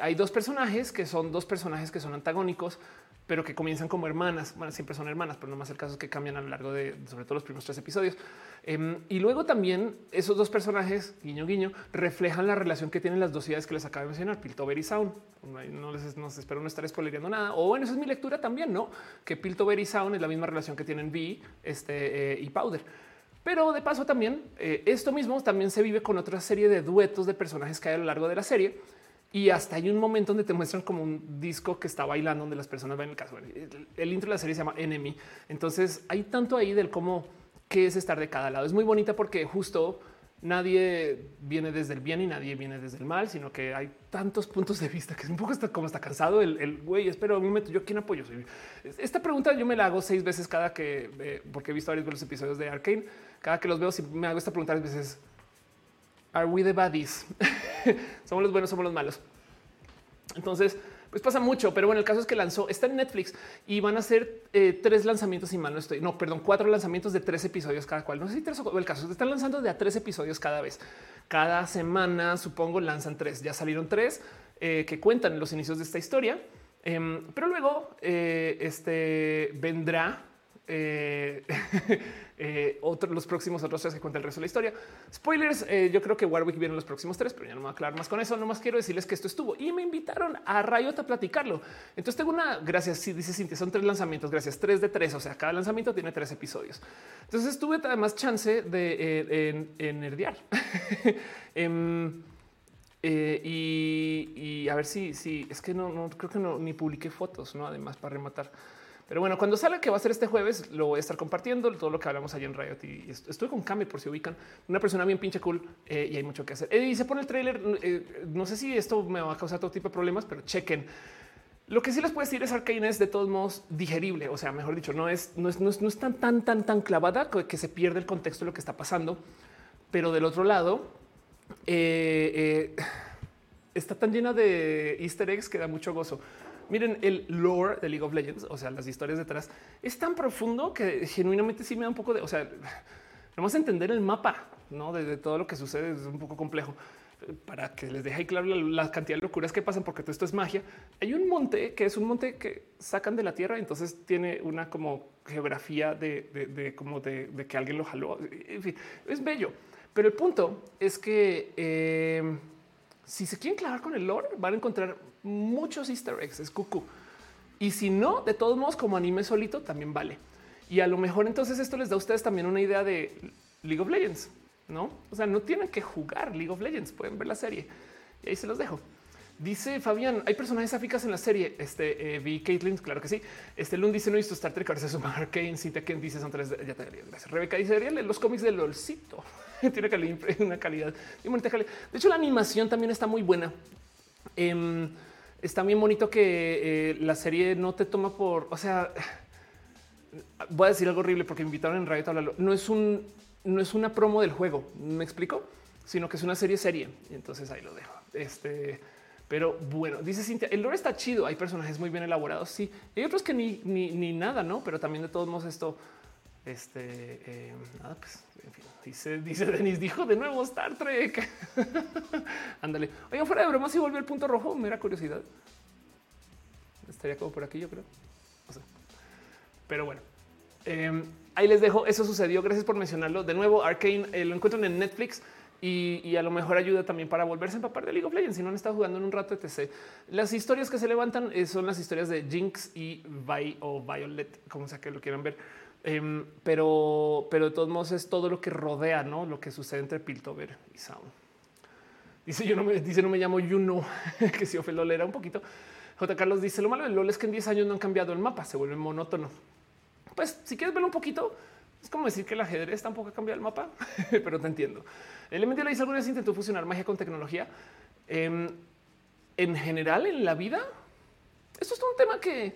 hay dos personajes que son dos personajes que son antagónicos, pero que comienzan como hermanas. Bueno, siempre son hermanas, pero no más el caso es que cambian a lo largo de sobre todo los primeros tres episodios. Em, y luego también esos dos personajes, guiño guiño, reflejan la relación que tienen las dos ciudades que les acabo de mencionar, Piltover y Sound. No les no espero no estar spoileando nada. O bueno, esa es mi lectura también, no? Que Piltover y Sound es la misma relación que tienen V este, eh, y Powder. Pero de paso también eh, esto mismo también se vive con otra serie de duetos de personajes que hay a lo largo de la serie y hasta hay un momento donde te muestran como un disco que está bailando, donde las personas ven el caso. El, intro de la serie se llama Enemy. Entonces hay tanto ahí del cómo qué es estar de cada lado. Es muy bonita porque justo nadie viene desde el bien y nadie viene desde el mal, sino que hay tantos puntos de vista que es un poco está como está cansado el güey. Espero un momento. Yo quién apoyo. Esta pregunta yo me la hago seis veces cada que, eh, porque he visto varios de los episodios de Arkane. Cada que los veo, si me hago esta pregunta a veces Are we the baddies? [LAUGHS] somos los buenos, somos los malos. Entonces, pues pasa mucho, pero bueno, el caso es que lanzó, está en Netflix y van a ser eh, tres lanzamientos y mal no estoy, no, perdón, cuatro lanzamientos de tres episodios cada cual. No sé si tres o el caso, están lanzando de a tres episodios cada vez. Cada semana, supongo, lanzan tres. Ya salieron tres eh, que cuentan los inicios de esta historia, em, pero luego eh, este vendrá [LAUGHS] eh, eh, los próximos otros tres que cuenta el resto de la historia. Spoilers, eh, yo creo que Warwick viene los próximos tres, pero ya no me voy a aclarar más con eso. Nomás quiero decirles que esto estuvo y me invitaron a Riot a platicarlo. Entonces tengo una, gracias, si dice Cintia, son tres lanzamientos, gracias, tres de tres, o sea, cada lanzamiento tiene tres episodios. Entonces tuve además chance de en, nerdear. [LAUGHS] Em, y, a ver si, si es que no, no creo que no ni publiqué fotos, no además para rematar. Pero bueno, cuando salga que va a ser este jueves, lo voy a estar compartiendo todo lo que hablamos allí en Riot y estoy con Cami por si ubican una persona bien pinche cool eh, y hay mucho que hacer. Eh, y se pone el trailer. Eh, no sé si esto me va a causar todo tipo de problemas, pero chequen. Lo que sí les puedo decir es Arcane es de todos modos digerible. O sea, mejor dicho, no es, no es, no es, tan, tan, tan, tan clavada que se pierde el contexto de lo que está pasando. Pero del otro lado, está tan llena de easter eggs que da mucho gozo. Miren, el lore de League of Legends, o sea, las historias detrás, es tan profundo que genuinamente sí me da un poco de, o sea, [LAUGHS] vamos a entender el mapa, ¿no? De, todo lo que sucede es un poco complejo para que les deje claro la, cantidad de locuras que pasan, porque todo esto es magia. Hay un monte que es un monte que sacan de la tierra, entonces tiene una como geografía de, como de, que alguien lo jaló. En fin, es bello. Pero el punto es que eh, si se quieren clavar con el lore, van a encontrar muchos easter eggs, es cucú. Y si no, de todos modos, como anime solito, también vale. Y a lo mejor entonces esto les da a ustedes también una idea de League of Legends, ¿no? O sea, no tienen que jugar League of Legends, pueden ver la serie. Y ahí se los dejo. Dice Fabián, hay personajes áficas en la serie. Este eh, vi Caitlyn, claro que sí. Este Lund dice no visto Star Trek, ahora se suma Arkane. Cintia Ken dice son tres. Ya te gracias. Rebeca dice leer los cómics de LOLcito. [LAUGHS] Tiene [LAUGHS] una calidad, calidad. De hecho, la animación también está muy buena. Eh, está bien bonito que eh, la serie no te toma por, o sea, voy a decir algo horrible porque me invitaron en radio a hablarlo. No es un, no es una promo del juego, me explico, sino que es una serie serie. Y entonces ahí lo dejo. Este, pero bueno, dice Cintia, el lore está chido. Hay personajes muy bien elaborados. Sí, hay otros que ni, ni, nada, no? Pero también de todos modos, esto, este, eh, pues. Dice, Denis, dijo de nuevo Star Trek. [LAUGHS] Ándale. Oigan, fuera de broma, si volvió el punto rojo, mera curiosidad. Estaría como por aquí, yo creo. Pero bueno, em, ahí les dejo. Eso sucedió. Gracias por mencionarlo. De nuevo, Arcane eh, lo encuentran en Netflix. Y, a lo mejor ayuda también para volverse a empapar de League of Legends. Si no han estado jugando en un rato etc. Las historias que se levantan eh, son las historias de Jinx y Vi o Violet, como sea que lo quieran ver Em, pero, pero de todos modos es todo lo que rodea, ¿no? Lo que sucede entre Piltover y Sound. Dice yo no me dice no me llamo Juno, [LAUGHS] que si era un poquito. J. Carlos dice lo malo del LOL es que en 10 años no han cambiado el mapa, se vuelve monótono. Pues si quieres verlo un poquito, es como decir que el ajedrez tampoco ha cambiado el mapa, [LAUGHS] pero te entiendo. Elemental le dice alguna vez intentó fusionar magia con tecnología. Em, en general, en la vida, esto es un tema que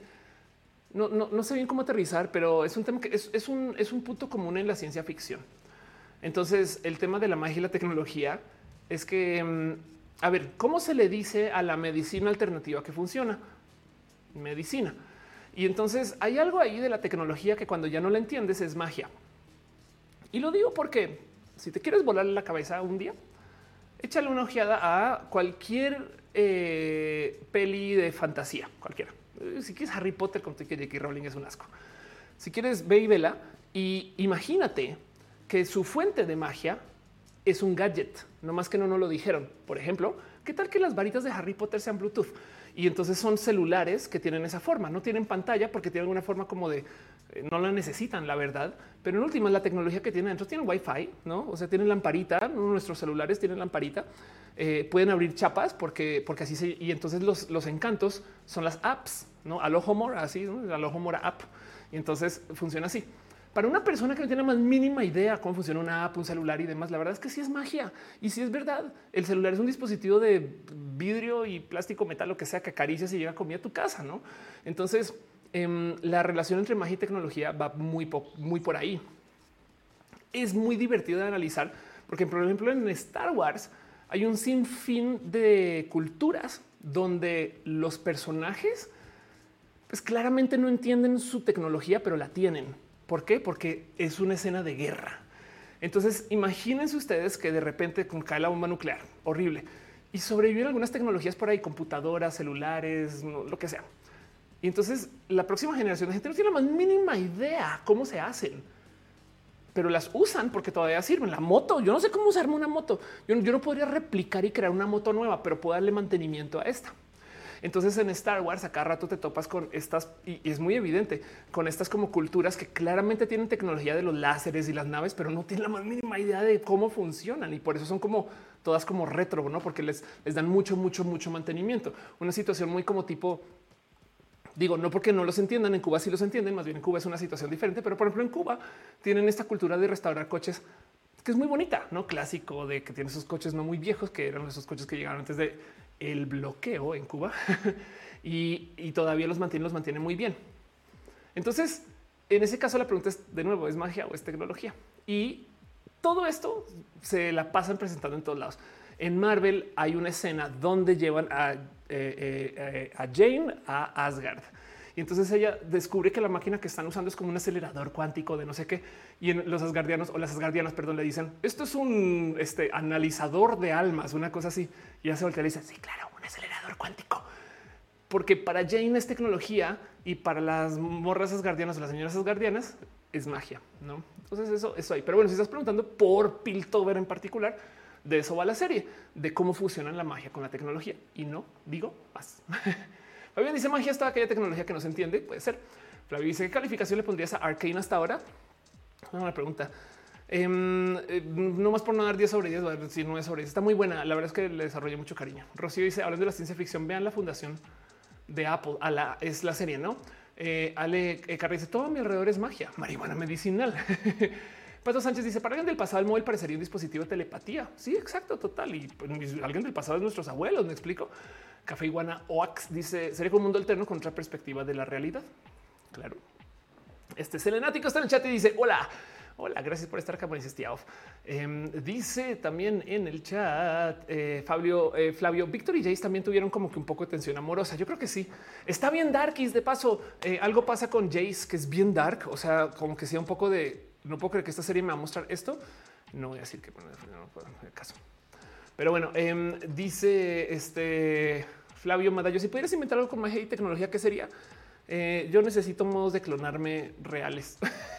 no, sé bien cómo aterrizar, pero es un tema que es, un, es un punto común en la ciencia ficción. Entonces, el tema de la magia y la tecnología es que, em, a ver, ¿cómo se le dice a la medicina alternativa que funciona? Medicina. Y entonces hay algo ahí de la tecnología que cuando ya no la entiendes es magia. Y lo digo porque si te quieres volar la cabeza un día, échale una ojeada a cualquier eh, peli de fantasía, cualquiera. Eh, si quieres Harry Potter, con que J.K. Rowling es un asco. Si quieres, ve y vela y imagínate que su fuente de magia es un gadget, no más que no nos lo dijeron. Por ejemplo, ¿qué tal que las varitas de Harry Potter sean Bluetooth? Y entonces son celulares que tienen esa forma, no tienen pantalla porque tienen una forma como de no la necesitan, la verdad. Pero en última, la tecnología que tienen dentro tienen Wi-Fi, no? O sea, tienen lamparita. Nuestros celulares tienen lamparita. Eh, pueden abrir chapas porque, porque así se. Y entonces los, los encantos son las apps, no? Alohomora, así, ¿no? Alohomora app. Y entonces funciona así. Para una persona que no tiene más mínima idea cómo funciona una app, un celular y demás, la verdad es que sí es magia. Y sí es verdad. El celular es un dispositivo de vidrio y plástico, metal, lo que sea que acaricias y llega comida a tu casa, ¿no? Entonces, em, la relación entre magia y tecnología va muy, por ahí. Es muy divertido de analizar porque, por ejemplo, en Star Wars hay un sinfín de culturas donde los personajes pues claramente no entienden su tecnología, pero la tienen ¿Por qué? Porque es una escena de guerra. Entonces, imagínense ustedes que de repente cae la bomba nuclear, horrible, y sobreviven algunas tecnologías por ahí, computadoras, celulares, lo que sea. Y entonces la próxima generación de gente no tiene la más mínima idea cómo se hacen, pero las usan porque todavía sirven. La moto, yo no sé cómo usarme una moto. Yo, yo no podría replicar y crear una moto nueva, pero puedo darle mantenimiento a esta. Entonces en Star Wars a cada rato te topas con estas y, es muy evidente con estas como culturas que claramente tienen tecnología de los láseres y las naves, pero no tienen la más mínima idea de cómo funcionan y por eso son como todas como retro, no? Porque les, les dan mucho, mucho, mucho mantenimiento. Una situación muy como tipo Digo, no porque no los entiendan, en Cuba sí los entienden, más bien en Cuba es una situación diferente, pero por ejemplo en Cuba tienen esta cultura de restaurar coches que es muy bonita, no clásico de que tiene esos coches no muy viejos, que eran esos coches que llegaron antes de el bloqueo en Cuba [LAUGHS] y, todavía los mantiene, los mantiene muy bien. Entonces, en ese caso, la pregunta es de nuevo: ¿es magia o es tecnología? Y todo esto se la pasan presentando en todos lados. En Marvel hay una escena donde llevan a, eh, eh, a Jane a Asgard y entonces ella descubre que la máquina que están usando es como un acelerador cuántico de no sé qué. Y en los asgardianos o las asgardianas, perdón, le dicen esto es un este, analizador de almas, una cosa así. Y ella se voltea y dice: Sí, claro, un acelerador cuántico. Porque para Jane es tecnología y para las morras asgardianas o las señoras asgardianas es magia, no? Entonces, eso, eso hay. Pero bueno, si estás preguntando por Piltover en particular, de eso va la serie, de cómo funciona la magia con la tecnología. Y no digo más. [LAUGHS] Fabián dice magia hasta aquella tecnología que no se entiende. Puede ser. Flavio dice qué calificación le pondrías a Arcane hasta ahora. Una pregunta. Em, eh, no más por no dar 10 sobre 10, a decir 9 sobre 10. Está muy buena. La verdad es que le desarrollé mucho cariño. Rocío dice, hablando de la ciencia ficción, vean la fundación de Apple. A la, es la serie, ¿no? Eh, Ale eh, Carrera dice, todo a mi alrededor es magia. Marihuana medicinal. [LAUGHS] Pato Sánchez dice, para alguien del pasado el móvil parecería un dispositivo de telepatía. Sí, exacto, total. Y pues, alguien del pasado es nuestros abuelos, me explico. Café Iguana Oax dice sería como un mundo alterno con otra perspectiva de la realidad. Claro. Este Selenático está en el chat y dice hola. Hola, gracias por estar acá. Dice, eh, dice también en el chat eh, Fabio, eh, Flavio, Víctor y Jace también tuvieron como que un poco de tensión amorosa. Yo creo que sí. Está bien darkies. De paso, eh, algo pasa con Jace que es bien dark. O sea, como que sea un poco de no puedo creer que esta serie me va a mostrar esto. No voy a decir que no puedo hacer caso. Pero bueno, em, dice este Flavio Madallo, si pudieras inventar algo con magia y tecnología, ¿qué sería? Eh, yo necesito modos de clonarme reales. [LAUGHS]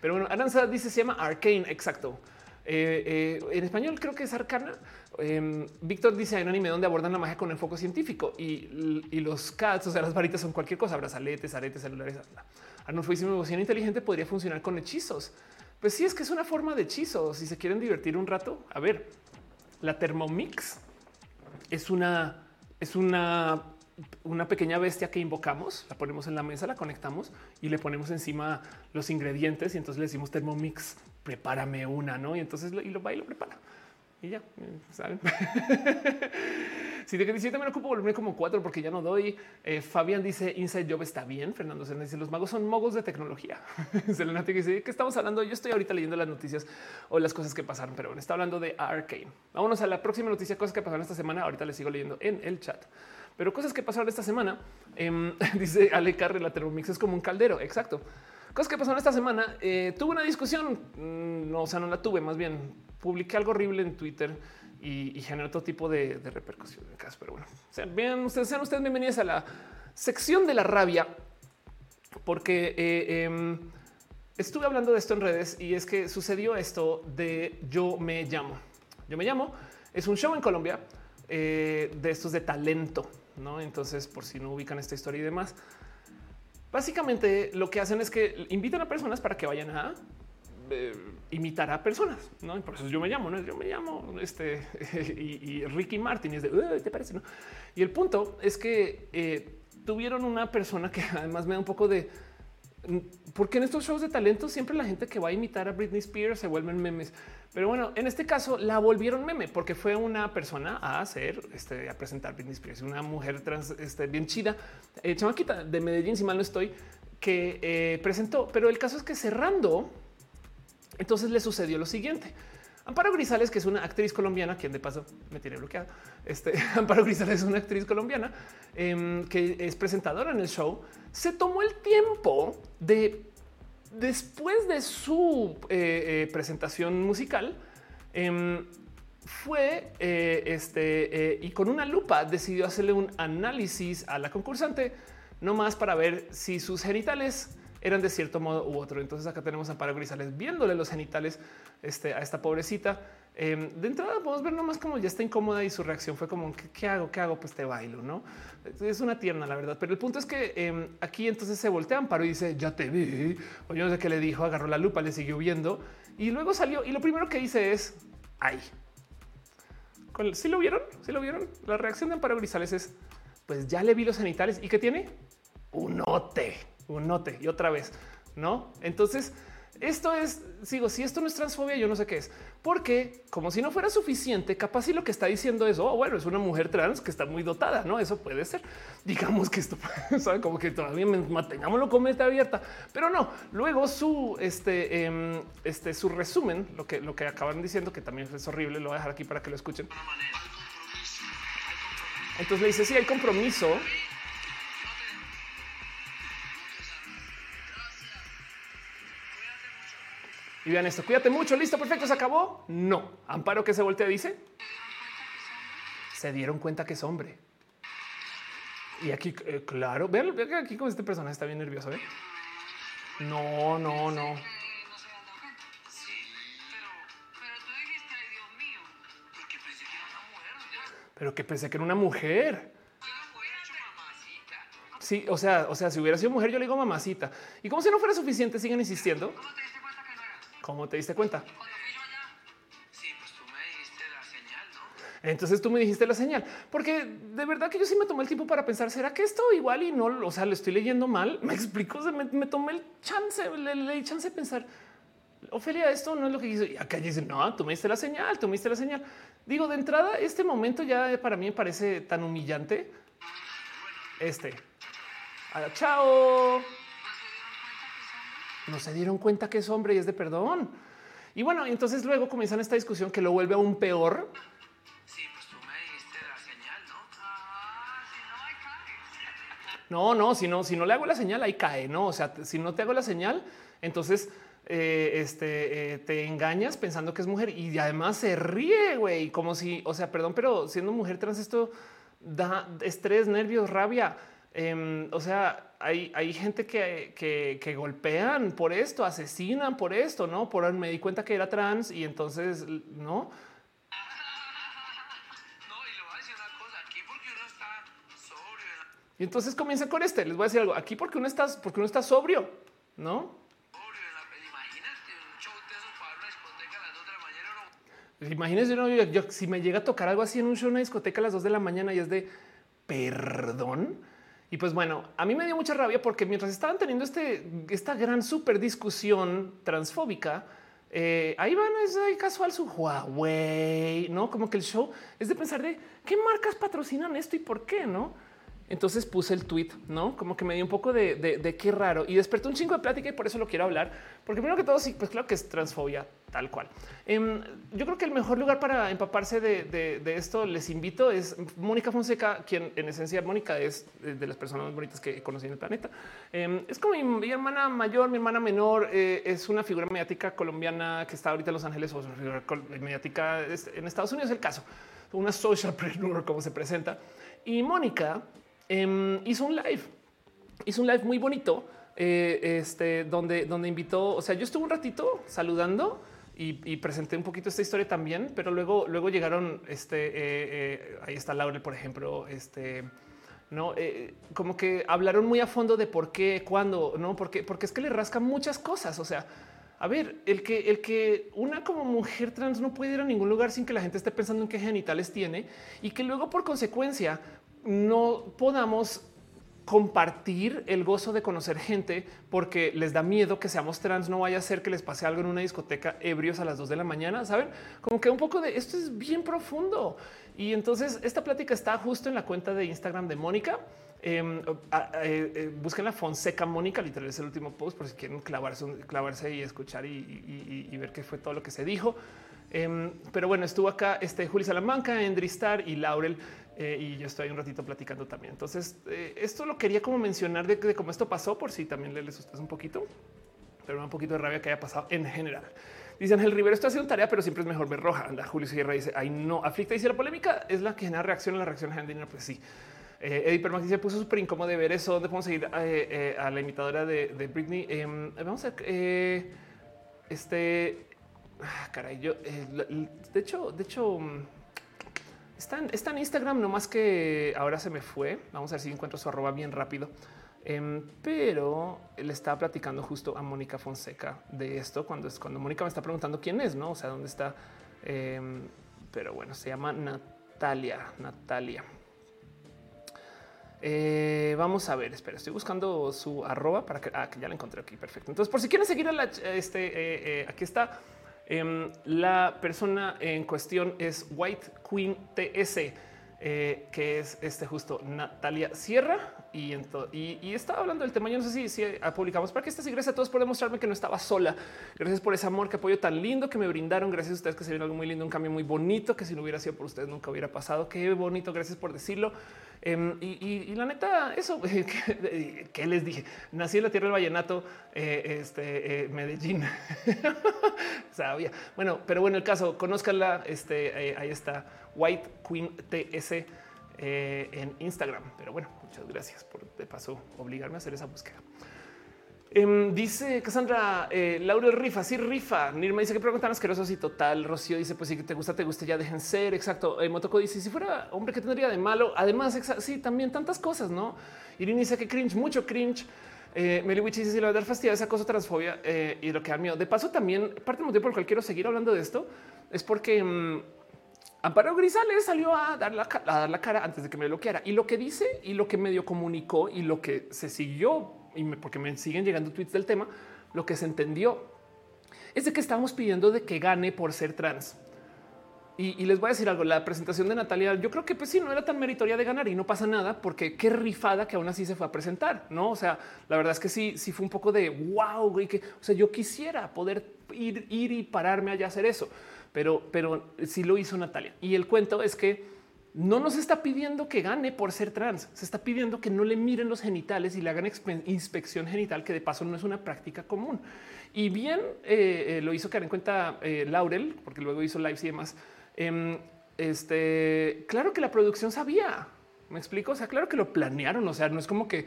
Pero bueno, Aranza dice se llama Arcane, exacto. Eh, eh, en español creo que es Arcana. Em, Víctor dice hay un anime donde abordan la magia con enfoque científico y, los cats, o sea, las varitas son cualquier cosa, brazaletes, aretes, celulares. Dice mi emoción inteligente podría funcionar con hechizos. Pues sí, es que es una forma de hechizo. Si se quieren divertir un rato, a ver, La Thermomix es una, es una, una pequeña bestia que invocamos, la ponemos en la mesa, la conectamos y le ponemos encima los ingredientes y entonces le decimos Thermomix, prepárame una, ¿no? Y entonces y lo va y lo prepara. Y ya, ¿saben? [LAUGHS] Si de que dice me ocupo volverme como cuatro porque ya no doy. Eh, Fabián dice Inside Job está bien. Fernando se dice los magos son mogos de tecnología. [LAUGHS] Selena que dice que estamos hablando. Yo estoy ahorita leyendo las noticias o las cosas que pasaron, pero bueno, está hablando de Arcane. Vámonos a la próxima noticia, cosas que pasaron esta semana. Ahorita les sigo leyendo en el chat. Pero cosas que pasaron esta semana, eh, [LAUGHS] dice Ale Carre, la Thermomix es como un caldero. Exacto. Cosas que pasaron esta semana. Eh, tuve una discusión, mm, no, o sea, no la tuve, más bien publiqué algo horrible en Twitter y, generó todo tipo de, de repercusiones. Pero bueno, sean, bien, ustedes, sean ustedes bienvenidos a la sección de la rabia, porque eh, em, estuve hablando de esto en redes y es que sucedió esto de Yo me llamo. Yo me llamo es un show en Colombia eh, de estos de talento, no? Entonces, por si no ubican esta historia y demás, básicamente lo que hacen es que invitan a personas para que vayan a eh, imitar a personas, ¿no? por eso yo me llamo, ¿no? Yo me llamo este [LAUGHS] y, Ricky Martin es de ¿te parece? No? Y el punto es que eh, tuvieron una persona que [LAUGHS] además me da un poco de porque en estos shows de talento siempre la gente que va a imitar a Britney Spears se vuelven memes. Pero bueno, en este caso la volvieron meme porque fue una persona a hacer, este, a presentar Britney Spears, una mujer trans, este, bien chida, eh, chamaquita de Medellín, si mal no estoy, que presentó. Pero el caso es que cerrando entonces le sucedió lo siguiente. Amparo Grisales, que es una actriz colombiana, quien de paso me tiene bloqueado. Este [LAUGHS] Amparo Grisales es una actriz colombiana em, que es presentadora en el show. Se tomó el tiempo de después de su eh, eh, presentación musical. Em, fue eh, este y con una lupa decidió hacerle un análisis a la concursante, no más para ver si sus genitales eran de cierto modo u otro. Entonces acá tenemos a Amparo Grisales viéndole los genitales este, a esta pobrecita. Em, de entrada podemos ver nomás como ya está incómoda y su reacción fue como ¿qué, hago? ¿Qué hago? Pues te bailo, no? Es una tierna, la verdad. Pero el punto es que em, aquí entonces se voltea Amparo y dice ya te vi. O yo no sé qué le dijo, agarró la lupa, le siguió viendo y luego salió. Y lo primero que dice es ay. ¿Sí lo vieron? ¿Sí lo vieron? La reacción de Amparo Grisales es pues ya le vi los genitales y qué tiene un note un note y otra vez, no? Entonces, esto es, sigo, si esto no es transfobia, yo no sé qué es, porque como si no fuera suficiente, capaz si lo que está diciendo es, oh, bueno, es una mujer trans que está muy dotada, no? Eso puede ser. [LAUGHS] Digamos que esto, [LAUGHS] sabe como que todavía mantengámoslo con mente abierta, pero no. Luego su, este, em, este, su resumen, lo que, lo que acaban diciendo, que también es horrible, lo voy a dejar aquí para que lo escuchen. Entonces le dice, sí, hay compromiso Y vean esto, cuídate mucho, listo, perfecto, se acabó. No, Amparo que se voltea dice, se dieron cuenta que es hombre. Y aquí, eh, claro, vean, aquí como este personaje está bien nervioso. ¿eh? No, no, no. Pero que pensé que era una mujer. Sí, o sea, o sea, si hubiera sido mujer, yo le digo mamacita. Y como si no fuera suficiente, siguen insistiendo. ¿Cómo te diste cuenta? Sí, pues tú me dijiste la señal, ¿no? Entonces tú me dijiste la señal, porque de verdad que yo sí me tomé el tiempo para pensar, ¿será que esto igual y no, o sea, lo estoy leyendo mal? [LAUGHS] Me explico, me, tomé el chance, le, le chance de pensar, Ofelia, esto no es lo que hizo. Y acá dicen, no, tú me diste la señal, tú me diste la señal. Digo, de entrada, este momento ya para mí me parece tan humillante. Este. Chao no se dieron cuenta que es hombre y es de perdón. Y bueno, entonces luego comienzan esta discusión que lo vuelve aún peor. Sí, pues tú me diste la señal, ¿no? No, no, si no, si no le hago la señal, ahí cae, ¿no? O sea, si no te hago la señal, entonces eh, este, eh, te engañas pensando que es mujer y además se ríe, güey, como si, o sea, perdón, pero siendo mujer trans esto da estrés, nervios, rabia. Em, o sea, hay, gente que, que, golpean por esto, asesinan por esto, no por me di cuenta que era trans y entonces no. Y entonces comienza con este. Les voy a decir algo aquí porque uno está, porque uno está sobrio, no? Imagínense, yo, si me llega a tocar algo así en un show, en una discoteca a las dos de la mañana y es de perdón. Y pues bueno, a mí me dio mucha rabia porque mientras estaban teniendo este, esta gran super discusión transfóbica, eh, ahí van, es ahí casual su Huawei, no como que el show es de pensar de qué marcas patrocinan esto y por qué no. Entonces puse el tweet, no como que me dio un poco de, qué raro y despertó un chingo de plática y por eso lo quiero hablar, porque primero que todo, sí, pues claro que es transfobia tal cual. Em, yo creo que el mejor lugar para empaparse de, esto, les invito, es Mónica Fonseca, quien en esencia Mónica es de las personas más bonitas que conocí en el planeta. Em, es como mi, hermana mayor, mi hermana menor, eh, es una figura mediática colombiana que está ahorita en Los Ángeles o una figura mediática en Estados Unidos, el caso, una socialpreneur como se presenta. Y Mónica Em, hizo un live, hizo un live muy bonito, eh, este, donde, donde invitó, o sea, yo estuve un ratito saludando y, presenté un poquito esta historia también, pero luego, luego llegaron, este, eh, eh, ahí está Laurel, por ejemplo, este, no, como que hablaron muy a fondo de por qué, cuándo, no, porque, porque es que le rascan muchas cosas, o sea, a ver, el que, el que una como mujer trans no puede ir a ningún lugar sin que la gente esté pensando en qué genitales tiene y que luego por consecuencia no podamos compartir el gozo de conocer gente porque les da miedo que seamos trans, no vaya a ser que les pase algo en una discoteca ebrios a las dos de la mañana, saben? Como que un poco de esto es bien profundo. Y entonces esta plática está justo en la cuenta de Instagram de Mónica. Em, eh, eh, busquen la Fonseca Mónica, literal es el último post por si quieren clavarse, clavarse y escuchar y, y ver qué fue todo lo que se dijo. Em, pero bueno, estuvo acá este Juli Salamanca, Endristar y Laurel. Eh, y yo estoy un ratito platicando también. Entonces, eh, esto lo quería como mencionar de, cómo esto pasó, por si también les ustedes un poquito, pero un poquito de rabia que haya pasado en general. Dice Ángel Rivero, esto ha sido tarea, pero siempre es mejor ver roja. Anda, Julio Sierra dice, ay no, aflicta. Dice, la polémica es la que genera reacción, la reacción genera dinero. Pues sí. Eh, Eddie Permax se puso súper incómodo de ver eso. ¿Dónde podemos seguir eh, a la imitadora de, Britney? Vamos a este, ah, caray, yo, de hecho, de hecho, mm, Está en, Instagram, no más que ahora se me fue. Vamos a ver si encuentro su arroba bien rápido. Em, pero le estaba platicando justo a Mónica Fonseca de esto cuando es cuando Mónica me está preguntando quién es, no? O sea, dónde está. Em, pero bueno, se llama Natalia. Natalia. Eh, vamos a ver, espera, estoy buscando su arroba para que, ah, que ya la encontré aquí. Perfecto. Entonces, por si quieren seguir a la, este, eh, eh, aquí está Em, la persona en cuestión es White Queen TS, eh, que es este justo Natalia Sierra. Y, y, estaba hablando del tema. Yo no sé si, si publicamos para que estas y gracias a todos por demostrarme que no estaba sola. Gracias por ese amor, que apoyo tan lindo que me brindaron. Gracias a ustedes que se vieron algo muy lindo, un cambio muy bonito que si no hubiera sido por ustedes nunca hubiera pasado. Qué bonito. Gracias por decirlo. Em, y, la neta, eso [LAUGHS] que, les dije, nací en la tierra del vallenato, eh, este eh, Medellín. [LAUGHS] Sabía. Bueno, pero bueno, el caso, conózcanla. Este eh, ahí está White Queen TS en Instagram. Pero bueno, muchas gracias por de paso obligarme a hacer esa búsqueda. Em, dice Cassandra, eh, Laurel rifa, sí rifa. Nirma dice que preguntan asquerosos y total. Rocío dice, pues sí que te gusta, te gusta, ya dejen ser. Exacto. Eh, Motoko dice, si fuera hombre, ¿qué tendría de malo? Además, sí, también tantas cosas, ¿no? Irene dice que cringe, mucho cringe. Eh, Meliwich dice, si la verdad fastidia esa cosa transfobia eh, y lo que da miedo. De paso, también parte del motivo por el cual quiero seguir hablando de esto es porque mm, Amparo Grisales salió a dar, la, a dar la cara antes de que me bloqueara. Y lo que dice y lo que medio comunicó y lo que se siguió y porque me siguen llegando tweets del tema, lo que se entendió es de que estamos pidiendo de que gane por ser trans. Y, les voy a decir algo, la presentación de Natalia, yo creo que pues sí, no era tan meritoria de ganar y no pasa nada porque qué rifada que aún así se fue a presentar, ¿no? O sea, la verdad es que sí, sí fue un poco de wow, güey, que, o sea, yo quisiera poder ir, ir y pararme allá a hacer eso, pero, pero sí lo hizo Natalia. Y el cuento es que no nos está pidiendo que gane por ser trans, se está pidiendo que no le miren los genitales y le hagan inspección genital, que de paso no es una práctica común. Y bien eh, eh, lo hizo que en cuenta eh, Laurel, porque luego hizo lives y demás. Em, este, claro que la producción sabía, me explico, o sea, claro que lo planearon, o sea, no es como que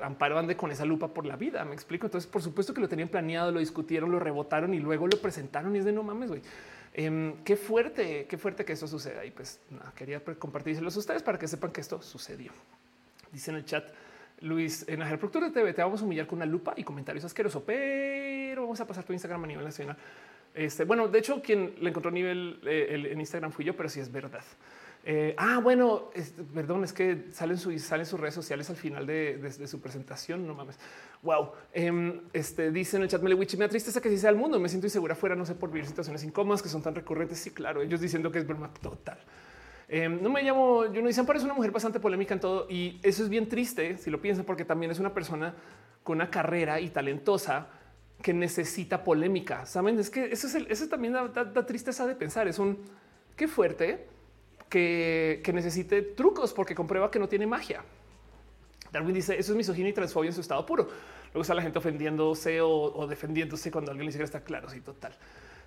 Amparo ande con esa lupa por la vida, me explico. Entonces, por supuesto que lo tenían planeado, lo discutieron, lo rebotaron y luego lo presentaron y es de no mames, güey. Em, qué fuerte, qué fuerte que eso suceda. Y pues quería compartírselos a ustedes para que sepan que esto sucedió. Dice en el chat Luis, en la Proctura TV te vamos a humillar con una lupa y comentarios asquerosos, pero vamos a pasar tu Instagram a nivel nacional. Este, bueno, de hecho, quien le encontró nivel eh, en Instagram fui yo, pero sí es verdad. Eh, ah, bueno, perdón, es que salen, su, salen sus redes sociales al final de, su presentación. No mames. Wow. Em, este dice en el chat Melewichi, me da tristeza que si sea el mundo. Me siento insegura fuera, no sé por vivir situaciones incómodas que son tan recurrentes. Sí, claro, ellos diciendo que es broma total. Em, no me llamo, yo no dicen, parece una mujer bastante polémica en todo y eso es bien triste si lo piensan, porque también es una persona con una carrera y talentosa que necesita polémica. Saben, es que eso es el, también da tristeza de pensar. Es un qué fuerte que, necesite trucos porque comprueba que no tiene magia. Darwin dice eso es misoginia y transfobia en su estado puro. Luego está la gente ofendiéndose o, defendiéndose cuando alguien le dice está claro. Sí, total.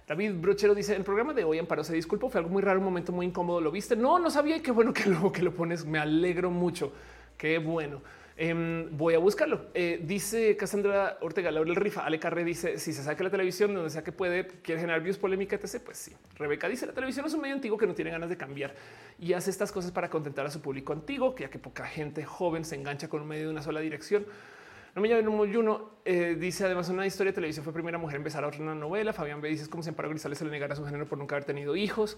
David Brochero dice el programa de hoy Amparo se disculpo. Fue algo muy raro, un momento muy incómodo. Lo viste? No, no sabía. Qué bueno que lo que lo pones. Me alegro mucho. Qué bueno. Em, voy a buscarlo. Eh, dice Cassandra Ortega, Laura el Rifa, Ale Carre dice, si se saca la televisión donde sea que puede, quiere generar views, polémica, etc. Pues sí. Rebeca dice, la televisión es un medio antiguo que no tiene ganas de cambiar y hace estas cosas para contentar a su público antiguo, que ya que poca gente joven se engancha con un medio de una sola dirección. No me llamo Yuno. Eh, dice además una historia de televisión fue primera mujer en empezar a otra una novela. Fabián B dice es como si Amparo Grisales se le negara su género por nunca haber tenido hijos.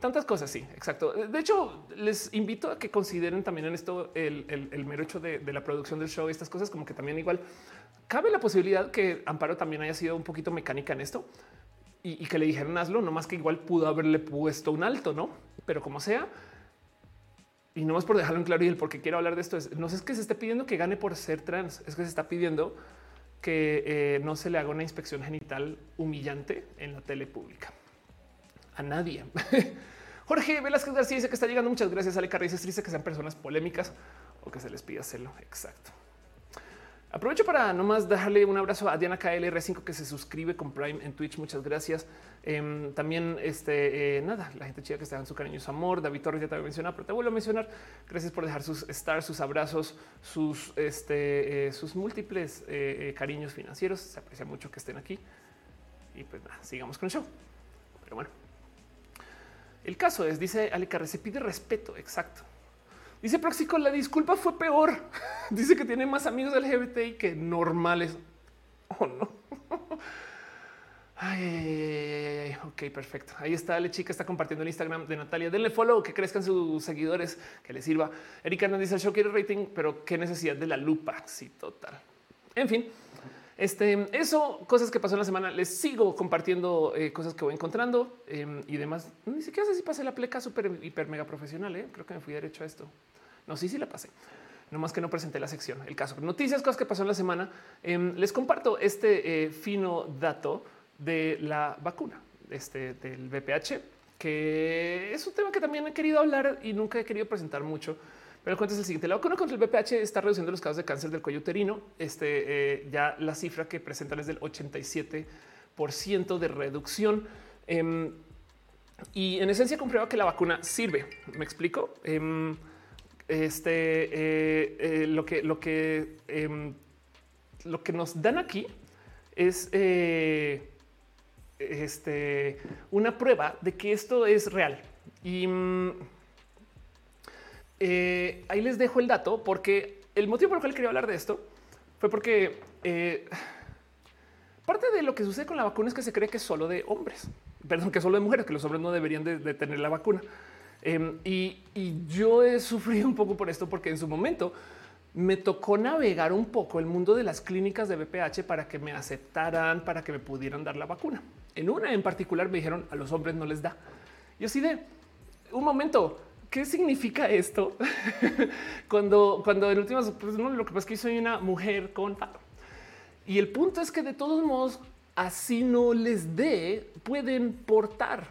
Tantas cosas, sí, exacto. De hecho, les invito a que consideren también en esto el, mero hecho de, la producción del show, estas cosas como que también igual cabe la posibilidad que Amparo también haya sido un poquito mecánica en esto y, que le dijeron hazlo, no más que igual pudo haberle puesto un alto, no? Pero como sea, y no es por dejarlo en claro y el por qué quiero hablar de esto es no es que se esté pidiendo que gane por ser trans, es que se está pidiendo que eh, no se le haga una inspección genital humillante en la tele pública a nadie. [LAUGHS] Jorge Velázquez García dice que está llegando. Muchas gracias. Ale Carriz es triste que sean personas polémicas o que se les pida hacerlo. Exacto. Aprovecho para nomás dejarle un abrazo a Diana KLR5 que se suscribe con Prime en Twitch. Muchas gracias. Em, también, este eh, nada, la gente chida que está en su cariño su amor. David Torres ya te había mencionado, pero te vuelvo a mencionar. Gracias por dejar sus stars, sus abrazos, sus, este, eh, sus múltiples eh, cariños financieros. Se aprecia mucho que estén aquí. Y pues nada, sigamos con el show. Pero bueno, el caso es, dice Alecarre, se pide respeto. Exacto. Dice Proxico, la disculpa fue peor. [LAUGHS] dice que tiene más amigos LGBTI que normales. Oh, no. Ay, ok, perfecto. Ahí está la chica, está compartiendo el Instagram de Natalia. Denle follow, que crezcan sus seguidores, que les sirva. Erika nos dice el show quiere rating, pero qué necesidad de la lupa. Sí, total. En fin, este, eso, cosas que pasó en la semana. Les sigo compartiendo eh, cosas que voy encontrando em, y demás. Ni siquiera sé si pasé la pleca súper hiper mega profesional. ¿eh? Creo que me fui derecho a esto. No, sí, sí la pasé. No más que no presenté la sección. El caso noticias, cosas que pasó en la semana. Em, les comparto este eh, fino dato de la vacuna, este del VPH, que es un tema que también he querido hablar y nunca he querido presentar mucho pero el cuento es el siguiente. La vacuna contra el VPH está reduciendo los casos de cáncer del cuello uterino. Este eh, ya la cifra que presentan es del 87 de reducción. Em, y en esencia comprueba que la vacuna sirve. Me explico. Em, este eh, eh, lo que lo que em, lo que nos dan aquí es este una prueba de que esto es real y mm, eh, ahí les dejo el dato porque el motivo por el cual quería hablar de esto fue porque eh, parte de lo que sucede con la vacuna es que se cree que es solo de hombres, perdón, que solo de mujeres, que los hombres no deberían de, tener la vacuna. Em, y, yo he sufrido un poco por esto porque en su momento me tocó navegar un poco el mundo de las clínicas de BPH para que me aceptaran, para que me pudieran dar la vacuna. En una en particular me dijeron a los hombres no les da. Yo sí de un momento, ¿qué significa esto? [LAUGHS] cuando, cuando en últimas, pues no, lo que pasa es que soy una mujer con Y el punto es que de todos modos, así no les dé, pueden portar.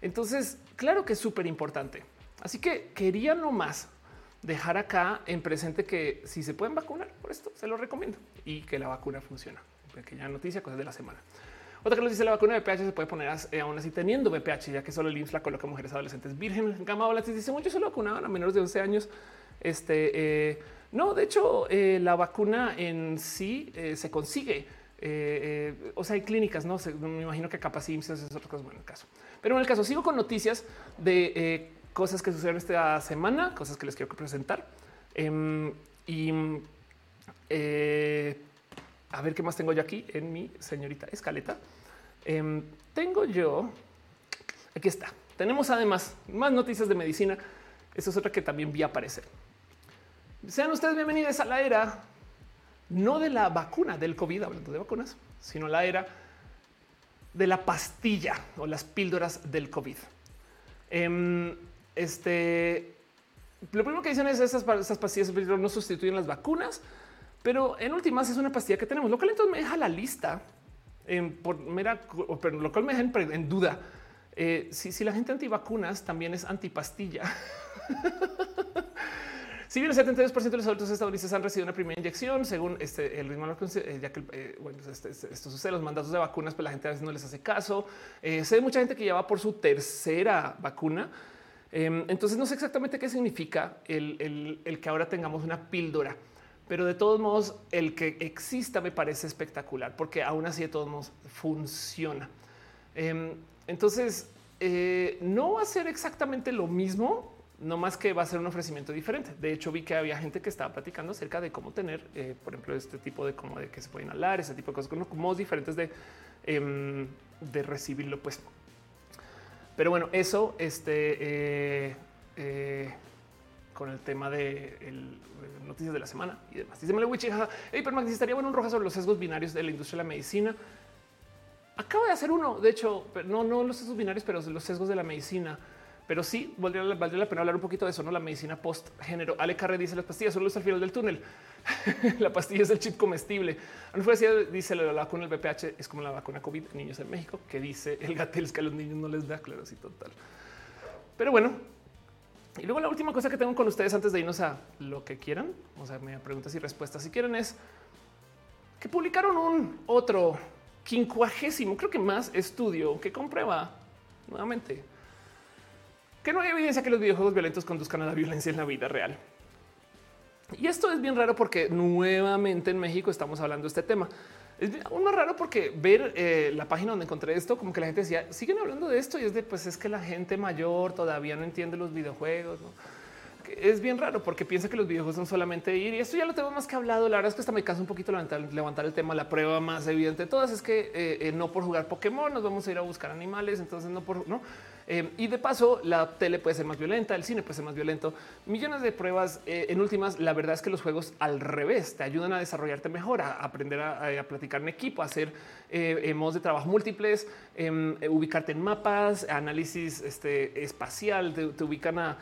Entonces, claro que es súper importante. Así que quería nomás dejar acá en presente que si se pueden vacunar por esto, se lo recomiendo y que la vacuna funciona. Pequeña noticia, cosas de la semana. Otra que nos dice la vacuna de VPH se puede poner eh, aún así teniendo VPH, ya que solo el IMSS la coloca a mujeres adolescentes virgen. Gama Volantis dice muchos se lo vacunaban a menores de 11 años. Este eh, no, de hecho, eh, la vacuna en sí se consigue. o sea, hay clínicas, no me imagino que capaz IMSS es otra cosa. Bueno, el caso, pero en el caso sigo con noticias de cosas que sucedieron esta semana, cosas que les quiero presentar. Em, y a ver qué más tengo yo aquí en mi señorita escaleta. Em, tengo yo, aquí está. Tenemos además más noticias de medicina. Esa es otra que también vi aparecer. Sean ustedes bienvenidos a la era, no de la vacuna del COVID, hablando de vacunas, sino la era de la pastilla o las píldoras del COVID. Em, este, lo primero que dicen es esas, esas pastillas no sustituyen las vacunas, pero en últimas es una pastilla que tenemos, lo cual entonces me deja la lista por mera, pero lo cual me deja en, duda. Eh, si, si la gente antivacunas también es antipastilla. [LAUGHS] Si bien el 72% de los adultos estadounidenses han recibido una primera inyección, según este, el mismo, eh, ya que eh, bueno, este, este, esto sucede, los mandatos de vacunas, pues la gente a veces no les hace caso. Sé de mucha gente que ya va por su tercera vacuna. Em, entonces no sé exactamente qué significa el, el, que ahora tengamos una píldora, pero de todos modos el que exista me parece espectacular porque aún así de todos modos funciona. Em, entonces no va a ser exactamente lo mismo no más que va a ser un ofrecimiento diferente. De hecho, vi que había gente que estaba platicando acerca de cómo tener, eh, por ejemplo, este tipo de como de que se puede inhalar, ese tipo de cosas, como modos diferentes de, em, de recibirlo. Pues, pero bueno, eso este eh, eh, con el tema de noticias de la semana y demás. Dice Mele hey, pero Max, estaría bueno un roja sobre los sesgos binarios de la industria de la medicina. Acabo de hacer uno, de hecho, no, no los sesgos binarios, pero los sesgos de la medicina. Pero sí valdría, la pena hablar un poquito de eso, no la medicina post género. Ale Carre dice las pastillas solo es al final del túnel. [LAUGHS] la pastilla es el chip comestible. dice la vacuna el BPH es como la vacuna COVID niños en México, que dice el gatel que a los niños no les da, claro, sí, total. Pero bueno, y luego la última cosa que tengo con ustedes antes de irnos a lo que quieran, o sea, me preguntas y respuestas si quieren es que publicaron un otro quincuagésimo, creo que más estudio que comprueba nuevamente que no hay evidencia que los videojuegos violentos conduzcan a la violencia en la vida real. Y esto es bien raro porque nuevamente en México estamos hablando de este tema. Es aún más raro porque ver eh, la página donde encontré esto, como que la gente decía, siguen hablando de esto y es de, pues es que la gente mayor todavía no entiende los videojuegos. Es bien raro porque piensa que los videojuegos son solamente ir y esto ya lo tengo más que hablado. La verdad es que hasta me cansa un poquito levantar, levantar el tema. La prueba más evidente de todas es que eh, eh, no por jugar Pokémon nos vamos a ir a buscar animales. Entonces no por no eh, y de paso, la tele puede ser más violenta, el cine puede ser más violento. Millones de pruebas. En últimas, la verdad es que los juegos al revés te ayudan a desarrollarte mejor, a aprender a, platicar en equipo, a hacer eh, modos de trabajo múltiples, em, ubicarte en mapas, análisis este, espacial, te, ubican a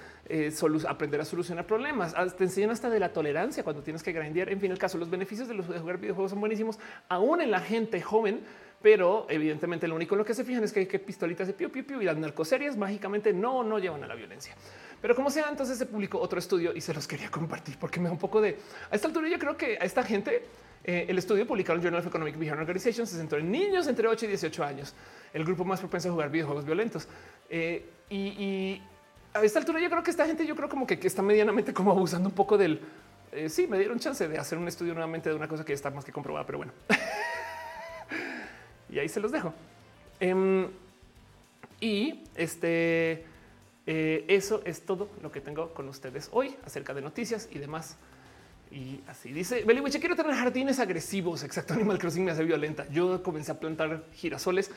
aprender a solucionar problemas, te enseñan hasta de la tolerancia cuando tienes que grandear. En fin, el caso, los beneficios de, los, de jugar videojuegos son buenísimos, aún en la gente joven pero evidentemente lo único en lo que se fijan es que hay que pistolitas de piu piu piu y las narcoseries mágicamente no, no llevan a la violencia. Pero como sea, entonces se publicó otro estudio y se los quería compartir porque me da un poco de a esta altura. Yo creo que a esta gente eh, el estudio publicado en Journal of Economic Behavior Organization se centró en niños entre 8 y 18 años, el grupo más propenso a jugar videojuegos violentos. Eh, y, a esta altura yo creo que esta gente yo creo como que, está medianamente como abusando un poco del eh, sí, me dieron chance de hacer un estudio nuevamente de una cosa que está más que comprobada, pero bueno. [LAUGHS] Y ahí se los dejo. Em, y este, eh, eso es todo lo que tengo con ustedes hoy acerca de noticias y demás. Y así dice Beliwiche, quiero tener jardines agresivos. Exacto. Animal Crossing me hace violenta. Yo comencé a plantar girasoles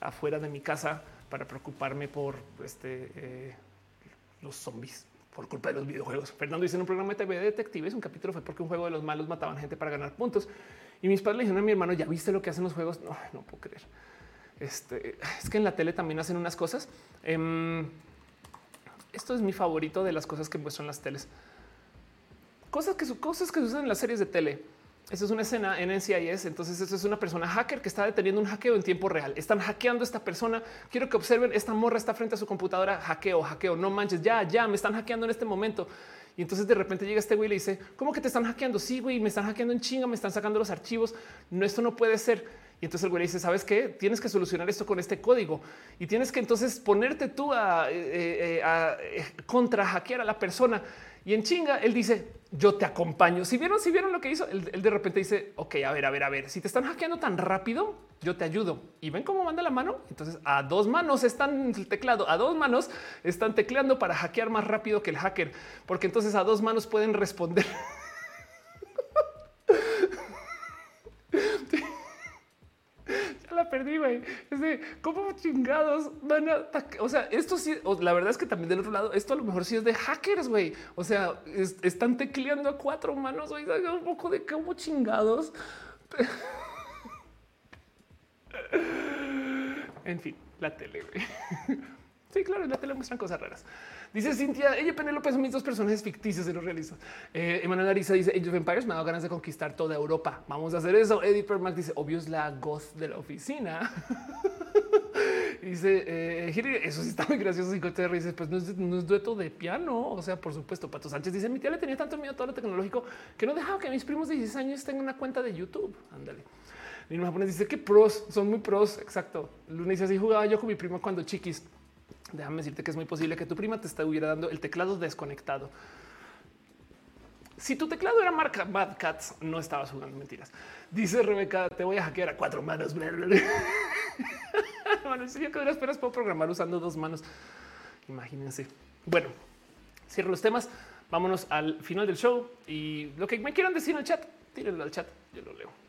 afuera de mi casa para preocuparme por este, eh, los zombies por culpa de los videojuegos. Fernando dice en un programa de TV de detectives, un capítulo fue porque un juego de los malos mataban gente para ganar puntos. Y mis padres le dijeron a mi hermano, ¿ya viste lo que hacen los juegos? No, no puedo creer. Este, es que en la tele también hacen unas cosas. Em, esto es mi favorito de las cosas que muestran las teles. Cosas que, cosas que usan en las series de tele. Esa es una escena en NCIS. Entonces, eso es una persona hacker que está deteniendo un hackeo en tiempo real. Están hackeando a esta persona. Quiero que observen esta morra está frente a su computadora. Hackeo, hackeo. No manches, ya, ya me están hackeando en este momento. Y entonces de repente llega este güey y le dice, ¿cómo que te están hackeando? Sí, güey, me están hackeando en chinga, me están sacando los archivos. No, esto no puede ser. Y entonces el güey le dice, ¿sabes qué? Tienes que solucionar esto con este código y tienes que entonces ponerte tú a, eh, eh, eh, contra hackear a la persona. Y en chinga, él dice, yo te acompaño. Si vieron, si vieron lo que hizo, él, de repente dice, ok, a ver, a ver, a ver, si te están hackeando tan rápido, yo te ayudo. Y ven cómo manda la mano. Entonces a dos manos están el teclado, a dos manos están tecleando para hackear más rápido que el hacker, porque entonces a dos manos pueden responder. [LAUGHS] perdí, güey. Es de cómo chingados van a O sea, esto sí, la verdad es que también del otro lado, esto a lo mejor sí es de hackers, güey. O sea, están tecleando a cuatro manos, güey. Un poco de cómo chingados. [LAUGHS] en fin, la tele. [LAUGHS] Sí, claro, en la tele muestran cosas raras. Dice Cintia, ella Penélope son mis dos personajes ficticios de los realistas. Eh, Emanuel dice Age of Empires me ha dado ganas de conquistar toda Europa. Vamos a hacer eso. Eddie Permac dice obvio es la goth de la oficina. [LAUGHS] dice eh, eso sí está muy gracioso. Y te dice pues no es, no es, dueto de piano. O sea, por supuesto, Pato Sánchez dice mi tía le tenía tanto miedo a todo lo tecnológico que no dejaba que mis primos de 16 años tengan una cuenta de YouTube. Ándale. Lino Japonés dice que pros son muy pros. Exacto. Luna dice así jugaba yo con mi primo cuando chiquis déjame decirte que es muy posible que tu prima te estuviera dando el teclado desconectado. Si tu teclado era marca Bad Cats, no estabas jugando mentiras. Dice Rebeca, te voy a hackear a cuatro manos. [LAUGHS] bueno, si yo que esperas puedo programar usando dos manos. Imagínense. Bueno, cierro los temas. Vámonos al final del show y lo que me quieran decir en el chat, tírenlo al chat. Yo lo leo.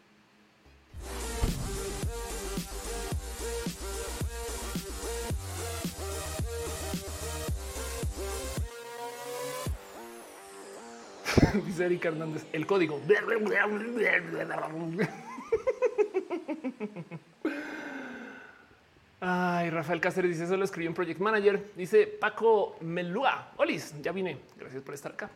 [LAUGHS] Dice Erika Hernández, el código. Ay, Rafael Cáceres dice, eso lo escribió en Project Manager. Dice Paco Melúa. Olis, ya vine. Gracias por estar acá.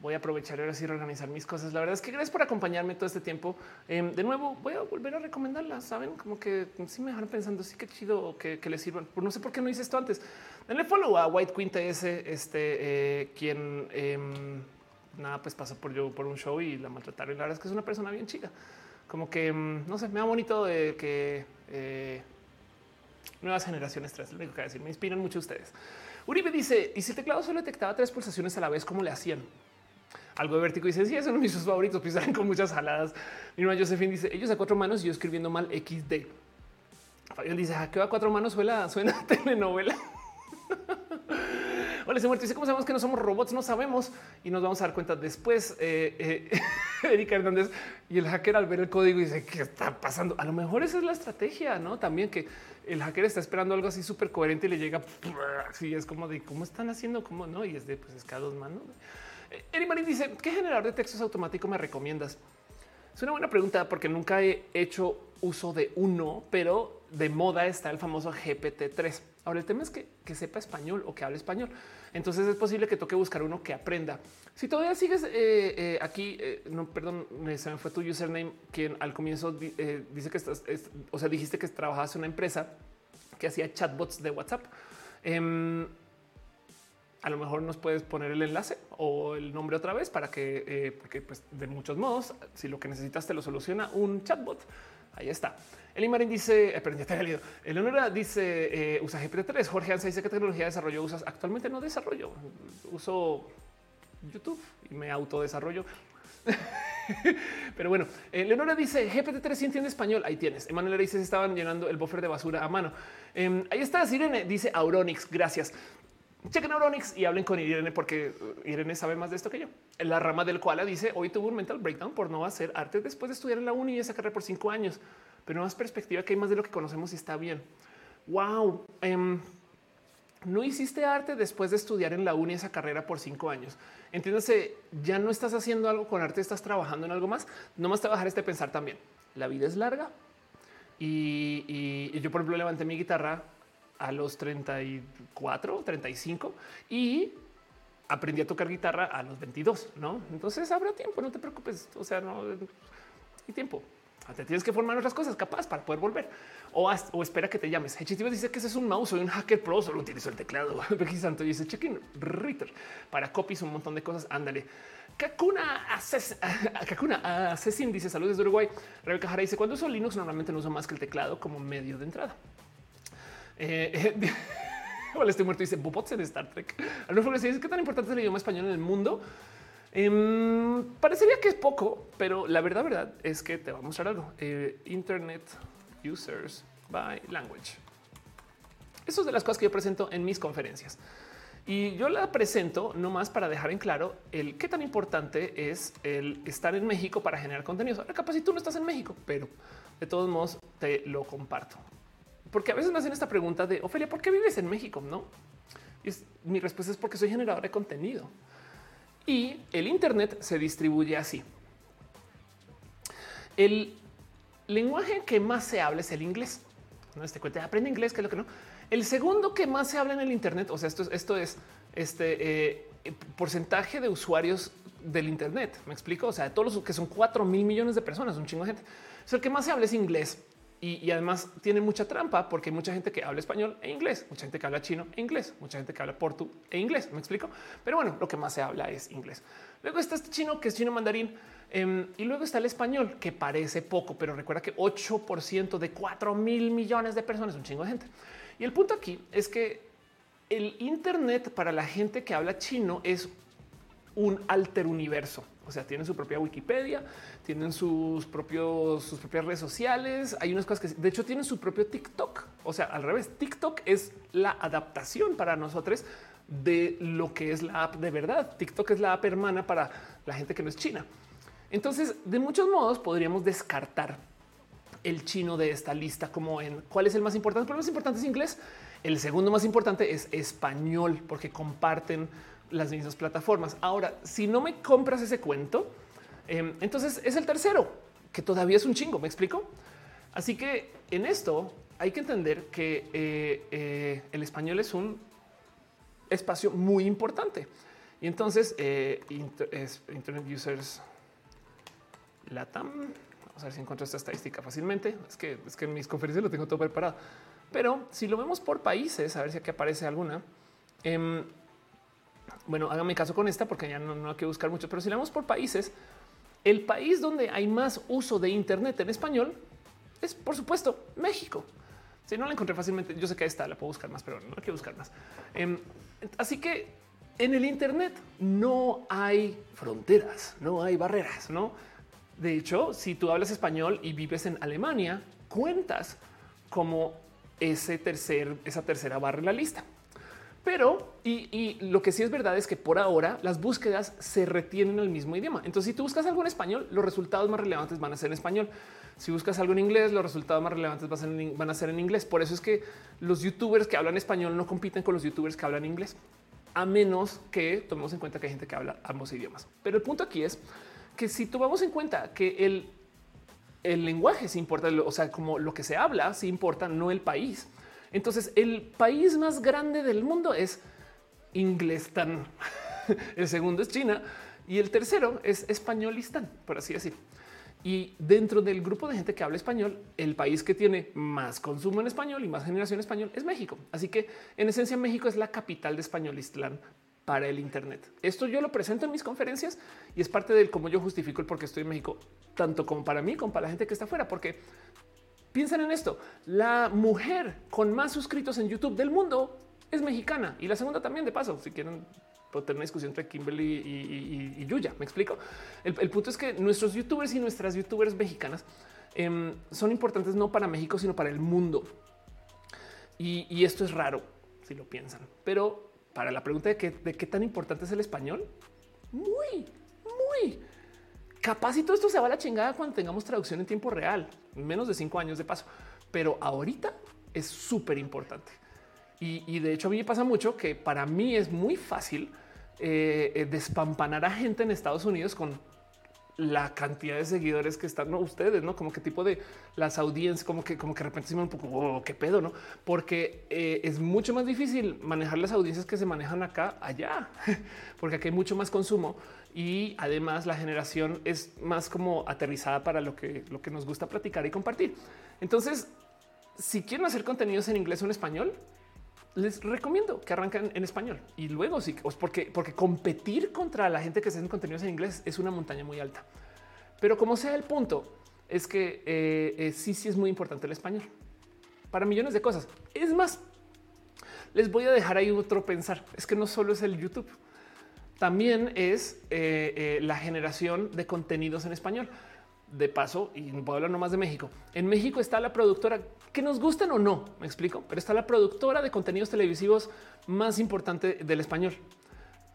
Voy a aprovechar ahora sí reorganizar mis cosas. La verdad es que gracias por acompañarme todo este tiempo. Em, de nuevo, voy a volver a recomendarlas. Saben, como que sí me dejaron pensando, sí que chido que, que les sirvan. No sé por qué no hice esto antes. Denle follow a White Queen TS, este, eh, quien em, nada, pues pasó por yo por un show y la maltrataron. Y la verdad es que es una persona bien chica. Como que mm, no sé, me da bonito de que eh, nuevas generaciones tras lo único que decir. Me inspiran mucho ustedes. Uribe dice: Y si el teclado solo detectaba tres pulsaciones a la vez, ¿cómo le hacían? Algo de vértigo dice: Sí, es uno de mis favoritos. Pisan con muchas jaladas. Y no, Josephine dice: Ellos a cuatro manos y yo escribiendo mal XD. Fabián dice: ¿A qué va cuatro manos? Suena, suena [LAUGHS] telenovela. Hola, se muerto. Dice cómo sabemos que no somos robots, no sabemos y nos vamos a dar cuenta después. Eh, eh, [LAUGHS] Erika Hernández y el hacker al ver el código dice qué está pasando. A lo mejor esa es la estrategia, no? También que el hacker está esperando algo así súper coherente y le llega así. Es como de cómo están haciendo, cómo no? Y es de pues es cada dos manos. Eh, Eri Marín dice qué generador de textos automático me recomiendas. Es una buena pregunta porque nunca he hecho uso de uno, pero de moda está el famoso GPT-3. Ahora el tema es que, sepa español o que hable español. Entonces es posible que toque buscar uno que aprenda. Si todavía sigues eh, eh, aquí, eh, no, perdón, se me fue tu username, quien al comienzo dice que estás, o sea, dijiste que trabajabas en una empresa que hacía chatbots de WhatsApp. Em, a lo mejor nos puedes poner el enlace o el nombre otra vez para que, porque pues de muchos modos, si lo que necesitas te lo soluciona un chatbot, ahí está. Eli Marín dice, eh, pero ya te leído. Eleonora dice, eh, usa GPT-3. Jorge Anza dice, ¿qué tecnología de desarrollo usas? Actualmente no desarrollo. Uso YouTube y me autodesarrollo. [LAUGHS] Pero bueno, eh, Leonora dice GPT-3 sí entiende español. Ahí tienes. Emanuel dice estaban llenando el buffer de basura a mano. Em, ahí está Irene, dice Auronix. Gracias. Chequen Auronix y hablen con Irene porque Irene sabe más de esto que yo. La rama del cual dice hoy tuvo un mental breakdown por no hacer arte después de estudiar en la uni y esa carrera por cinco años pero más perspectiva que hay más de lo que conocemos y está bien. Wow. Em, no hiciste arte después de estudiar en la uni esa carrera por cinco años. Entiéndase, ya no estás haciendo algo con arte, estás trabajando en algo más. No más te bajar este pensar también. La vida es larga y, yo, por ejemplo, levanté mi guitarra a los 34, 35 y aprendí a tocar guitarra a los 22, no? Entonces habrá tiempo, no te preocupes. O sea, no hay tiempo. Te tienes que formar otras cosas capaz para poder volver o, o espera que te llames. Hechitivos dice que ese es un mouse, soy un hacker pro, solo utilizo el teclado. [LAUGHS] Becky Santo dice check-in Ritter para copies, un montón de cosas. Ándale. Kakuna [LAUGHS] Kakuna Assassin dice saludos de Uruguay. Rebeca Jara dice cuando uso Linux normalmente no uso más que el teclado como medio de entrada. Eh, [LAUGHS] Hola, estoy muerto. Dice Bobots en Star Trek. Alonso dice qué tan importante es el idioma español en el mundo. Em, parecería que es poco, pero la verdad, verdad es que te va a mostrar algo. Eh, Internet Users by Language. Eso es de las cosas que yo presento en mis conferencias. Y yo la presento no más para dejar en claro el qué tan importante es el estar en México para generar contenidos. Ahora, capaz si tú no estás en México, pero De todos modos, te lo comparto. Porque a veces me hacen esta pregunta de Ofelia, ¿por qué vives en México? No. Y mi respuesta es porque soy generador de contenido. Y el Internet se distribuye así. El lenguaje que más se habla es el inglés. No este cuenta, aprende inglés, que es lo que no. El segundo que más se habla en el Internet, o sea, esto, esto es este eh, porcentaje de usuarios del Internet. Me explico. O sea, todos los que son 4 mil millones de personas, un chingo de gente. O el que más se habla es inglés y, además tiene mucha trampa porque hay mucha gente que habla español e inglés, mucha gente que habla chino e inglés, mucha gente que habla portu e inglés. Me explico. Pero bueno, lo que más se habla es inglés. Luego está este chino que es chino mandarín em, y luego está el español que parece poco, pero recuerda que 8% de 4 mil millones de personas, un chingo de gente. Y el punto aquí es que el Internet para la gente que habla chino es un alter universo. O sea, tienen su propia Wikipedia, tienen sus propios, sus propias redes sociales. Hay unas cosas que de hecho tienen su propio TikTok. O sea, al revés, TikTok es la adaptación para nosotros de lo que es la app de verdad. TikTok es la app hermana para la gente que no es china. Entonces, de muchos modos podríamos descartar el chino de esta lista como en cuál es el más importante. El más importante es inglés. El segundo más importante es español porque comparten las mismas plataformas. Ahora, si no me compras ese cuento, em, entonces es el tercero, que todavía es un chingo, ¿me explico? Así que en esto hay que entender que eh, eh, el español es un espacio muy importante. Y entonces, eh, Internet Users LATAM, vamos a ver si encuentro esta estadística fácilmente. Es que, es que en mis conferencias lo tengo todo preparado. Pero si lo vemos por países, a ver si aquí aparece alguna. Bueno, hágame caso con esta porque ya no, hay que buscar mucho, pero si vamos por países, el país donde hay más uso de Internet en español es, por supuesto, México. Si no la encontré fácilmente, yo sé que está, la puedo buscar más, pero no hay que buscar más. Em, así que en el Internet no hay fronteras, no hay barreras, no? De hecho, si tú hablas español y vives en Alemania, cuentas como ese tercer, esa tercera barra en la lista. Pero, y, lo que sí es verdad es que por ahora las búsquedas se retienen el mismo idioma. Entonces, si tú buscas algo en español, los resultados más relevantes van a ser en español. Si buscas algo en inglés, los resultados más relevantes van a ser en inglés. Por eso es que los youtubers que hablan español no compiten con los youtubers que hablan inglés, a menos que tomemos en cuenta que hay gente que habla ambos idiomas. Pero el punto aquí es que si tomamos en cuenta que el, el lenguaje se importa, o sea, como lo que se habla, se importa, no el país. Entonces, el país más grande del mundo es Inglestán. [LAUGHS] El segundo es China y el tercero es Españolistán, por así decir. Y dentro del grupo de gente que habla español, el país que tiene más consumo en español y más generación español es México. Así que en esencia México es la capital de Españolistán para el Internet. Esto yo lo presento en mis conferencias y es parte del cómo yo justifico el por qué estoy en México, tanto como para mí como para la gente que está afuera, porque Piensen en esto. La mujer con más suscritos en YouTube del mundo es mexicana y la segunda también de paso. Si quieren tener una discusión entre Kimberly y, Yuya, me explico. El, punto es que nuestros youtubers y nuestras youtubers mexicanas em, son importantes no para México, sino para el mundo. Y, esto es raro si lo piensan, pero para la pregunta de qué tan importante es el español, muy, muy Capaz y todo esto se va a la chingada cuando tengamos traducción en tiempo real, menos de cinco años de paso. Pero ahorita es súper importante. Y, de hecho a mí me pasa mucho que para mí es muy fácil eh, eh, despampanar a gente en Estados Unidos con la cantidad de seguidores que están ustedes, no como qué tipo de las audiencias, como que, como que de repente se me un poco oh, qué pedo, no? Porque eh, es mucho más difícil manejar las audiencias que se manejan acá, allá, [LAUGHS] porque aquí hay mucho más consumo y además la generación es más como aterrizada para lo que, lo que nos gusta platicar y compartir. Entonces, si quieren hacer contenidos en inglés o en español, les recomiendo que arranquen en español y luego sí, porque, porque competir contra la gente que hace contenidos en inglés es una montaña muy alta. Pero como sea el punto, es que eh, eh, sí, sí es muy importante el español para millones de cosas. Es más, les voy a dejar ahí otro pensar. Es que no solo es el YouTube también es eh, la generación de contenidos en español. De paso, y no puedo hablar nomás de México. En México está la productora que nos gusten o no, me explico, pero está la productora de contenidos televisivos más importante del español.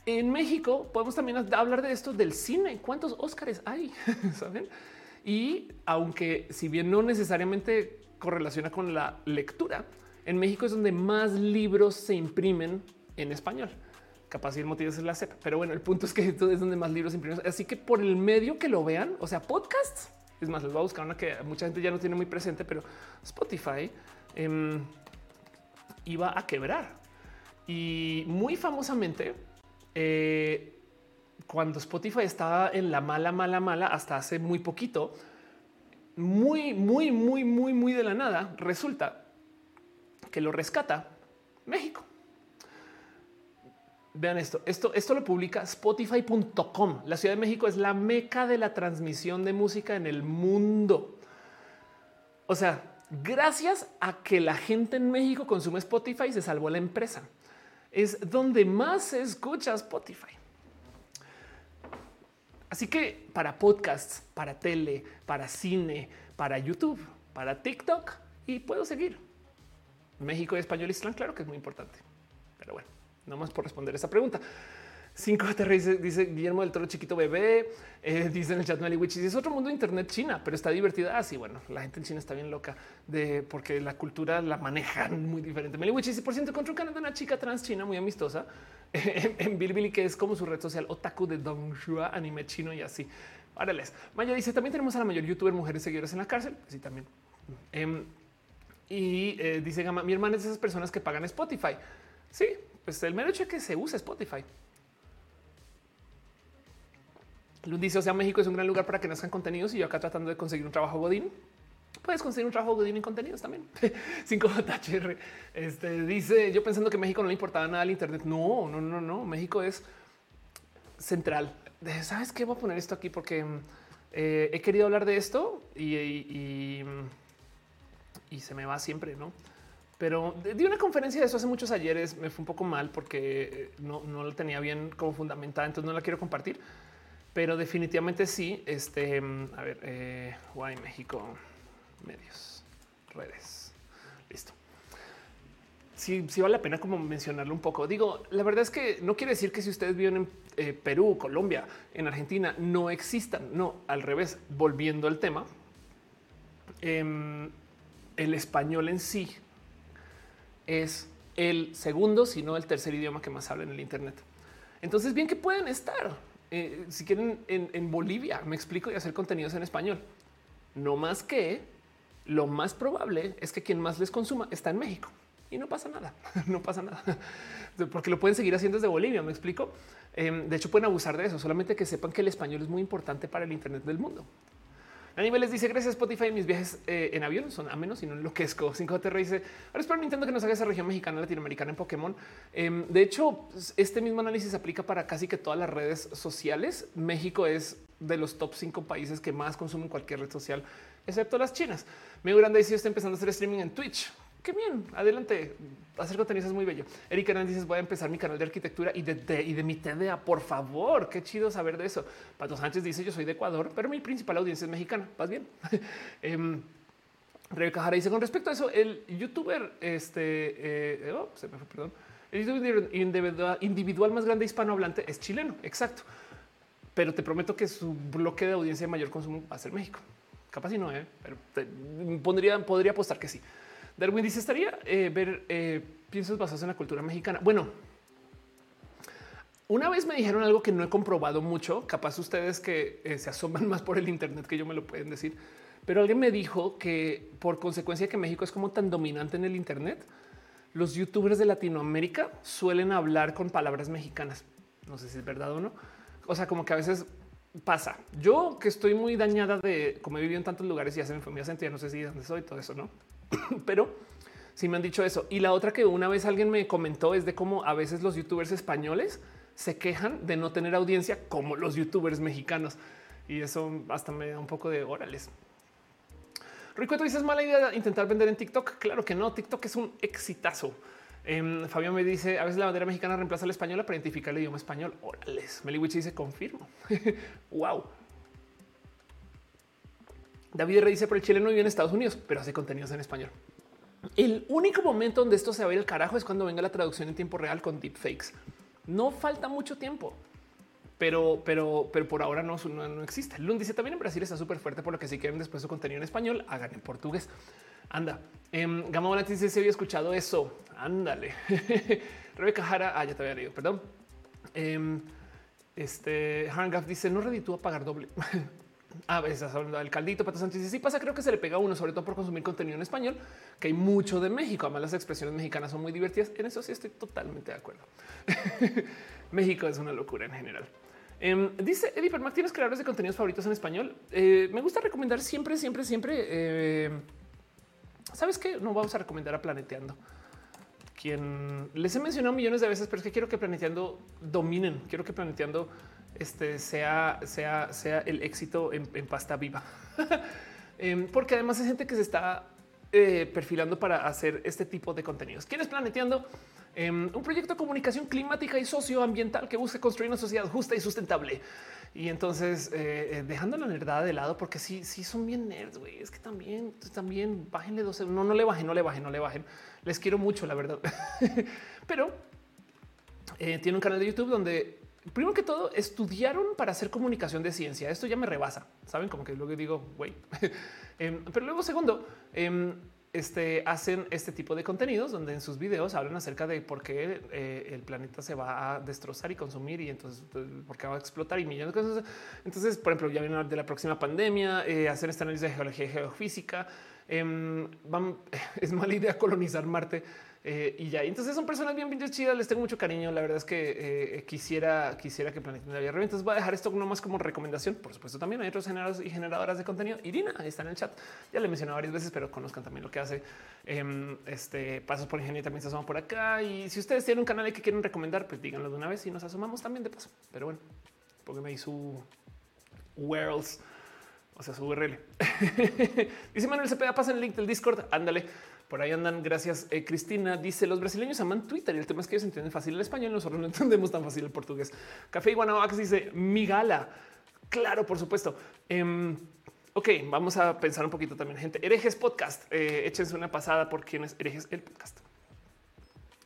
En México podemos también hablar de esto del cine. ¿Cuántos Óscares hay? [LAUGHS] ¿Saben? Y aunque si bien no necesariamente correlaciona con la lectura, en México es donde más libros se imprimen en español. Capaz si el motivo es la CEP, pero bueno, el punto es que esto [LAUGHS] es donde más libros imprimen. Así que por el medio que lo vean, o sea, podcasts, es más, les voy a buscar una que mucha gente ya no tiene muy presente, pero Spotify em, iba a quebrar. Y muy famosamente, eh, cuando Spotify estaba en la mala, mala, mala, hasta hace muy poquito, muy, muy, muy, muy, muy de la nada, resulta que lo rescata México. Vean esto, esto, esto lo publica spotify.com. La Ciudad de México es la meca de la transmisión de música en el mundo. O sea, gracias a que la gente en México consume Spotify, se salvó la empresa. Es donde más se escucha Spotify. Así que para podcasts, para tele, para cine, para YouTube, para TikTok y puedo seguir. México español y claro que es muy importante. Pero bueno, no más por responder esa pregunta. 5 dice, dice Guillermo del Toro Chiquito Bebé. Eh, dice en el chat Witch. Es otro mundo de Internet China, pero está divertida. Así ah, bueno, la gente en China está bien loca de porque la cultura la manejan muy diferente. Witch dice por ciento encontré un canal de una chica trans china muy amistosa [LAUGHS] en, en Bilibili, que es como su red social otaku de Shua, anime chino y así. Árales. Maya dice también tenemos a la mayor youtuber mujeres seguidoras en la cárcel. Sí, también. Em, y eh, dice Gama, mi hermana es de esas personas que pagan Spotify. Sí, pues el mero hecho es que se usa Spotify. Luz dice, o sea, México es un gran lugar para que nazcan contenidos y yo acá tratando de conseguir un trabajo Godín. Puedes conseguir un trabajo Godín en contenidos también. [LAUGHS] 5JHR este, dice, yo pensando que México no le importaba nada al Internet. No, no, no, no. México es central. ¿Sabes qué? Voy a poner esto aquí porque eh, he querido hablar de esto y, y, y, se me va siempre, ¿no? Pero di una conferencia de eso hace muchos ayeres, me fue un poco mal porque no, no la tenía bien como fundamentada, entonces no la quiero compartir pero definitivamente sí. Este, a ver, eh, Guay México, medios, redes. Listo. Sí, sí vale la pena como mencionarlo un poco. Digo, la verdad es que no quiere decir que si ustedes viven en eh, Perú, Colombia, en Argentina, no existan. No, al revés. Volviendo al tema, em, el español en sí es el segundo, si no el tercer idioma que más habla en el Internet. Entonces, bien que pueden estar eh, si quieren en, Bolivia, me explico y hacer contenidos en español. No más que lo más probable es que quien más les consuma está en México y no pasa nada, [LAUGHS] no pasa nada, [LAUGHS] porque lo pueden seguir haciendo desde Bolivia. Me explico. Em, de hecho, pueden abusar de eso, solamente que sepan que el español es muy importante para el Internet del mundo. A niveles dice gracias Spotify. Mis viajes eh, en avión son a menos y no enloquezco. [LAUGHS] 5T dice ahora espero Nintendo que nos haga esa región mexicana latinoamericana en Pokémon. Em, de hecho, este mismo análisis aplica para casi que todas las redes sociales. México es de los top 5 países que más consumen cualquier red social, excepto las chinas. Mi grande dice está empezando a hacer streaming en Twitch. Qué bien, adelante. Hacer contenido es muy bello. Erika Hernández dices voy a empezar mi canal de arquitectura y de, mi TDA, por favor. Qué chido saber de eso. Pato Sánchez dice yo soy de Ecuador, pero mi principal audiencia es mexicana. Vas bien. um, [LAUGHS] Rebeca Jara dice con respecto a eso, el youtuber, este, eh, oh, se me fue, perdón, el youtuber individual, individual más grande hispanohablante es chileno, exacto. Pero te prometo que su bloque de audiencia de mayor consumo va a ser México. Capaz si no, ¿eh? pero pondría, podría apostar que sí. Darwin dice, estaría eh, ver eh, piensos basados en la cultura mexicana. Bueno, una vez me dijeron algo que no he comprobado mucho, capaz ustedes que eh, se asoman [LAUGHS] más por el Internet que yo me lo pueden decir, pero alguien me dijo que por consecuencia que México es como tan dominante en el Internet, los youtubers de Latinoamérica suelen hablar con palabras mexicanas. No sé si es verdad o no. O sea, como que a veces pasa. Yo que estoy muy dañada de como he vivido en tantos lugares y ya se me mi acento, ya no sé si dónde soy, todo eso, ¿no? [COUGHS] pero sí me han dicho eso. Y la otra que una vez alguien me comentó es de cómo a veces los youtubers españoles se quejan de no tener audiencia como los youtubers mexicanos. Y eso hasta me da un poco de órales. Rico, tú dices mala idea intentar vender en TikTok. Claro que no. TikTok es un exitazo. Eh, Fabián me dice a veces la bandera mexicana reemplaza la española para identificar el idioma español. Órales. Meliwich dice confirmo. [LAUGHS] wow. David Rey dice, pero el chileno vive en Estados Unidos, pero hace contenidos en español. El único momento donde esto se va a ir el carajo es cuando venga la traducción en tiempo real con deepfakes. No falta mucho tiempo. pero, pero, pero por ahora no, no, existe. Lund dice también en Brasil está súper fuerte, por lo que si quieren después su contenido en español, hagan en portugués. Anda. Eh, Gama dice si había escuchado eso. Ándale. [LAUGHS] Rebeca Jara. Ah, ya te había leído, perdón. Em, este Hangaf dice no reditúa pagar doble. [LAUGHS] A veces hablando del caldito, Pato Sánchez dice sí pasa, creo que se le pega a uno, sobre todo por consumir contenido en español, que hay mucho de México. Además, las expresiones mexicanas son muy divertidas. En eso sí estoy totalmente de acuerdo. [LAUGHS] México es una locura en general. Em, dice Eddie Permac, ¿tienes creadores de contenidos favoritos en español? Eh, me gusta recomendar siempre, siempre, siempre. Eh, ¿Sabes qué? No vamos a recomendar a Planeteando. Quien les he mencionado millones de veces, pero es que quiero que Planeteando dominen. Quiero que Planeteando este, sea, sea, sea el éxito en, pasta viva. [LAUGHS] Em, porque además es gente que se está eh, perfilando para hacer este tipo de contenidos. ¿Quién es Planeteando? Em, un proyecto de comunicación climática y socioambiental que busca construir una sociedad justa y sustentable. Y entonces eh, eh, dejando la nerdada de lado, porque sí, sí son bien nerds, güey. Es que también, también bájenle dos. No, no le bajen, no le bajen, no le bajen. Les quiero mucho, la verdad. [LAUGHS] Pero tiene un canal de YouTube donde primero que todo estudiaron para hacer comunicación de ciencia. Esto ya me rebasa, saben como que luego digo, güey. [LAUGHS] Em, pero luego segundo, em, este, hacen este tipo de contenidos donde en sus videos hablan acerca de por qué eh, el planeta se va a destrozar y consumir y entonces pues, por qué va a explotar y millones de cosas. Entonces, por ejemplo, ya vienen de la próxima pandemia, eh, hacer este análisis de geología y geofísica. Em, [LAUGHS] es mala idea colonizar Marte eh, y ya. Entonces son personas bien, bien chidas. Les tengo mucho cariño. La verdad es que eh, quisiera, quisiera que Planeta había Entonces voy a dejar esto no más como recomendación. Por supuesto, también hay otros generadores y generadoras de contenido. Irina está en el chat. Ya le he mencionado varias veces, pero conozcan también lo que hace. Em, este pasos por ingeniería también se asoman por acá. Y si ustedes tienen un canal que quieren recomendar, pues díganlo de una vez y nos asomamos también de paso. Pero bueno, pónganme ahí su Worlds o sea, su URL. [LAUGHS] Dice Manuel Cepeda, pasa el link del Discord. Ándale. Por ahí andan. Gracias. Eh, Cristina dice los brasileños aman Twitter y el tema es que ellos entienden fácil el español. Nosotros no entendemos tan fácil el portugués. Café Iguanabax dice mi gala. Claro, por supuesto. Em, ok, vamos a pensar un poquito también, gente. Herejes Podcast. Eh, échense una pasada por quienes herejes el podcast.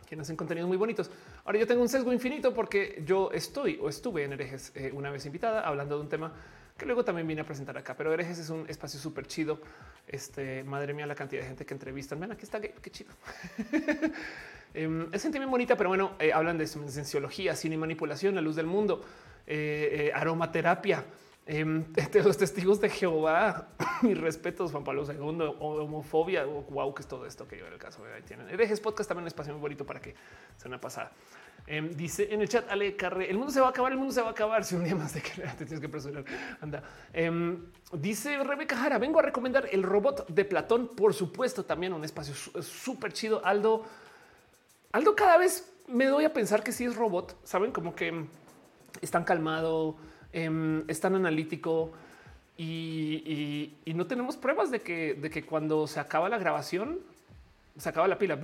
Quienes hacen contenidos muy bonitos. Ahora yo tengo un sesgo infinito porque yo estoy o estuve en herejes eh, una vez invitada hablando de un tema luego también vine a presentar acá. Pero herejes es un espacio súper chido. Este madre mía, la cantidad de gente que entrevistan. Ven, aquí está gay, qué chido. [LAUGHS] eh, es gente muy bonita, pero bueno, eh, hablan de cienciología, cine y manipulación, la luz del mundo, eh, eh, aromaterapia. [LAUGHS] Eh, los testigos de Jehová, [COUGHS] mis respetos, Juan Pablo II, homofobia, wow, que es todo esto que yo el caso ahí tienen. Herejes podcast también un espacio muy bonito para que sea una pasada. Em, dice en el chat Ale Carre, el mundo se va a acabar, el mundo se va a acabar. Si un día más te [LAUGHS] tienes que presionar, anda. Em, dice Rebeca Jara, vengo a recomendar el robot de Platón, por supuesto, también un espacio súper chido. Aldo, Aldo, cada vez me doy a pensar que sí es robot. Saben como que es tan calmado, em, es tan analítico y, y, no tenemos pruebas de que, de que cuando se acaba la grabación se acaba la pila.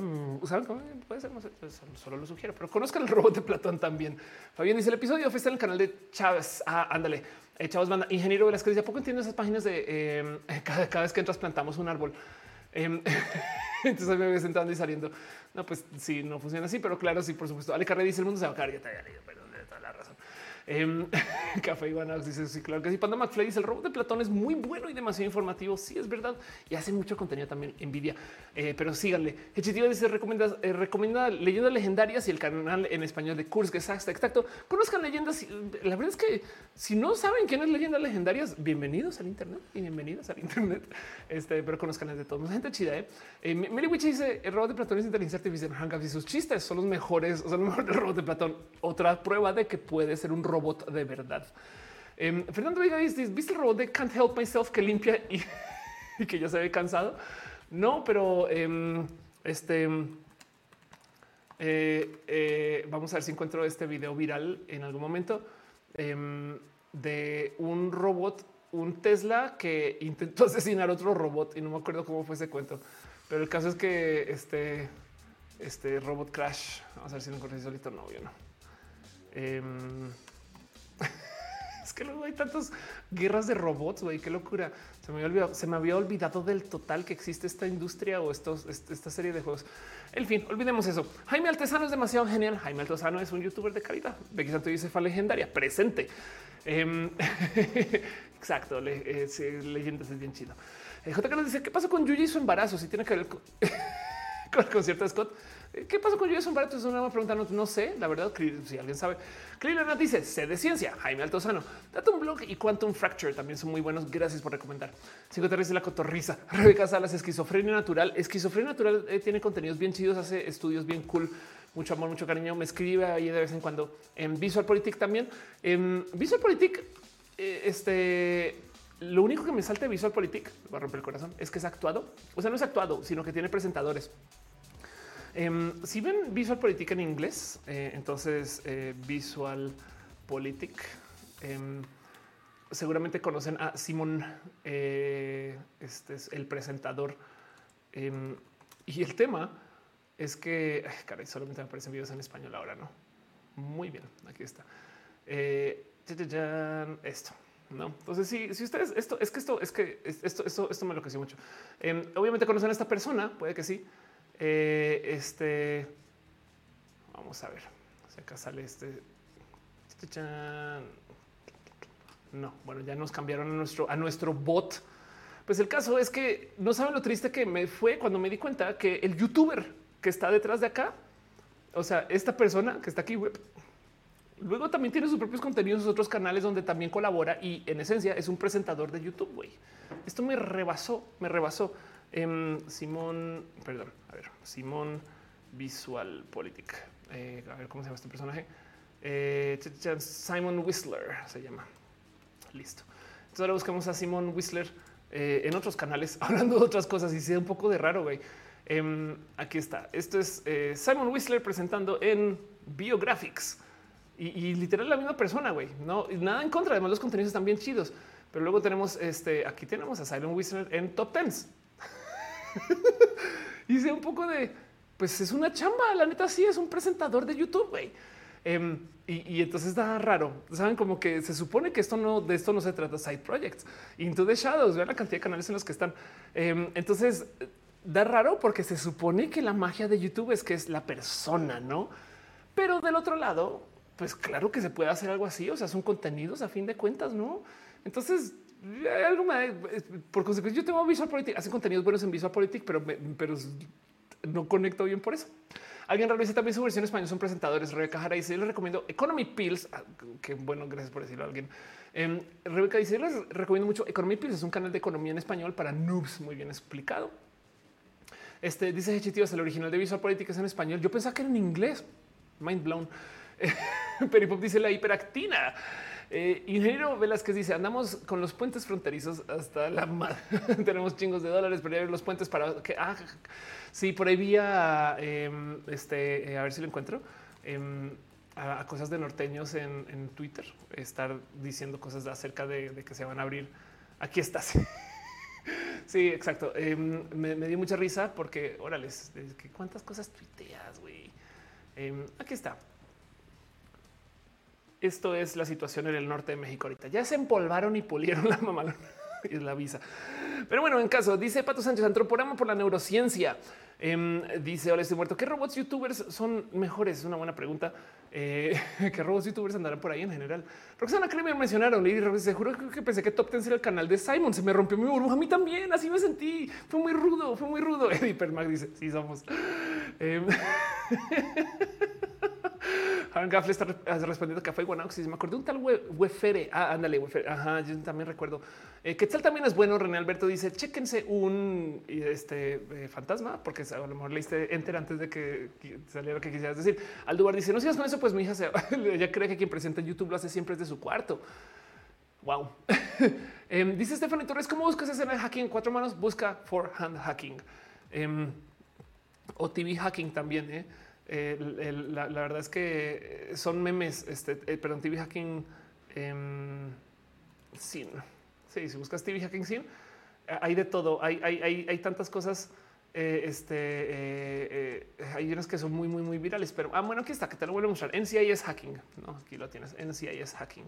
¿Saben cómo puede ser? No pues, solo lo sugiero, pero conozcan el robot de Platón también. Fabián dice el episodio está en el canal de Chávez. Ah, ándale. Eh, Chavos Banda, ingeniero de las que dice, ¿a poco entiendo esas páginas de eh, [LAUGHS] cada, vez que entras plantamos un árbol? Eh, [LAUGHS] entonces me voy sentando y saliendo. No, pues sí, no funciona así, pero claro, sí, por supuesto. Ale Carre dice el mundo se va a acabar. Ya te de toda la razón. Em, [LAUGHS] Café Iván dice sí, claro que sí. Panda McFly dice el robot de Platón es muy bueno y demasiado informativo. Sí, es verdad. Y hace mucho contenido también envidia, eh, pero síganle. Hechitiva dice recomienda, eh, recomienda leyendas legendarias y el canal en español de Kurs Exacto. Conozcan leyendas. La verdad es que si no saben quién es leyendas legendarias, bienvenidos al Internet y bienvenidos al Internet. Este, pero conozcan de todos. Gente chida. Eh, eh Mary Witch dice el robot de Platón es inteligencia artificial. y sus chistes son los mejores. O sea, los mejores [LAUGHS] robot de Platón. Otra prueba de que puede ser un robot robot de verdad. Eh, Fernando Vega dice, ¿viste el robot de Can't Help Myself que limpia y, [LAUGHS] que ya se ve cansado? No, pero eh, este... Eh, eh, vamos a ver si encuentro este video viral en algún momento em, de un robot, un Tesla que [LAUGHS] intentó asesinar otro robot y no me acuerdo cómo fue ese cuento, pero el caso es que este, este robot crash, vamos a ver si lo encontré solito. No, yo no. [LAUGHS] Em, que luego hay tantas guerras de robots, güey, qué locura. Se me, había olvidado, se me había olvidado del total que existe esta industria o estos, esta serie de juegos. En fin, olvidemos eso. Jaime Altesano es demasiado genial. Jaime Altesano es un youtuber de calidad. Becky Santo dice fa legendaria, presente. Em, [LAUGHS] exacto, eh, leyendas es bien chido. Eh, J. nos dice, ¿qué pasó con Yuji y su embarazo? Si tiene que ver con, [LAUGHS] con el concierto de Scott. ¿Qué pasa con un barato. Es una pregunta. No, sé. La verdad, si alguien sabe, Cleveland dice sé de ciencia. Jaime Altozano, un Blog y Quantum Fracture también son muy buenos. Gracias por recomendar. Cinco de la cotorriza. [LAUGHS] Rebeca Salas, esquizofrenia natural. Esquizofrenia natural eh, tiene contenidos bien chidos, hace estudios bien cool. Mucho amor, mucho cariño. Me escribe ahí de vez en cuando en Visual Politic también. En Visual Politic, eh, este lo único que me salta de Visual Politic, va a romper el corazón, es que es actuado. O sea, no es actuado, sino que tiene presentadores. Em, si ven Visual Politic en inglés, eh, entonces eh, Visual Politic, em, seguramente conocen a Simon, eh, este es el presentador. Em, y el tema es que, caray, solamente me aparecen videos en español ahora, ¿no? Muy bien, aquí está. esto. No, entonces si, si ustedes esto es que esto es que esto, esto, esto me enloqueció mucho. obviamente conocen a esta persona, puede que sí, eh, este, vamos a ver si acá sale este. No, bueno, ya nos cambiaron a nuestro, a nuestro bot. Pues el caso es que no saben lo triste que me fue cuando me di cuenta que el youtuber que está detrás de acá, o sea, esta persona que está aquí, luego también tiene sus propios contenidos, sus otros canales donde también colabora y en esencia es un presentador de YouTube. Esto me rebasó, me rebasó. Em, Simón, perdón, a ver, Simón Visual Politic. Eh, a ver cómo se llama este personaje. Eh, Simon Whistler se llama. Listo. Entonces ahora buscamos a Simon Whistler eh, en otros canales [LAUGHS] hablando de otras cosas y se un poco de raro, güey. Em, aquí está. Esto es Simon Whistler presentando en Biographics y, literal la misma persona, güey. No, nada en contra. Además, los contenidos están bien chidos. Pero luego tenemos este. Aquí tenemos a Simon Whistler en top tens. [LAUGHS] Hice un poco de, pues es una chamba, la neta sí, es un presentador de YouTube, güey. Em, y, entonces da raro. Saben como que se supone que esto no de esto no se trata side projects. Into the Shadows, vean la cantidad de canales en los que están. Em, entonces da raro porque se supone que la magia de YouTube es que es la persona, no? Pero del otro lado, pues claro que se puede hacer algo así. O sea, son contenidos a fin de cuentas, no? Entonces por consecuencia, yo tengo Visual Politic, hacen contenidos buenos en Visual Politic, pero, pero no conecto bien por eso. Alguien realiza también su versión en español, son presentadores. Rebeca Jara dice: Les recomiendo Economy Pills. Ah, que bueno, gracias por decirlo a alguien. Eh, Rebeca dice: Les recomiendo mucho Economy Pills. Es un canal de economía en español para noobs, muy bien explicado. Este dice es el original de Visual Politic es en español. Yo pensaba que era en inglés. Mind blown. [LAUGHS] Peripop dice la hiperactina. Eh, ingeniero Velázquez dice andamos con los puentes fronterizos hasta la madre. [LAUGHS] Tenemos chingos de dólares, pero ya los puentes para que ah, sí, por ahí vía em, este, eh, a ver si lo encuentro. Em, a, cosas de norteños en, Twitter, estar diciendo cosas acerca de, que se van a abrir. Aquí estás. [LAUGHS] sí, exacto. Em, me, dio mucha risa porque, órale, cuántas cosas tuiteas, güey. aquí está esto es la situación en el norte de México ahorita. Ya se empolvaron y pulieron la mamalona [LAUGHS] y la visa. Pero bueno, en caso, dice Pato Sánchez, antroporama por la neurociencia. Em, dice, hola, estoy muerto. ¿Qué robots youtubers son mejores? Es una buena pregunta. Eh, [LAUGHS] ¿Qué robots youtubers andarán por ahí en general? Roxana me mencionaron. Y se juro que pensé que Top Ten era el canal de Simon. Se me rompió mi burbuja. A mí también. Así me sentí. Fue muy rudo. Fue muy rudo. [LAUGHS] Eddie Permac dice, sí somos. Eh, Aaron Gaffle está respondiendo fue Si Me acordé un tal Wefere. Ah, ándale, Wefere. Ajá, yo también recuerdo. Eh, Quetzal también es bueno. René Alberto dice: chéquense un este eh, fantasma, porque a lo mejor leíste enter antes de que saliera lo que quisieras decir. Aldubar dice: No sigas con eso, pues mi hija se [LAUGHS] ella cree que quien presenta en YouTube lo hace siempre desde su cuarto. Wow. [LAUGHS] Em, dice Stephanie Torres: ¿Cómo buscas escena de hacking en cuatro manos? Busca for hand hacking em, o TV hacking también. ¿Eh? la, verdad es que son memes, este, eh, perdón, TV hacking em, sin. Sí, si buscas TV hacking sin, hay de todo. Hay, hay, hay, tantas cosas. Eh, este eh, hay unas que son muy, muy, muy virales, pero ah, bueno, aquí está que te lo vuelvo a mostrar. NCIS hacking. No, aquí lo tienes. NCIS hacking.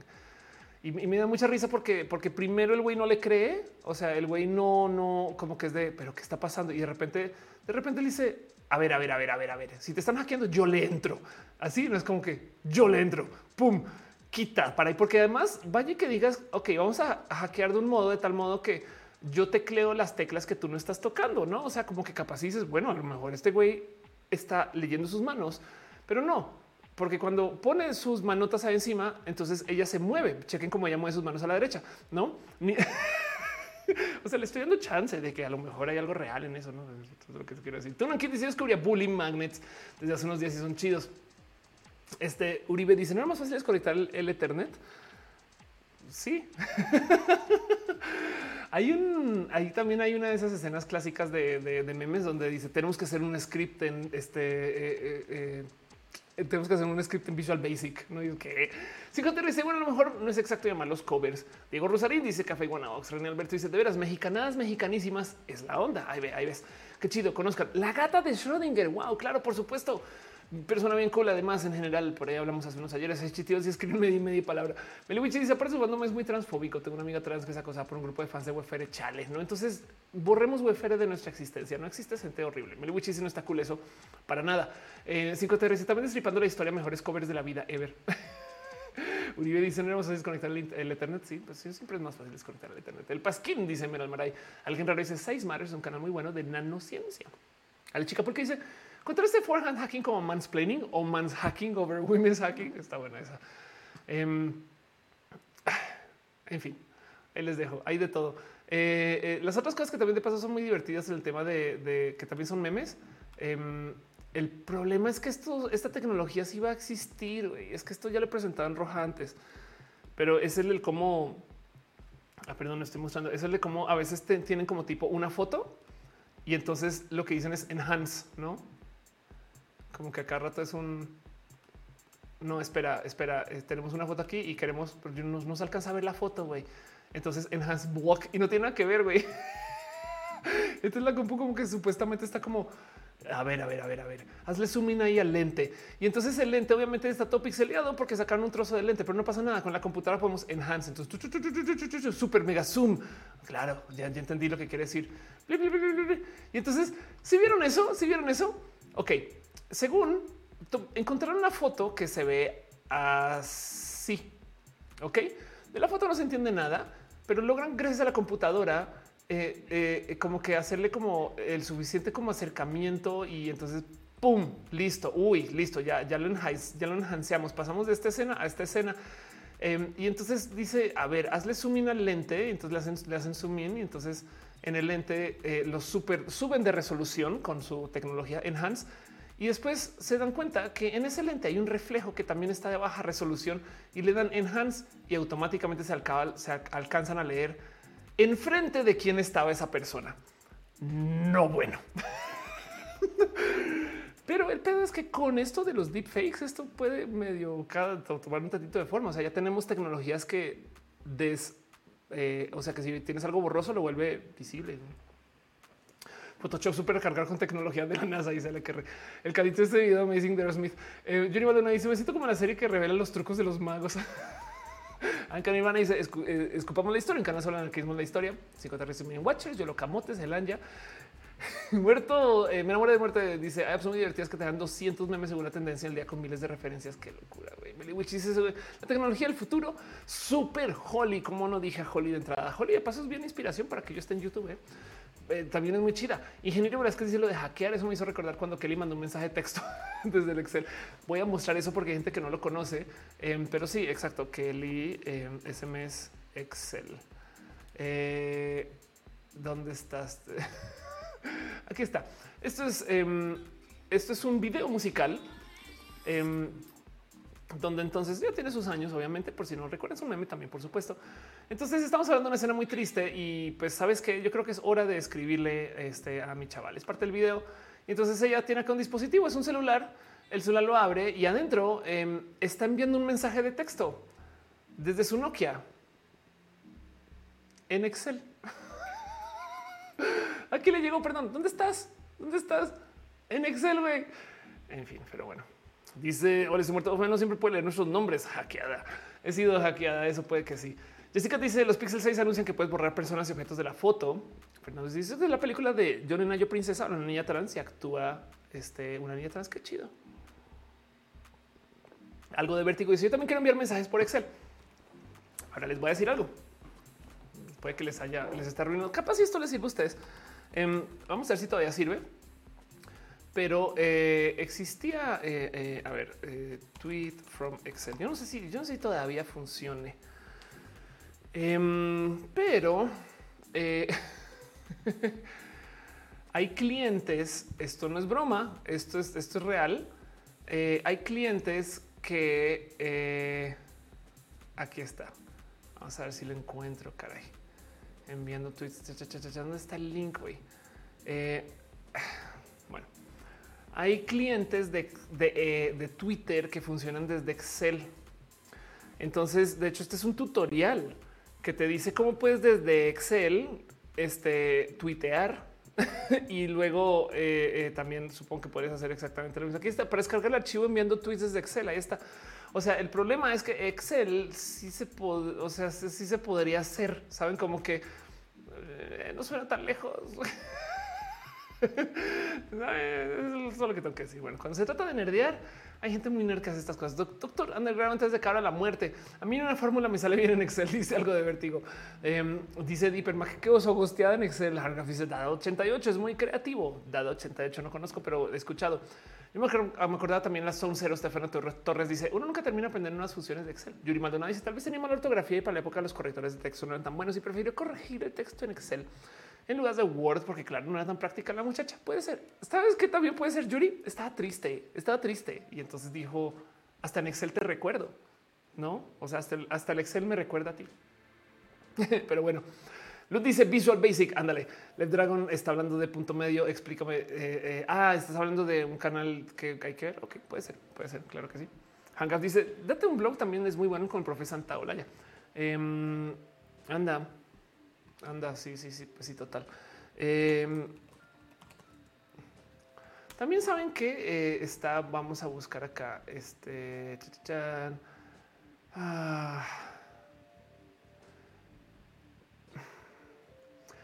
Y, me da mucha risa porque, porque primero el güey no le cree. O sea, el güey no, no, como que es de, pero qué está pasando? Y de repente, de repente le dice, a ver, a ver, a ver, a ver, a ver. Si te están hackeando, yo le entro. Así no es como que yo le entro. Pum, quita para ahí, porque además vaya que digas, ok, vamos a, hackear de un modo de tal modo que yo tecleo las teclas que tú no estás tocando, no? O sea, como que capaz dices, bueno, a lo mejor este güey está leyendo sus manos, pero no, porque cuando pone sus manotas ahí encima, entonces ella se mueve. Chequen cómo ella mueve sus manos a la derecha, no? [LAUGHS] [LAUGHS] o sea, le estoy dando chance de que a lo mejor hay algo real en eso. No es lo que quiero decir. Tú no quieres decir descubría bullying magnets desde hace unos días y son chidos. Este Uribe dice: No es más fácil desconectar el, Ethernet. Sí. [LAUGHS] hay un, ahí también hay una de esas escenas clásicas de, memes donde dice tenemos que hacer un script en este eh, eh, eh, tenemos que hacer un script en Visual Basic. No digo que si dice, bueno, a lo mejor no es exacto llamar los covers. Diego Rosarín dice Café Guanabox. René Alberto dice de veras mexicanadas mexicanísimas es la onda. Ahí, ve, ahí ves qué chido. Conozcan la gata de Schrödinger. Wow, claro, por supuesto persona bien cool. Además, en general, por ahí hablamos hace unos ayeres. Es y escriben media y media palabra. Meliwich dice: Aparte, su me es muy transfóbico. Tengo una amiga trans que se acosa por un grupo de fans de Wefere Chale. No, entonces borremos Wefere de nuestra existencia. No existe gente horrible. Meliwich dice: No está cool eso para nada. Eh, 5 TRC también destripando la historia, mejores covers de la vida ever. [LAUGHS] Uribe dice: No vamos a desconectar el, Ethernet. Sí, pues siempre es más fácil desconectar el Ethernet. El Pasquín dice: Meral Maray. Alguien raro dice: Seis Matters es un canal muy bueno de nanociencia. A la chica, porque dice: contra este forehand hacking como mansplaining o mans hacking over women's hacking. Está buena esa. Em, en fin, ahí les dejo. Hay de todo. Eh, eh, las otras cosas que también de paso son muy divertidas en el tema de, que también son memes. Em, el problema es que esto, esta tecnología sí va a existir. Es que esto ya lo en Roja antes, pero es el, el cómo. Ah, perdón, no estoy mostrando. Es el de cómo a veces tienen como tipo una foto y entonces lo que dicen es enhance, no? Como que acá rato es un no, espera, espera, eh, tenemos una foto aquí y queremos, pero no nos alcanza a ver la foto, güey. Entonces enhance block y no tiene nada que ver, güey. [LAUGHS] Esta es la compu como que supuestamente está como a ver, a ver, a ver, a ver, hazle zoom in ahí al lente. Y entonces el lente obviamente está todo pixeleado porque sacaron un trozo de lente, pero no pasa nada. Con la computadora podemos enhance. Entonces, super mega zoom. Claro, ya, ya entendí lo que quiere decir. Y entonces, si vieron eso, si vieron eso, ok, según encontraron una foto que se ve así. Ok, de la foto no se entiende nada, pero logran gracias a la computadora eh, eh, como que hacerle como el suficiente como acercamiento y entonces pum, listo. Uy, listo. Ya, ya lo ya lo enhanceamos. Pasamos de esta escena a esta escena. Em, y entonces dice, a ver, hazle zoom in al lente. Y entonces le hacen, le hacen zoom in y entonces en el lente eh, los super suben de resolución con su tecnología enhance y después se dan cuenta que en ese lente hay un reflejo que también está de baja resolución y le dan enhance y automáticamente se, alcanzan a leer enfrente de quién estaba esa persona. No bueno. [LAUGHS] Pero el pedo es que con esto de los deepfakes, esto puede medio tomar un tantito de forma. O sea, ya tenemos tecnologías que des, eh, o sea, que si tienes algo borroso lo vuelve visible. Photoshop super cargar con tecnología de la NASA. Dice el que el cadito este video Amazing de Smith. Eh, Johnny Baldona dice: Me siento como la serie que revela los trucos de los magos. [LAUGHS] Anka Nirvana dice: eh, Escupamos la historia. En Canal Solo Anarquismo la historia. Cinco en Watchers, Yo lo camotes, el Anja. [LAUGHS] Muerto, eh, me enamoré de muerte. Dice: Hay divertidas que te dan 200 memes según la tendencia del día con miles de referencias. Qué locura, güey. dice: La tecnología del futuro, súper Holly. Como no dije a Holly de entrada, Holly de paso es bien inspiración para que yo esté en YouTube. ¿eh? Eh, también es muy chida. Ingeniero que dice lo de hackear. Eso me hizo recordar cuando Kelly mandó un mensaje de texto [LAUGHS] desde el Excel. Voy a mostrar eso porque hay gente que no lo conoce, em, pero sí, exacto. Kelly SMS em, Excel. Eh, ¿Dónde estás? [LAUGHS] Aquí está. Esto es, em, esto es un video musical donde entonces ya tiene sus años, obviamente, por si no recuerdas un meme también, por supuesto. Entonces estamos hablando de una escena muy triste y pues sabes que yo creo que es hora de escribirle este, a mi chaval. Es parte del video. Entonces ella tiene acá un dispositivo, es un celular. El celular lo abre y adentro em, está enviando un mensaje de texto desde su Nokia en Excel. [LAUGHS] Aquí le llegó, perdón, ¿dónde estás? ¿Dónde estás? En Excel, güey. En fin, pero bueno. Dice, hola, estoy muerto. No siempre puede leer nuestros nombres. Hackeada. He sido hackeada. Eso puede que sí. Jessica dice, los Pixel 6 anuncian que puedes borrar personas y objetos de la foto. Fernando dice, de la película de Yo Nena, Princesa, una niña trans y actúa este, una niña trans. Qué chido. Algo de vértigo. Dice, yo también quiero enviar mensajes por Excel. Ahora les voy a decir algo. Puede que les haya, les está arruinando. Capaz si esto les sirve a ustedes. Em, vamos a ver si todavía sirve pero eh, existía, eh, eh, a ver, tweet from Excel. Yo no sé si, yo no sé si todavía funcione, em, pero [LAUGHS] hay clientes. Esto no es broma, esto es, esto es real. hay clientes que aquí está. Vamos a ver si lo encuentro, caray. Enviando tweets. ¿Dónde está el link, güey? [SIGHS] Hay clientes eh, de, Twitter que funcionan desde Excel. Entonces, de hecho, este es un tutorial que te dice cómo puedes desde Excel este, tuitear [LAUGHS] y luego eh, eh, también supongo que puedes hacer exactamente lo mismo. Aquí está para descargar el archivo enviando tweets desde Excel. Ahí está. O sea, el problema es que Excel sí se puede, o sea, sí se podría hacer. Saben como que no suena tan lejos. [LAUGHS] [LAUGHS] es lo que tengo que decir. Bueno, cuando se trata de nerdear, hay gente muy nerd que hace estas cosas. Doctor Underground antes de cara a la muerte. A mí una fórmula me sale bien en Excel, [LAUGHS] dice algo de vértigo. Eh, dice Mag que oso gosteada en Excel. Hargraf dice dado 88 es muy creativo. Dado 88 no conozco, pero he escuchado. Yo me, acordaba también las son cero. Stefano Torres dice uno nunca termina aprendiendo unas funciones de Excel. Yuri Maldonado dice tal vez tenía mala ortografía y para la época los correctores de texto no eran tan buenos y prefiero corregir el texto en Excel en lugar de Word, porque claro, no era tan práctica la muchacha. Puede ser. ¿Sabes qué también puede ser? Yuri estaba triste, estaba triste. Y entonces dijo, hasta en Excel te recuerdo, ¿no? O sea, hasta el, hasta el Excel me recuerda a ti. [LAUGHS] Pero bueno, Luz dice Visual Basic, ándale. Led Dragon está hablando de punto medio, explícame. Eh, eh, ah, estás hablando de un canal que hay que ver. Ok, puede ser, puede ser, claro que sí. Hangout dice, date un blog también es muy bueno con el profe Santa Olaya. Em, anda, Anda, sí, sí, sí, pues sí, total. Em, también saben que eh, está, vamos a buscar acá, este, ah.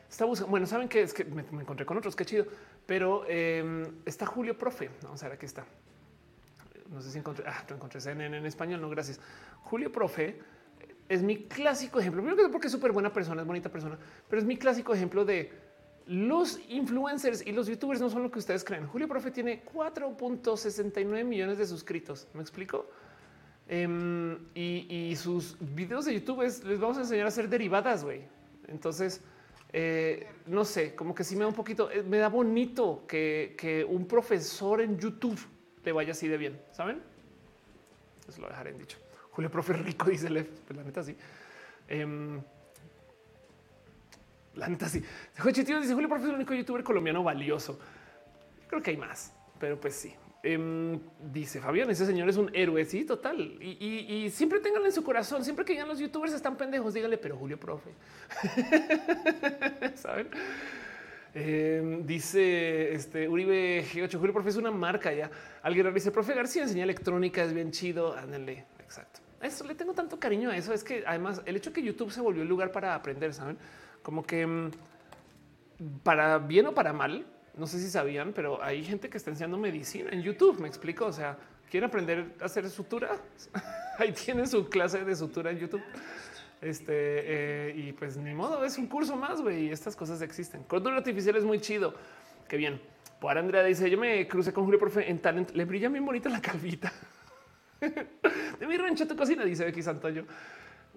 está buscando, bueno, saben que es que me, encontré con otros, qué chido, pero em, está Julio Profe, vamos a ver, aquí está. No sé si encontré, ah, tú encontré CNN en español, no, gracias. Julio Profe es mi clásico ejemplo. Primero que porque es súper buena persona, es bonita persona, pero es mi clásico ejemplo de los influencers y los youtubers no son lo que ustedes creen. Julio Profe tiene 4.69 millones de suscritos. ¿Me explico? Em, y, sus videos de YouTube les vamos a enseñar a hacer derivadas, güey. Entonces, eh, no sé, como que sí me da un poquito, eh, me da bonito que, que, un profesor en YouTube le vaya así de bien, ¿saben? Eso lo dejaré en dicho. Julio Profe Rico [LAUGHS] dice Lev, pues la neta sí. Em, la neta sí. dice Julio Profe es el único youtuber colombiano valioso. Creo que hay más, pero pues sí. Em, dice Fabián, ese señor es un héroe. Sí, total. Y, siempre tengan en su corazón, siempre que digan los youtubers están pendejos, díganle, pero Julio Profe. [LAUGHS] Saben? Em, dice este Uribe G8 Julio Profe es una marca ya. Alguien dice Profe García enseña electrónica, es bien chido. Ándale, exacto eso le tengo tanto cariño a eso. Es que además el hecho que YouTube se volvió el lugar para aprender, saben como que mm, para bien o para mal, no sé si sabían, pero hay gente que está enseñando medicina en YouTube. Me explico. O sea, quieren aprender a hacer sutura. [LAUGHS] Ahí tienen su clase de sutura en YouTube. Este eh, y pues ni modo, es un curso más. Y estas cosas existen. Cordura artificial es muy chido. Qué bien. Por Andrea dice: Yo me crucé con Julio Profe en talent. Le brilla bien bonita la calvita. [LAUGHS] de mi rancho tu cocina, dice Becky Santoyo.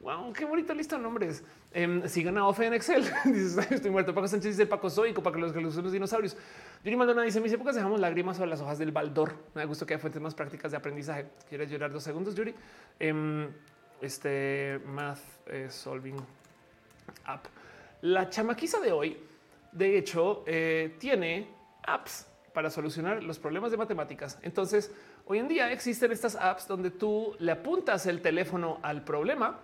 Wow, qué bonito listo nombres. Eh, sigan a Ofe en Excel. [LAUGHS] dice, estoy muerto. Paco Sánchez dice el Paco Zoico para que los que los dinosaurios. Yuri Maldonado dice: Mis épocas dejamos lágrimas sobre las hojas del baldor. Me gusto que hay fuentes más prácticas de aprendizaje. ¿Quieres llorar dos segundos, Yuri? Em, este Math eh, Solving App. La chamaquiza de hoy, de hecho, eh, tiene apps para solucionar los problemas de matemáticas. Entonces, Hoy en día existen estas apps donde tú le apuntas el teléfono al problema,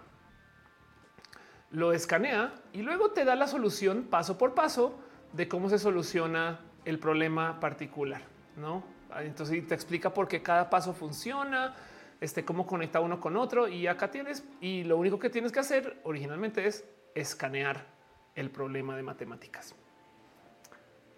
lo escanea y luego te da la solución paso por paso de cómo se soluciona el problema particular. No Ah, entonces te explica por qué cada paso funciona, este, cómo conecta uno con otro y acá tienes y lo único que tienes que hacer originalmente es escanear el problema de matemáticas.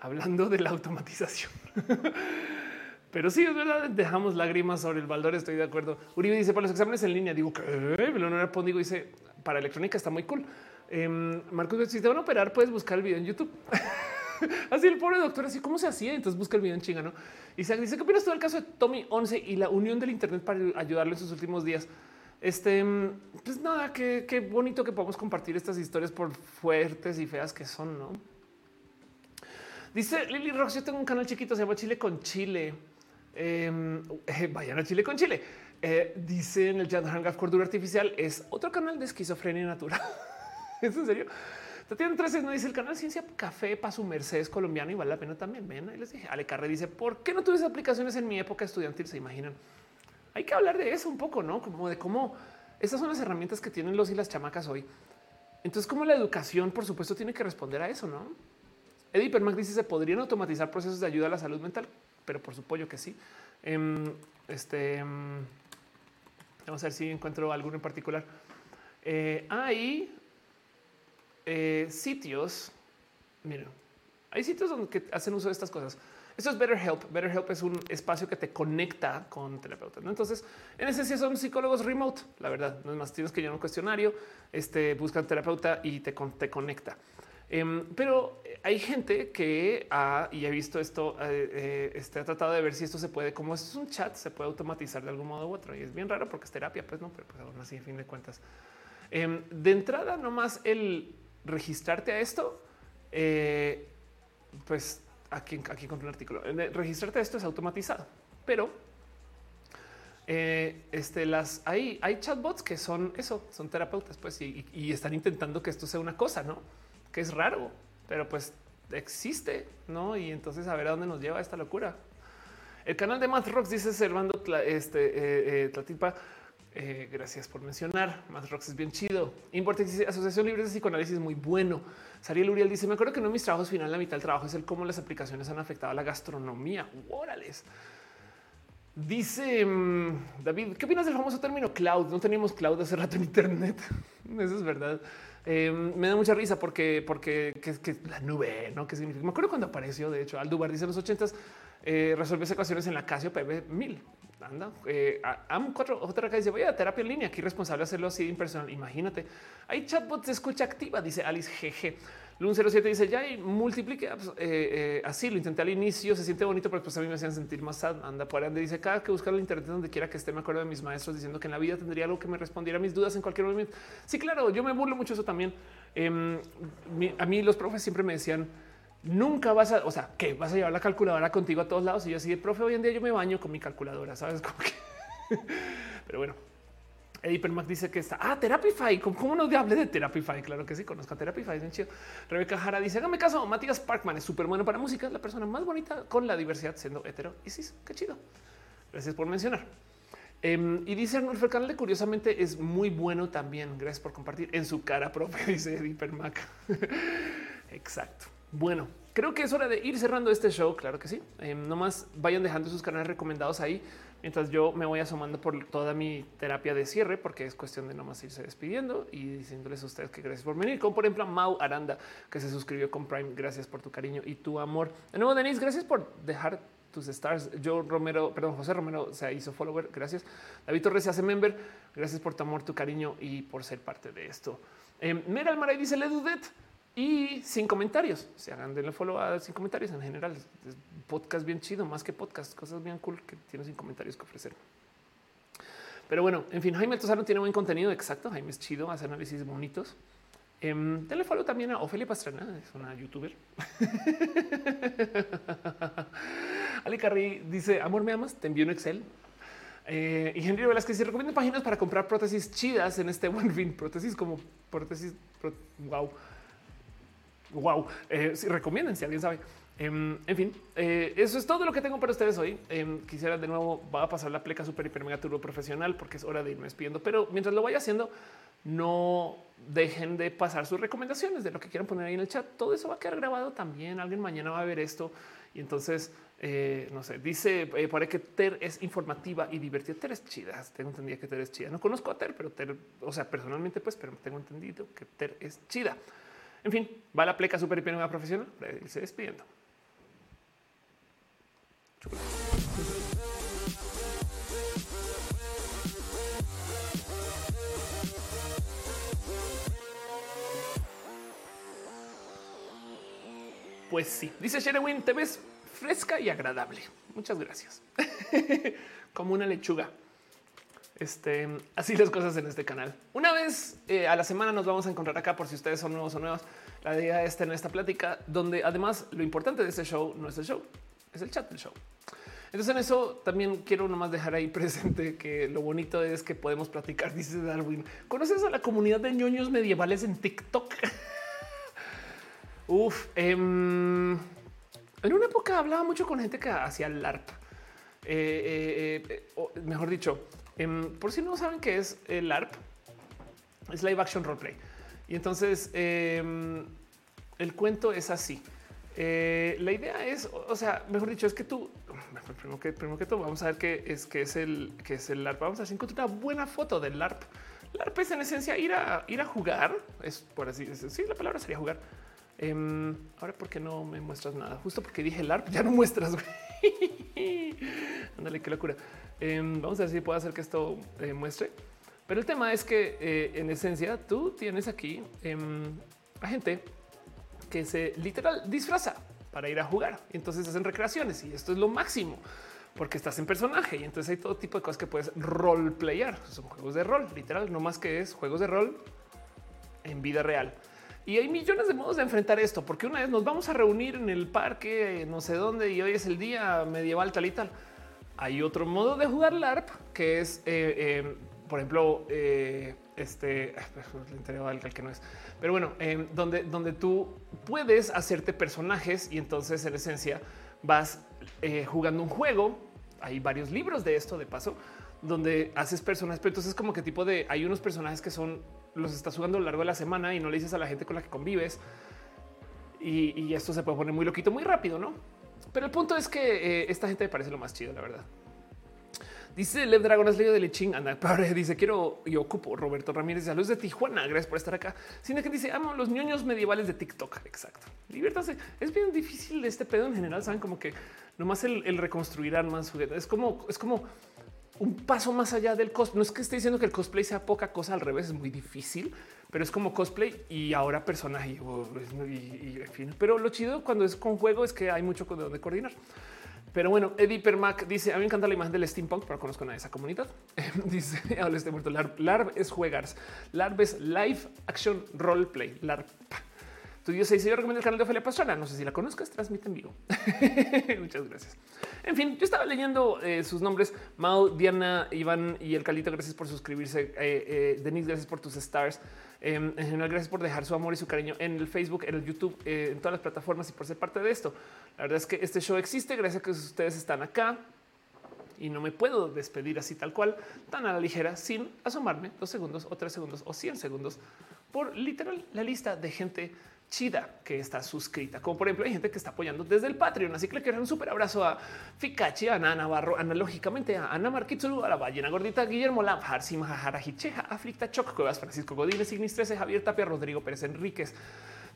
Hablando de la automatización. [LAUGHS] Pero sí, es verdad, dejamos lágrimas sobre el baldor, estoy de acuerdo. Uribe dice, para los exámenes en línea, digo, que Leonora Pondigo dice, para electrónica está muy cool. Eh, Marcos, si te van a operar, puedes buscar el video en YouTube. [LAUGHS] así el pobre doctor, así cómo se hacía. Entonces busca el video en chinga, ¿no? Y se dice, ¿qué opinas tú del caso de Tommy 11 y la unión del Internet para ayudarle en sus últimos días? Este, pues nada, qué, qué bonito que podamos compartir estas historias por fuertes y feas que son, ¿no? Dice Lily Rox, yo tengo un canal chiquito, se llama Chile con Chile. Em, eh, vayan a Chile con Chile. Eh, dice en el chat Hangaf Cordura Artificial es otro canal de esquizofrenia natural. [LAUGHS] ¿Es en serio? Tatiana 13 no dice el canal Ciencia Café para su Mercedes colombiano y vale la pena también. Ven, ahí les dije. Ale Carre dice por qué no tuve aplicaciones en mi época estudiantil. Se imaginan. Hay que hablar de eso un poco, no como de cómo estas son las herramientas que tienen los y las chamacas hoy. Entonces, como la educación, por supuesto, tiene que responder a eso, no? Eddie Permac dice se podrían automatizar procesos de ayuda a la salud mental, pero por supuesto que sí. Em, este em, vamos a ver si encuentro alguno en particular. Eh, hay eh, sitios. Miren, hay sitios donde hacen uso de estas cosas. Esto es BetterHelp. BetterHelp es un espacio que te conecta con terapeutas. Entonces, en esencia son psicólogos remote. La verdad, no es más. Tienes que llenar un cuestionario, este, buscan terapeuta y te, te conecta. Em, pero hay gente que ha y he visto esto, eh, eh, este, ha tratado de ver si esto se puede, como es un chat, se puede automatizar de algún modo u otro. Y es bien raro porque es terapia, pues no, pero pues aún así, a fin de cuentas. Em, de entrada, nomás el registrarte a esto, eh, pues aquí, aquí un artículo, registrarte a esto es automatizado, pero este, las hay, hay chatbots que son eso, son terapeutas, pues y, están intentando que esto sea una cosa, no? Que es raro, pero pues existe, no? Y entonces a ver a dónde nos lleva esta locura. El canal de Math Rocks dice Servando este, eh, eh, Tlatipa eh, gracias por mencionar. Más Rocks es bien chido. Importe Asociación Libre de Psicoanálisis muy bueno. Sariel Uriel dice: Me acuerdo que uno de mis trabajos final, la mitad del trabajo es el cómo las aplicaciones han afectado a la gastronomía. Órales. Dice mm, David, ¿qué opinas del famoso término cloud? No teníamos cloud hace rato en Internet. [LAUGHS] Eso es verdad. Eh, me da mucha risa porque, porque que, la nube, ¿no? ¿Qué significa? Me acuerdo cuando apareció, de hecho, Aldubar dice en los ochentas, eh, resolvió ecuaciones en la Casio PB 1000 anda, eh, AM cuatro otra que dice voy a terapia en línea. Aquí responsable hacerlo así impersonal. Imagínate. Hay chatbots de escucha activa, dice Alice GG. Lun 07 dice ya y multiplique pues, eh, eh, así. Lo intenté al inicio, se siente bonito, pero pues a mí me hacían sentir más sad. Anda por ande. Dice cada que buscar el internet donde quiera que esté. Me acuerdo de mis maestros diciendo que en la vida tendría algo que me respondiera a mis dudas en cualquier momento. Sí, claro, yo me burlo mucho eso también. Em, a mí los profes siempre me decían, nunca vas a, o sea, que vas a llevar la calculadora contigo a todos lados. Y yo así de profe, hoy en día yo me baño con mi calculadora, sabes? [LAUGHS] Como que... Pero bueno, Eddie Permac dice que está. Ah, Therapify. ¿Cómo no hable de Therapify? Claro que sí, conozco a Therapify. Es bien chido. Rebeca Jara dice: Hágame caso. Matías Parkman es súper bueno para música. Es la persona más bonita con la diversidad, siendo hetero. Y sí, qué chido. Gracias por mencionar. Em, y dice de curiosamente es muy bueno también. Gracias por compartir en su cara propia, [LAUGHS] dice Eddie Permac. [LAUGHS] Exacto. Bueno, creo que es hora de ir cerrando este show. Claro que sí. Eh, nomás vayan dejando sus canales recomendados ahí mientras yo me voy asomando por toda mi terapia de cierre, porque es cuestión de nomás irse despidiendo y diciéndoles a ustedes que gracias por venir. Como por ejemplo, Mau Aranda, que se suscribió con Prime. Gracias por tu cariño y tu amor. De nuevo, Denise, gracias por dejar tus stars. Yo Romero, perdón, José Romero se hizo follower. Gracias. David Torres se hace member. Gracias por tu amor, tu cariño y por ser parte de esto. Eh, Mira Almaray dice Le Dudet y sin comentarios. Se hagan de follow a sin comentarios en general. podcast bien chido, más que podcast, cosas bien cool que tiene sin comentarios que ofrecer. Pero bueno, en fin, Jaime Tosano tiene buen contenido. Exacto. Jaime es chido, hace análisis bonitos. Eh, denle follow también a Ofelia Pastrana, es una youtuber. [LAUGHS] Ali Carri dice: Amor, me amas, te envío un Excel. Eh, y Henry Velázquez dice: recomiendo páginas para comprar prótesis chidas en este [LAUGHS] buen fin. Prótesis como prótesis. wow wow, eh, si recomienden si alguien sabe. Em, en fin, eh, eso es todo lo que tengo para ustedes hoy. Em, quisiera de nuevo, va a pasar la pleca super hiper mega turbo profesional porque es hora de irme despidiendo, pero mientras lo vaya haciendo, no dejen de pasar sus recomendaciones de lo que quieran poner ahí en el chat. Todo eso va a quedar grabado también. Alguien mañana va a ver esto y entonces Eh, no sé, dice ahí que Ter es informativa y divertida. Ter es chida. Tengo entendido que Ter es chida. No conozco a Ter, pero Ter, o sea, personalmente, pues, pero tengo entendido que Ter es chida. En fin, va la pleca super hiper profesional. Se despidiendo. Pues sí, dice Sherewin, te ves fresca y agradable. Muchas gracias. [LAUGHS] Como una lechuga. Este, así las cosas en este canal. Una vez eh, a la semana nos vamos a encontrar acá por si ustedes son nuevos o nuevas. La idea es tener esta plática donde además lo importante de este show no es el show, es el chat del show. Entonces en eso también quiero nomás dejar ahí [LAUGHS] presente que lo bonito es que podemos platicar, dice Darwin. ¿Conoces a la comunidad de ñoños medievales en TikTok? [LAUGHS] Uf, em, en una época hablaba mucho con gente que hacía el. Eh, eh, eh, mejor dicho, em, por si no saben qué es el LARP, es live action roleplay. Y entonces em, el cuento es así. la idea es, o sea, mejor dicho, es que tú, primero que, primero que todo, vamos a ver qué es, qué es el, qué es el LARP. Vamos a encontrar una buena foto del LARP. LARP es en esencia ir a ir a jugar. Es por así decirlo. Sí, la palabra sería jugar Em, ahora, ¿por qué no me muestras nada? Justo porque dije el ARP, ya no muestras. [LAUGHS] Ándale, qué locura. Em, vamos a ver si puedo hacer que esto eh, muestre. Pero el tema es que eh, en esencia tú tienes aquí em, a gente que se literal disfraza para ir a jugar. Y entonces hacen recreaciones y esto es lo máximo porque estás en personaje y entonces hay todo tipo de cosas que puedes roleplayar. Son juegos de rol, literal, no más que es juegos de rol en vida real. Y hay millones de modos de enfrentar esto, porque una vez nos vamos a reunir en el parque, no sé dónde, y hoy es el día medieval tal y tal. Hay otro modo de jugar LARP que es, eh, eh, por ejemplo, eh, este, al que no es, pero bueno, donde, donde tú puedes hacerte personajes y entonces en esencia vas jugando un juego. Hay varios libros de esto de paso donde haces personajes, pero entonces es como que tipo de hay unos personajes que son los estás jugando a lo largo de la semana y no le dices a la gente con la que convives. Y, esto se puede poner muy loquito muy rápido, ¿no? Pero el punto es que eh, esta gente me parece lo más chido, la verdad. Dice Lev Dragon, leído de Liching. Anda, padre, [LAUGHS] dice quiero y ocupo. Roberto Ramírez, saludos de Tijuana. Gracias por estar acá. Cine que dice amo los ñoños medievales de TikTok. Exacto. Diviértase. Es bien difícil este pedo en general. Saben como que nomás el, el reconstruir más juguetes es como, es como un paso más allá del cosplay. No es que esté diciendo que el cosplay sea poca cosa, al revés, es muy difícil, pero es como cosplay y ahora personaje. Y, fin. Pero lo chido cuando es con juego es que hay mucho de donde coordinar. Pero bueno, Eddie Permac dice: A mí me encanta la imagen del steampunk, pero conozco a esa comunidad. [LAUGHS] dice: [LAUGHS] Habla este muerto. LARP, es juegars. LARP es live action roleplay. LARP. Estudio 6. Yo recomiendo el canal de Ofelia Pastrana. No sé si la conozcas, transmite en vivo. [LAUGHS] Muchas gracias. En fin, yo estaba leyendo eh, sus nombres: Mau, Diana, Iván y el Calito. Gracias por suscribirse. Eh, eh, Denise, gracias por tus stars. Em, en general, gracias por dejar su amor y su cariño en el Facebook, en el YouTube, en todas las plataformas y por ser parte de esto. La verdad es que este show existe gracias a que ustedes están acá y no me puedo despedir así tal cual, tan a la ligera, sin asomarme dos segundos o tres segundos o cien segundos por literal la lista de gente chida que está suscrita. Como por ejemplo, hay gente que está apoyando desde el Patreon. Así que le quiero un súper abrazo a Fikachi, a Ana Navarro, analógicamente a Ana Marquitsuru, a la ballena gordita, Guillermo Lam, Harsim, Hicheja, Aflicta Choc, Cuevas, Francisco Godínez, Ignis 13, Javier Tapia, Rodrigo Pérez Enríquez.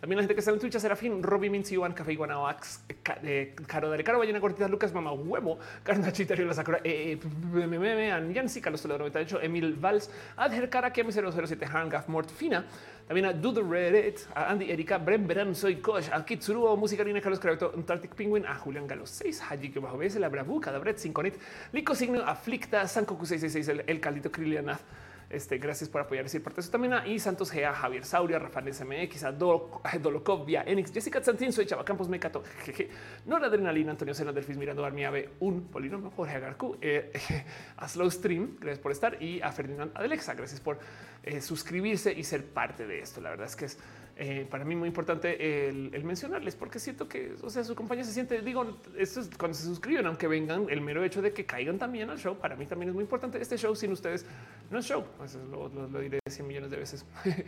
También la gente que está en Twitch, Serafín, Robbie Mintz, Iván, Café Iguanawax, eh, Caro de Caro, Ballena Gordita, Lucas, Mamá Huevo, Carnachita, La Sakura, eh, eh Yancy, Carlos Toledo 98, Emil Valls, Adher Cara, KM007, Hangaf, Mortfina, también a the Reddit, a Andy Erika, Bren Beran, Soy Kosh, a Kitsuru, Música Lina, Carlos Cravito, Antarctic Penguin, a Julián Galo 6, Haji que bajo BS, La Bravu, Cadabret, Sinconit, Lico Signo, Aflicta, Sankoku 666, el, el Caldito Krilianath, este, gracias por apoyar y parte eso también a y Santos Gea, Javier Sauria, Rafael SMX, a Dolokov, Via Enix, Jessica Santín, soy Chava Campos, Mecato, jeje, Nora Adrenalina, Antonio Sena, Delfis Mirando, Armiave, un polinomio, Jorge Agarcu, eh, a Slow Stream, gracias por estar y a Ferdinand Adelexa, gracias por eh, suscribirse y ser parte de esto. La verdad es que es eh, para mí muy importante el, mencionarles, porque siento que, o sea, su compañía se siente, digo, esto es cuando se suscriben, aunque vengan, el mero hecho de que caigan también al show, para mí también es muy importante. Este show sin ustedes no es show, eso lo, lo, diré 100 millones de veces. [LAUGHS]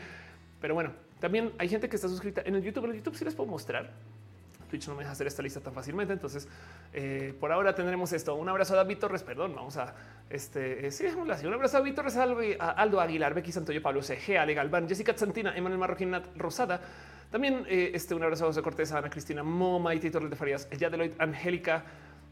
Pero bueno, también hay gente que está suscrita en el YouTube. En YouTube sí les puedo mostrar. Twitch no me deja hacer esta lista tan fácilmente. Entonces, eh, por ahora tendremos esto. Un abrazo a David Torres, perdón, vamos a este. Eh, sí, así. Un abrazo a David Torres, a Aldo Aguilar, Becky Santoyo, Pablo CG, Ale Galván, Jessica Santina, Emanuel Marroquín, Nat Rosada. También eh, este, un abrazo a José Cortés, a Ana Cristina Moma y Tito de Farías, Yadeloid, Angélica.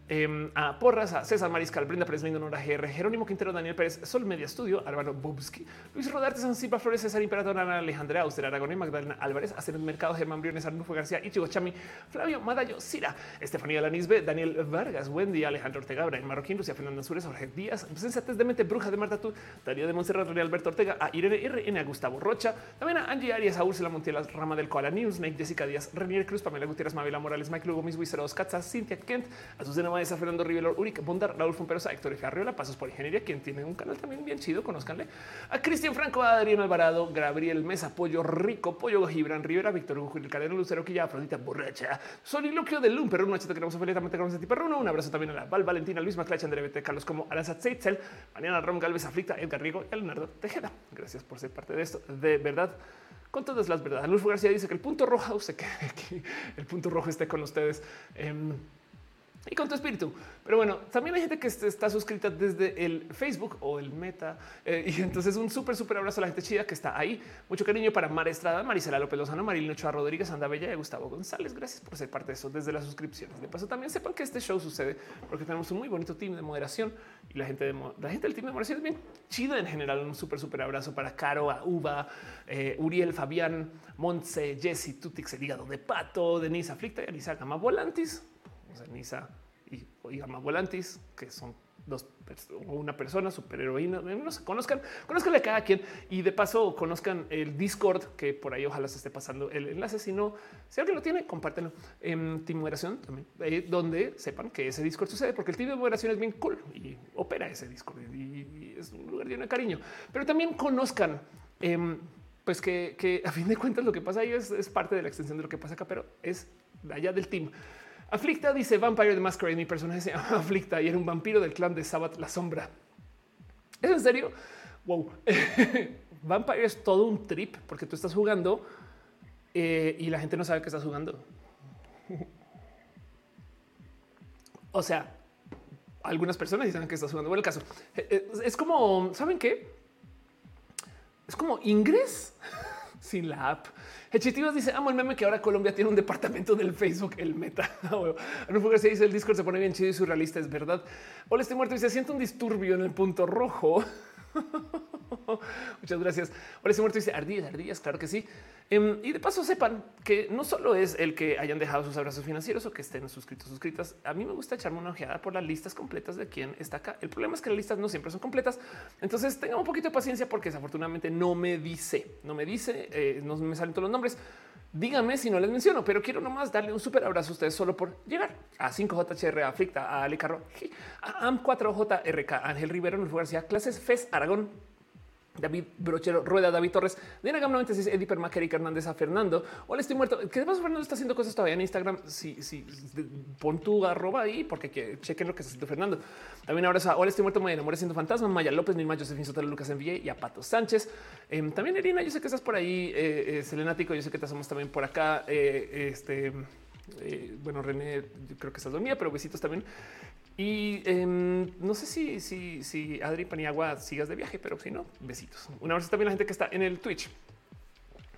Em, a Porras, a César Mariscal, Brenda Pérez Lindo, Nora GR, Jerónimo Quintero, Daniel Pérez, Sol Media Estudio, Álvaro Bobski, Luis Rodarte, San Silva Flores, César Imperator, Ana Alejandra, Auster Aragón, Magdalena Álvarez, Hacer el Mercado, Germán Briones, Arnulfo García, Ichigo Chami, Flavio Madayo, Cira, Estefanía Lanisbe, Daniel Vargas, Wendy, Alejandro Ortega, Brian Marroquín, Lucia Fernanda Ansures, Jorge Díaz, Sensatez de Mente, Bruja de Marta Tú, Darío de Montserrat, René Alberto Ortega, a Irene RN, a Gustavo Rocha, también a Angie Arias, a Úrsula Montiel, Rama del News, Nate Jessica Díaz, Renier Cruz, Pamela Gutiérrez, Mavila Morales, Mike Lugo, Miss Wiseros, Cintia Kent, a Maesa, Fernando Rivelo, Uric, Bondar, Raúl Fumperosa, Héctor Arriola, Pasos por Ingeniería, quien tiene un canal también bien chido, conozcanle. A Cristian Franco, a Adrián Alvarado, Gabriel Mesa, Pollo Rico, Pollo Gibran Rivera, Víctor Hugo, Cadena Lucero, Quilla, Afrodita Borracha, Soliloquio de Lum, Perro, Nachito, queremos completamente con ti Perruno. Un abrazo también a la Val Valentina, Luis Maclach, André Bete, Carlos como Aranza Zeitzel, Mariana Rom Galvez, Aflicta, Edgar Rigo y Leonardo Tejeda. Gracias por ser parte de esto. De verdad, con todas las verdades. Luz García dice que el punto rojo, se que el punto rojo esté con ustedes. Em, y con tu espíritu. Pero bueno, también hay gente que está suscrita desde el Facebook o el Meta. Eh, y entonces un súper, súper abrazo a la gente chida que está ahí. Mucho cariño para Mar Estrada, Marisela López Lozano, Marilino Ochoa Rodríguez, Anda Bella y Gustavo González. Gracias por ser parte de eso desde las suscripciones. De paso, también sepan que este show sucede porque tenemos un muy bonito team de moderación y la gente, de, la gente del team de moderación es bien chida en general. Un súper, súper abrazo para Caro, a Uva, eh, Uriel, Fabián, Montse, Jesse, Tutix, el hígado de pato, Denise Aflicta y Alisa Gama Volantis Nisa y, y que son dos una persona superheroína, no se conozcan, conozcan a cada quien y de paso conozcan el Discord que por ahí ojalá se esté pasando el enlace. Si no, si alguien lo tiene, compártelo en Team Moderación también, eh, donde sepan que ese Discord sucede, porque el team de moderación es bien cool y opera ese Discord y, es un lugar lleno de cariño, pero también conozcan. Em, pues que, que, a fin de cuentas lo que pasa ahí es, es parte de la extensión de lo que pasa acá, pero es allá del team. Aflicta dice Vampire de Masquerade. Mi personaje se llama [LAUGHS] Aflicta y era un vampiro del clan de Sabbath la Sombra. ¿Es en serio? Wow. [LAUGHS] Vampire es todo un trip porque tú estás jugando eh, y la gente no sabe que estás jugando. [LAUGHS] o sea, algunas personas dicen que estás jugando. Bueno, el caso eh, eh, es como, ¿saben qué? Es como ingres sin la app. Hechitivas dice, amo el meme que ahora Colombia tiene un departamento del Facebook, el meta. [LAUGHS] no se dice, el Discord se pone bien chido y surrealista, es verdad. Hola, estoy muerto y se siente un disturbio en el punto rojo. [LAUGHS] Muchas gracias. Hola, estoy muerto y dice, ardillas, ardillas, claro que sí. Em, y de paso sepan que no solo es el que hayan dejado sus abrazos financieros o que estén suscritos, suscritas. A mí me gusta echarme una ojeada por las listas completas de quién está acá. El problema es que las listas no siempre son completas. Entonces tengan un poquito de paciencia porque desafortunadamente no me dice, no me dice, eh, no me salen todos los nombres. Díganme si no les menciono, pero quiero nomás darle un súper abrazo a ustedes solo por llegar a 5JHR, a Fricta, a Ale Carro, a AM4JRK, Ángel Rivero, Luis García, Clases FES Aragón, David Brochero, Rueda, David Torres, Diana Gam 96, Eddie Permac, Erika Hernández, a Fernando. Hola, estoy muerto. ¿Qué pasa? Fernando está haciendo cosas todavía en Instagram. Si, sí, pon tu arroba ahí porque chequen lo que está haciendo Fernando. También ahora hola, estoy muerto, me enamoré siendo fantasma. Maya López, Nilma, Josefín Sotelo, Lucas Envié y a Pato Sánchez. Em, también Irina, yo sé que estás por ahí. Eh, eh, yo sé que te hacemos también por acá. Eh, este, bueno, René, yo creo que estás dormida, pero besitos también. Y em, no sé si, si, si Adri Paniagua sigas de viaje, pero si no, besitos. Un abrazo también a la gente que está en el Twitch.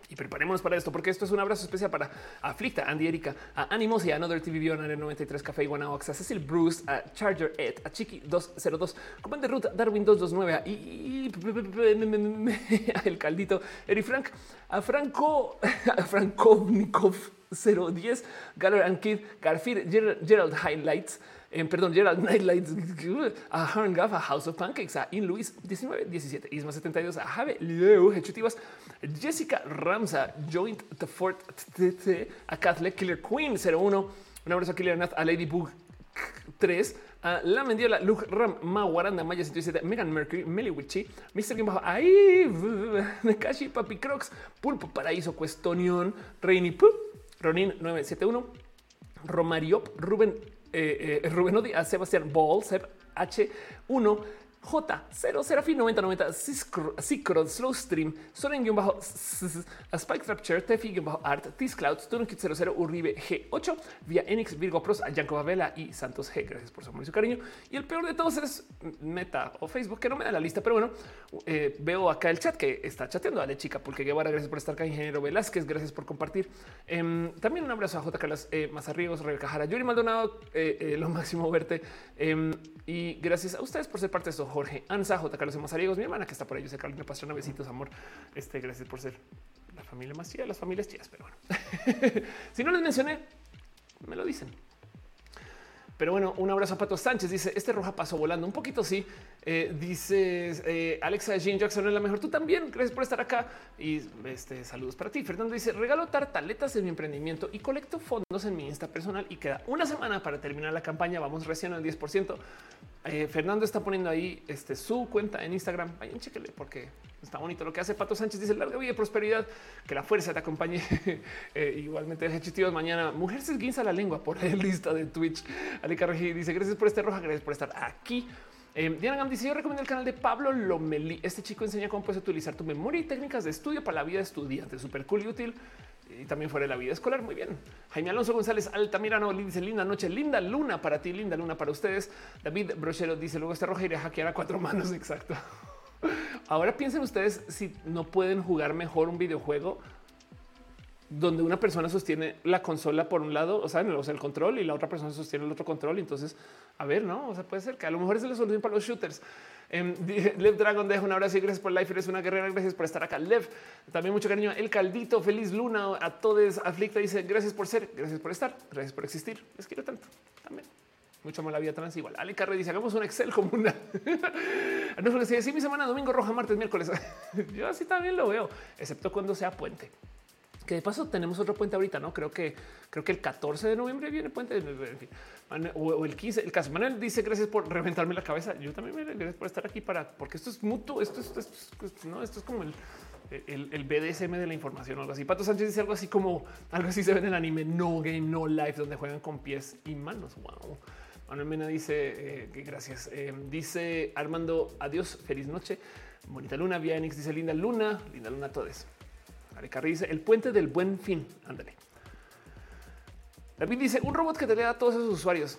Y preparémonos para esto, porque esto es un abrazo especial para Aflicta, Andy Erika, a Animos y a Another TV Bionar 93 Café Iguanaox, a Cecil Bruce, a Charger Ed, a Chiqui 202, Comandante Ruta, Darwin 229 y, [LAUGHS] El Caldito, Eri Frank, a Franco, [LAUGHS] a Frankovnikov 010, Galler and Kid, Garfield, Gerald Highlights, eh, perdón, Gerald Nightlights, [LAUGHS] a Harn a House of Pancakes, a In Luis 19, 17, Isma 72, a Jave Leo, Hechutivas, Jessica Ramsa, Joint the Fort, a Catholic Killer Queen 01, un abrazo a Killer Nath, a Ladybug 3, a La Mendiola, Luke Ram, Maguaranda, Maya 107, Megan Mercury, Meli Witchy, Mr. Game Bajo, ahí, [LAUGHS] Nekashi, Papi Crocs, Pulpo Paraíso, Cuestonión, Reini Ronin 971, Romariop, Ruben eh, eh, Rubén Odi, a Sebastián Ball, H1, J0 Serafín 9090 Cicro Slow Stream Soren bajo Spike Rapture Tefi bajo Art Tis Clouds Tunkit 00 Uribe G8 vía Enix Virgo Pros a Yanko Babela y Santos G. Gracias por su amor y su cariño. Y el peor de todos es Meta o Facebook que no me da la lista, pero bueno, eh, veo acá el chat que está chateando. Dale chica, porque Guevara, gracias por estar acá. Ingeniero Velázquez, gracias por compartir. Eh, también un abrazo a J. Carlos eh, Mazarrios, Rebeca Jara, Yuri Maldonado, eh, eh, lo máximo verte. Em, y gracias a ustedes por ser parte de esto. Jorge Anza, J. Carlos Mazariegos, mi hermana que está por ahí, yo sé Carolina Pastrana, besitos, amor. Este, gracias por ser la familia más chida, las familias chidas, pero bueno. [LAUGHS] si no les mencioné, me lo dicen. Pero bueno, un abrazo a Pato Sánchez. Dice: Este roja pasó volando un poquito. Sí, eh, dice eh, Alexa Jean Jackson es la mejor. Tú también. Gracias por estar acá y este saludos para ti. Fernando dice: Regalo tartaletas en mi emprendimiento y colecto fondos en mi Insta personal. Y queda una semana para terminar la campaña. Vamos recién al 10%. Eh, Fernando está poniendo ahí este, su cuenta en Instagram. Vayan, chéquele porque está bonito lo que hace Pato Sánchez. Dice larga vida y prosperidad, que la fuerza te acompañe. [LAUGHS] eh, igualmente, ejecutivos mañana. Mujer se esguinza la lengua por la lista de Twitch. Ale Carreji dice gracias por este roja, gracias por estar aquí. Eh, Diana Gam dice: Yo recomiendo el canal de Pablo Lomeli. Este chico enseña cómo puedes utilizar tu memoria y técnicas de estudio para la vida estudiante. Súper cool y útil y también fuera de la vida escolar. Muy bien. Jaime Alonso González Altamirano dice linda noche, linda luna para ti, linda luna para ustedes. David Brochero dice luego este roja iré a hackear a cuatro [LAUGHS] manos. Exacto. Ahora piensen ustedes si no pueden jugar mejor un videojuego donde una persona sostiene la consola por un lado, o sea, o sea, el control y la otra persona sostiene el otro control. Entonces, a ver, no, o sea, puede ser que a lo mejor es la solución para los shooters. [LAUGHS] Eh, Lev Dragon deja un abrazo y gracias por life. Eres una guerrera. Gracias por estar acá. Lev, también mucho cariño. El caldito, feliz luna a todos. Aflicta dice gracias por ser, gracias por estar, gracias por existir. Les quiero tanto también. Mucho más la trans igual. Ale Carre dice hagamos un Excel como una. [LAUGHS] no decía sí, mi semana domingo roja, martes, miércoles. [LAUGHS] Yo así también lo veo, excepto cuando sea puente. Que de paso tenemos otro puente ahorita, no creo que creo que el 14 de noviembre viene puente, o el 15. El caso Manuel dice gracias por reventarme la cabeza. Yo también me gracias por estar aquí para porque esto es mutuo. Esto es, esto es, no, esto es como el, el, BDSM de la información o algo así. Pato Sánchez dice algo así como algo así se ve en el anime No Game No Life, donde juegan con pies y manos. Wow. Manuel Mena dice eh, gracias. Eh, dice Armando, adiós, feliz noche. Bonita luna. Vianix dice linda luna, linda luna a todos. Carri dice el puente del buen fin. Ándale. David dice un robot que te lea a todos esos usuarios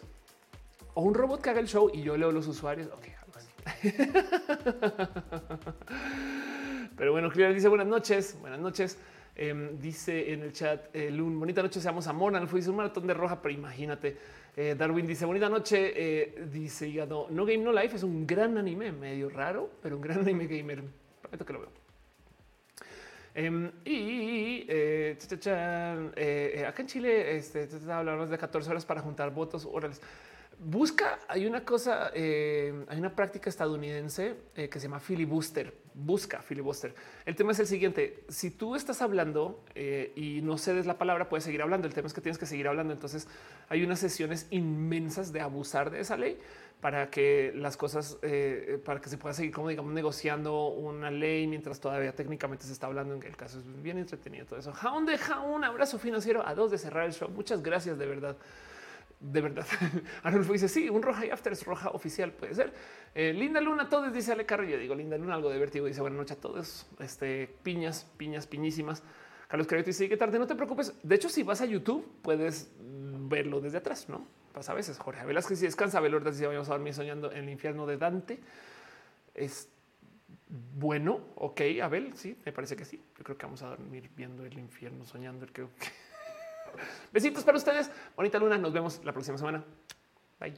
o un robot que haga el show y yo leo los usuarios. Ok, algo así. [LAUGHS] Pero bueno, Clear dice buenas noches, buenas noches. Eh, dice en el chat, eh, bonita noche, seamos amor. No fue un maratón de roja, pero imagínate. Eh, Darwin dice bonita noche. Eh, dice no, no Game No Life es un gran anime, medio raro, pero un gran anime gamer. Prometo que lo veo. Um, y eh, eh, acá en Chile este, hablamos de 14 horas para juntar votos orales. Busca, hay una cosa, eh, hay una práctica estadounidense eh, que se llama filibuster. Busca filibuster. El tema es el siguiente: si tú estás hablando eh, y no cedes la palabra, puedes seguir hablando. El tema es que tienes que seguir hablando. Entonces, hay unas sesiones inmensas de abusar de esa ley para que las cosas, eh, para que se pueda seguir, como digamos, negociando una ley mientras todavía técnicamente se está hablando. En el caso es bien entretenido todo eso. Jaun deja un abrazo financiero a dos de cerrar el show. Muchas gracias de verdad de verdad. [LAUGHS] Arnulfo dice sí, un roja y after es roja oficial. Puede ser eh, linda luna. Todos dice Ale Carrillo. Digo linda luna, algo de. Dice buenas noches a todos. Este piñas, piñas, piñísimas. Carlos Carrillo dice qué tarde. No te preocupes. De hecho, si vas a YouTube, puedes verlo desde atrás, no pasa a veces. Jorge Velázquez si descansa. Velorda dice vamos a dormir soñando en el infierno de Dante. Es bueno. Ok, Abel. Sí, me parece que sí. Yo creo que vamos a dormir viendo el infierno soñando. Creo que [LAUGHS] Besitos para ustedes. Bonita luna. Nos vemos la próxima semana. Bye.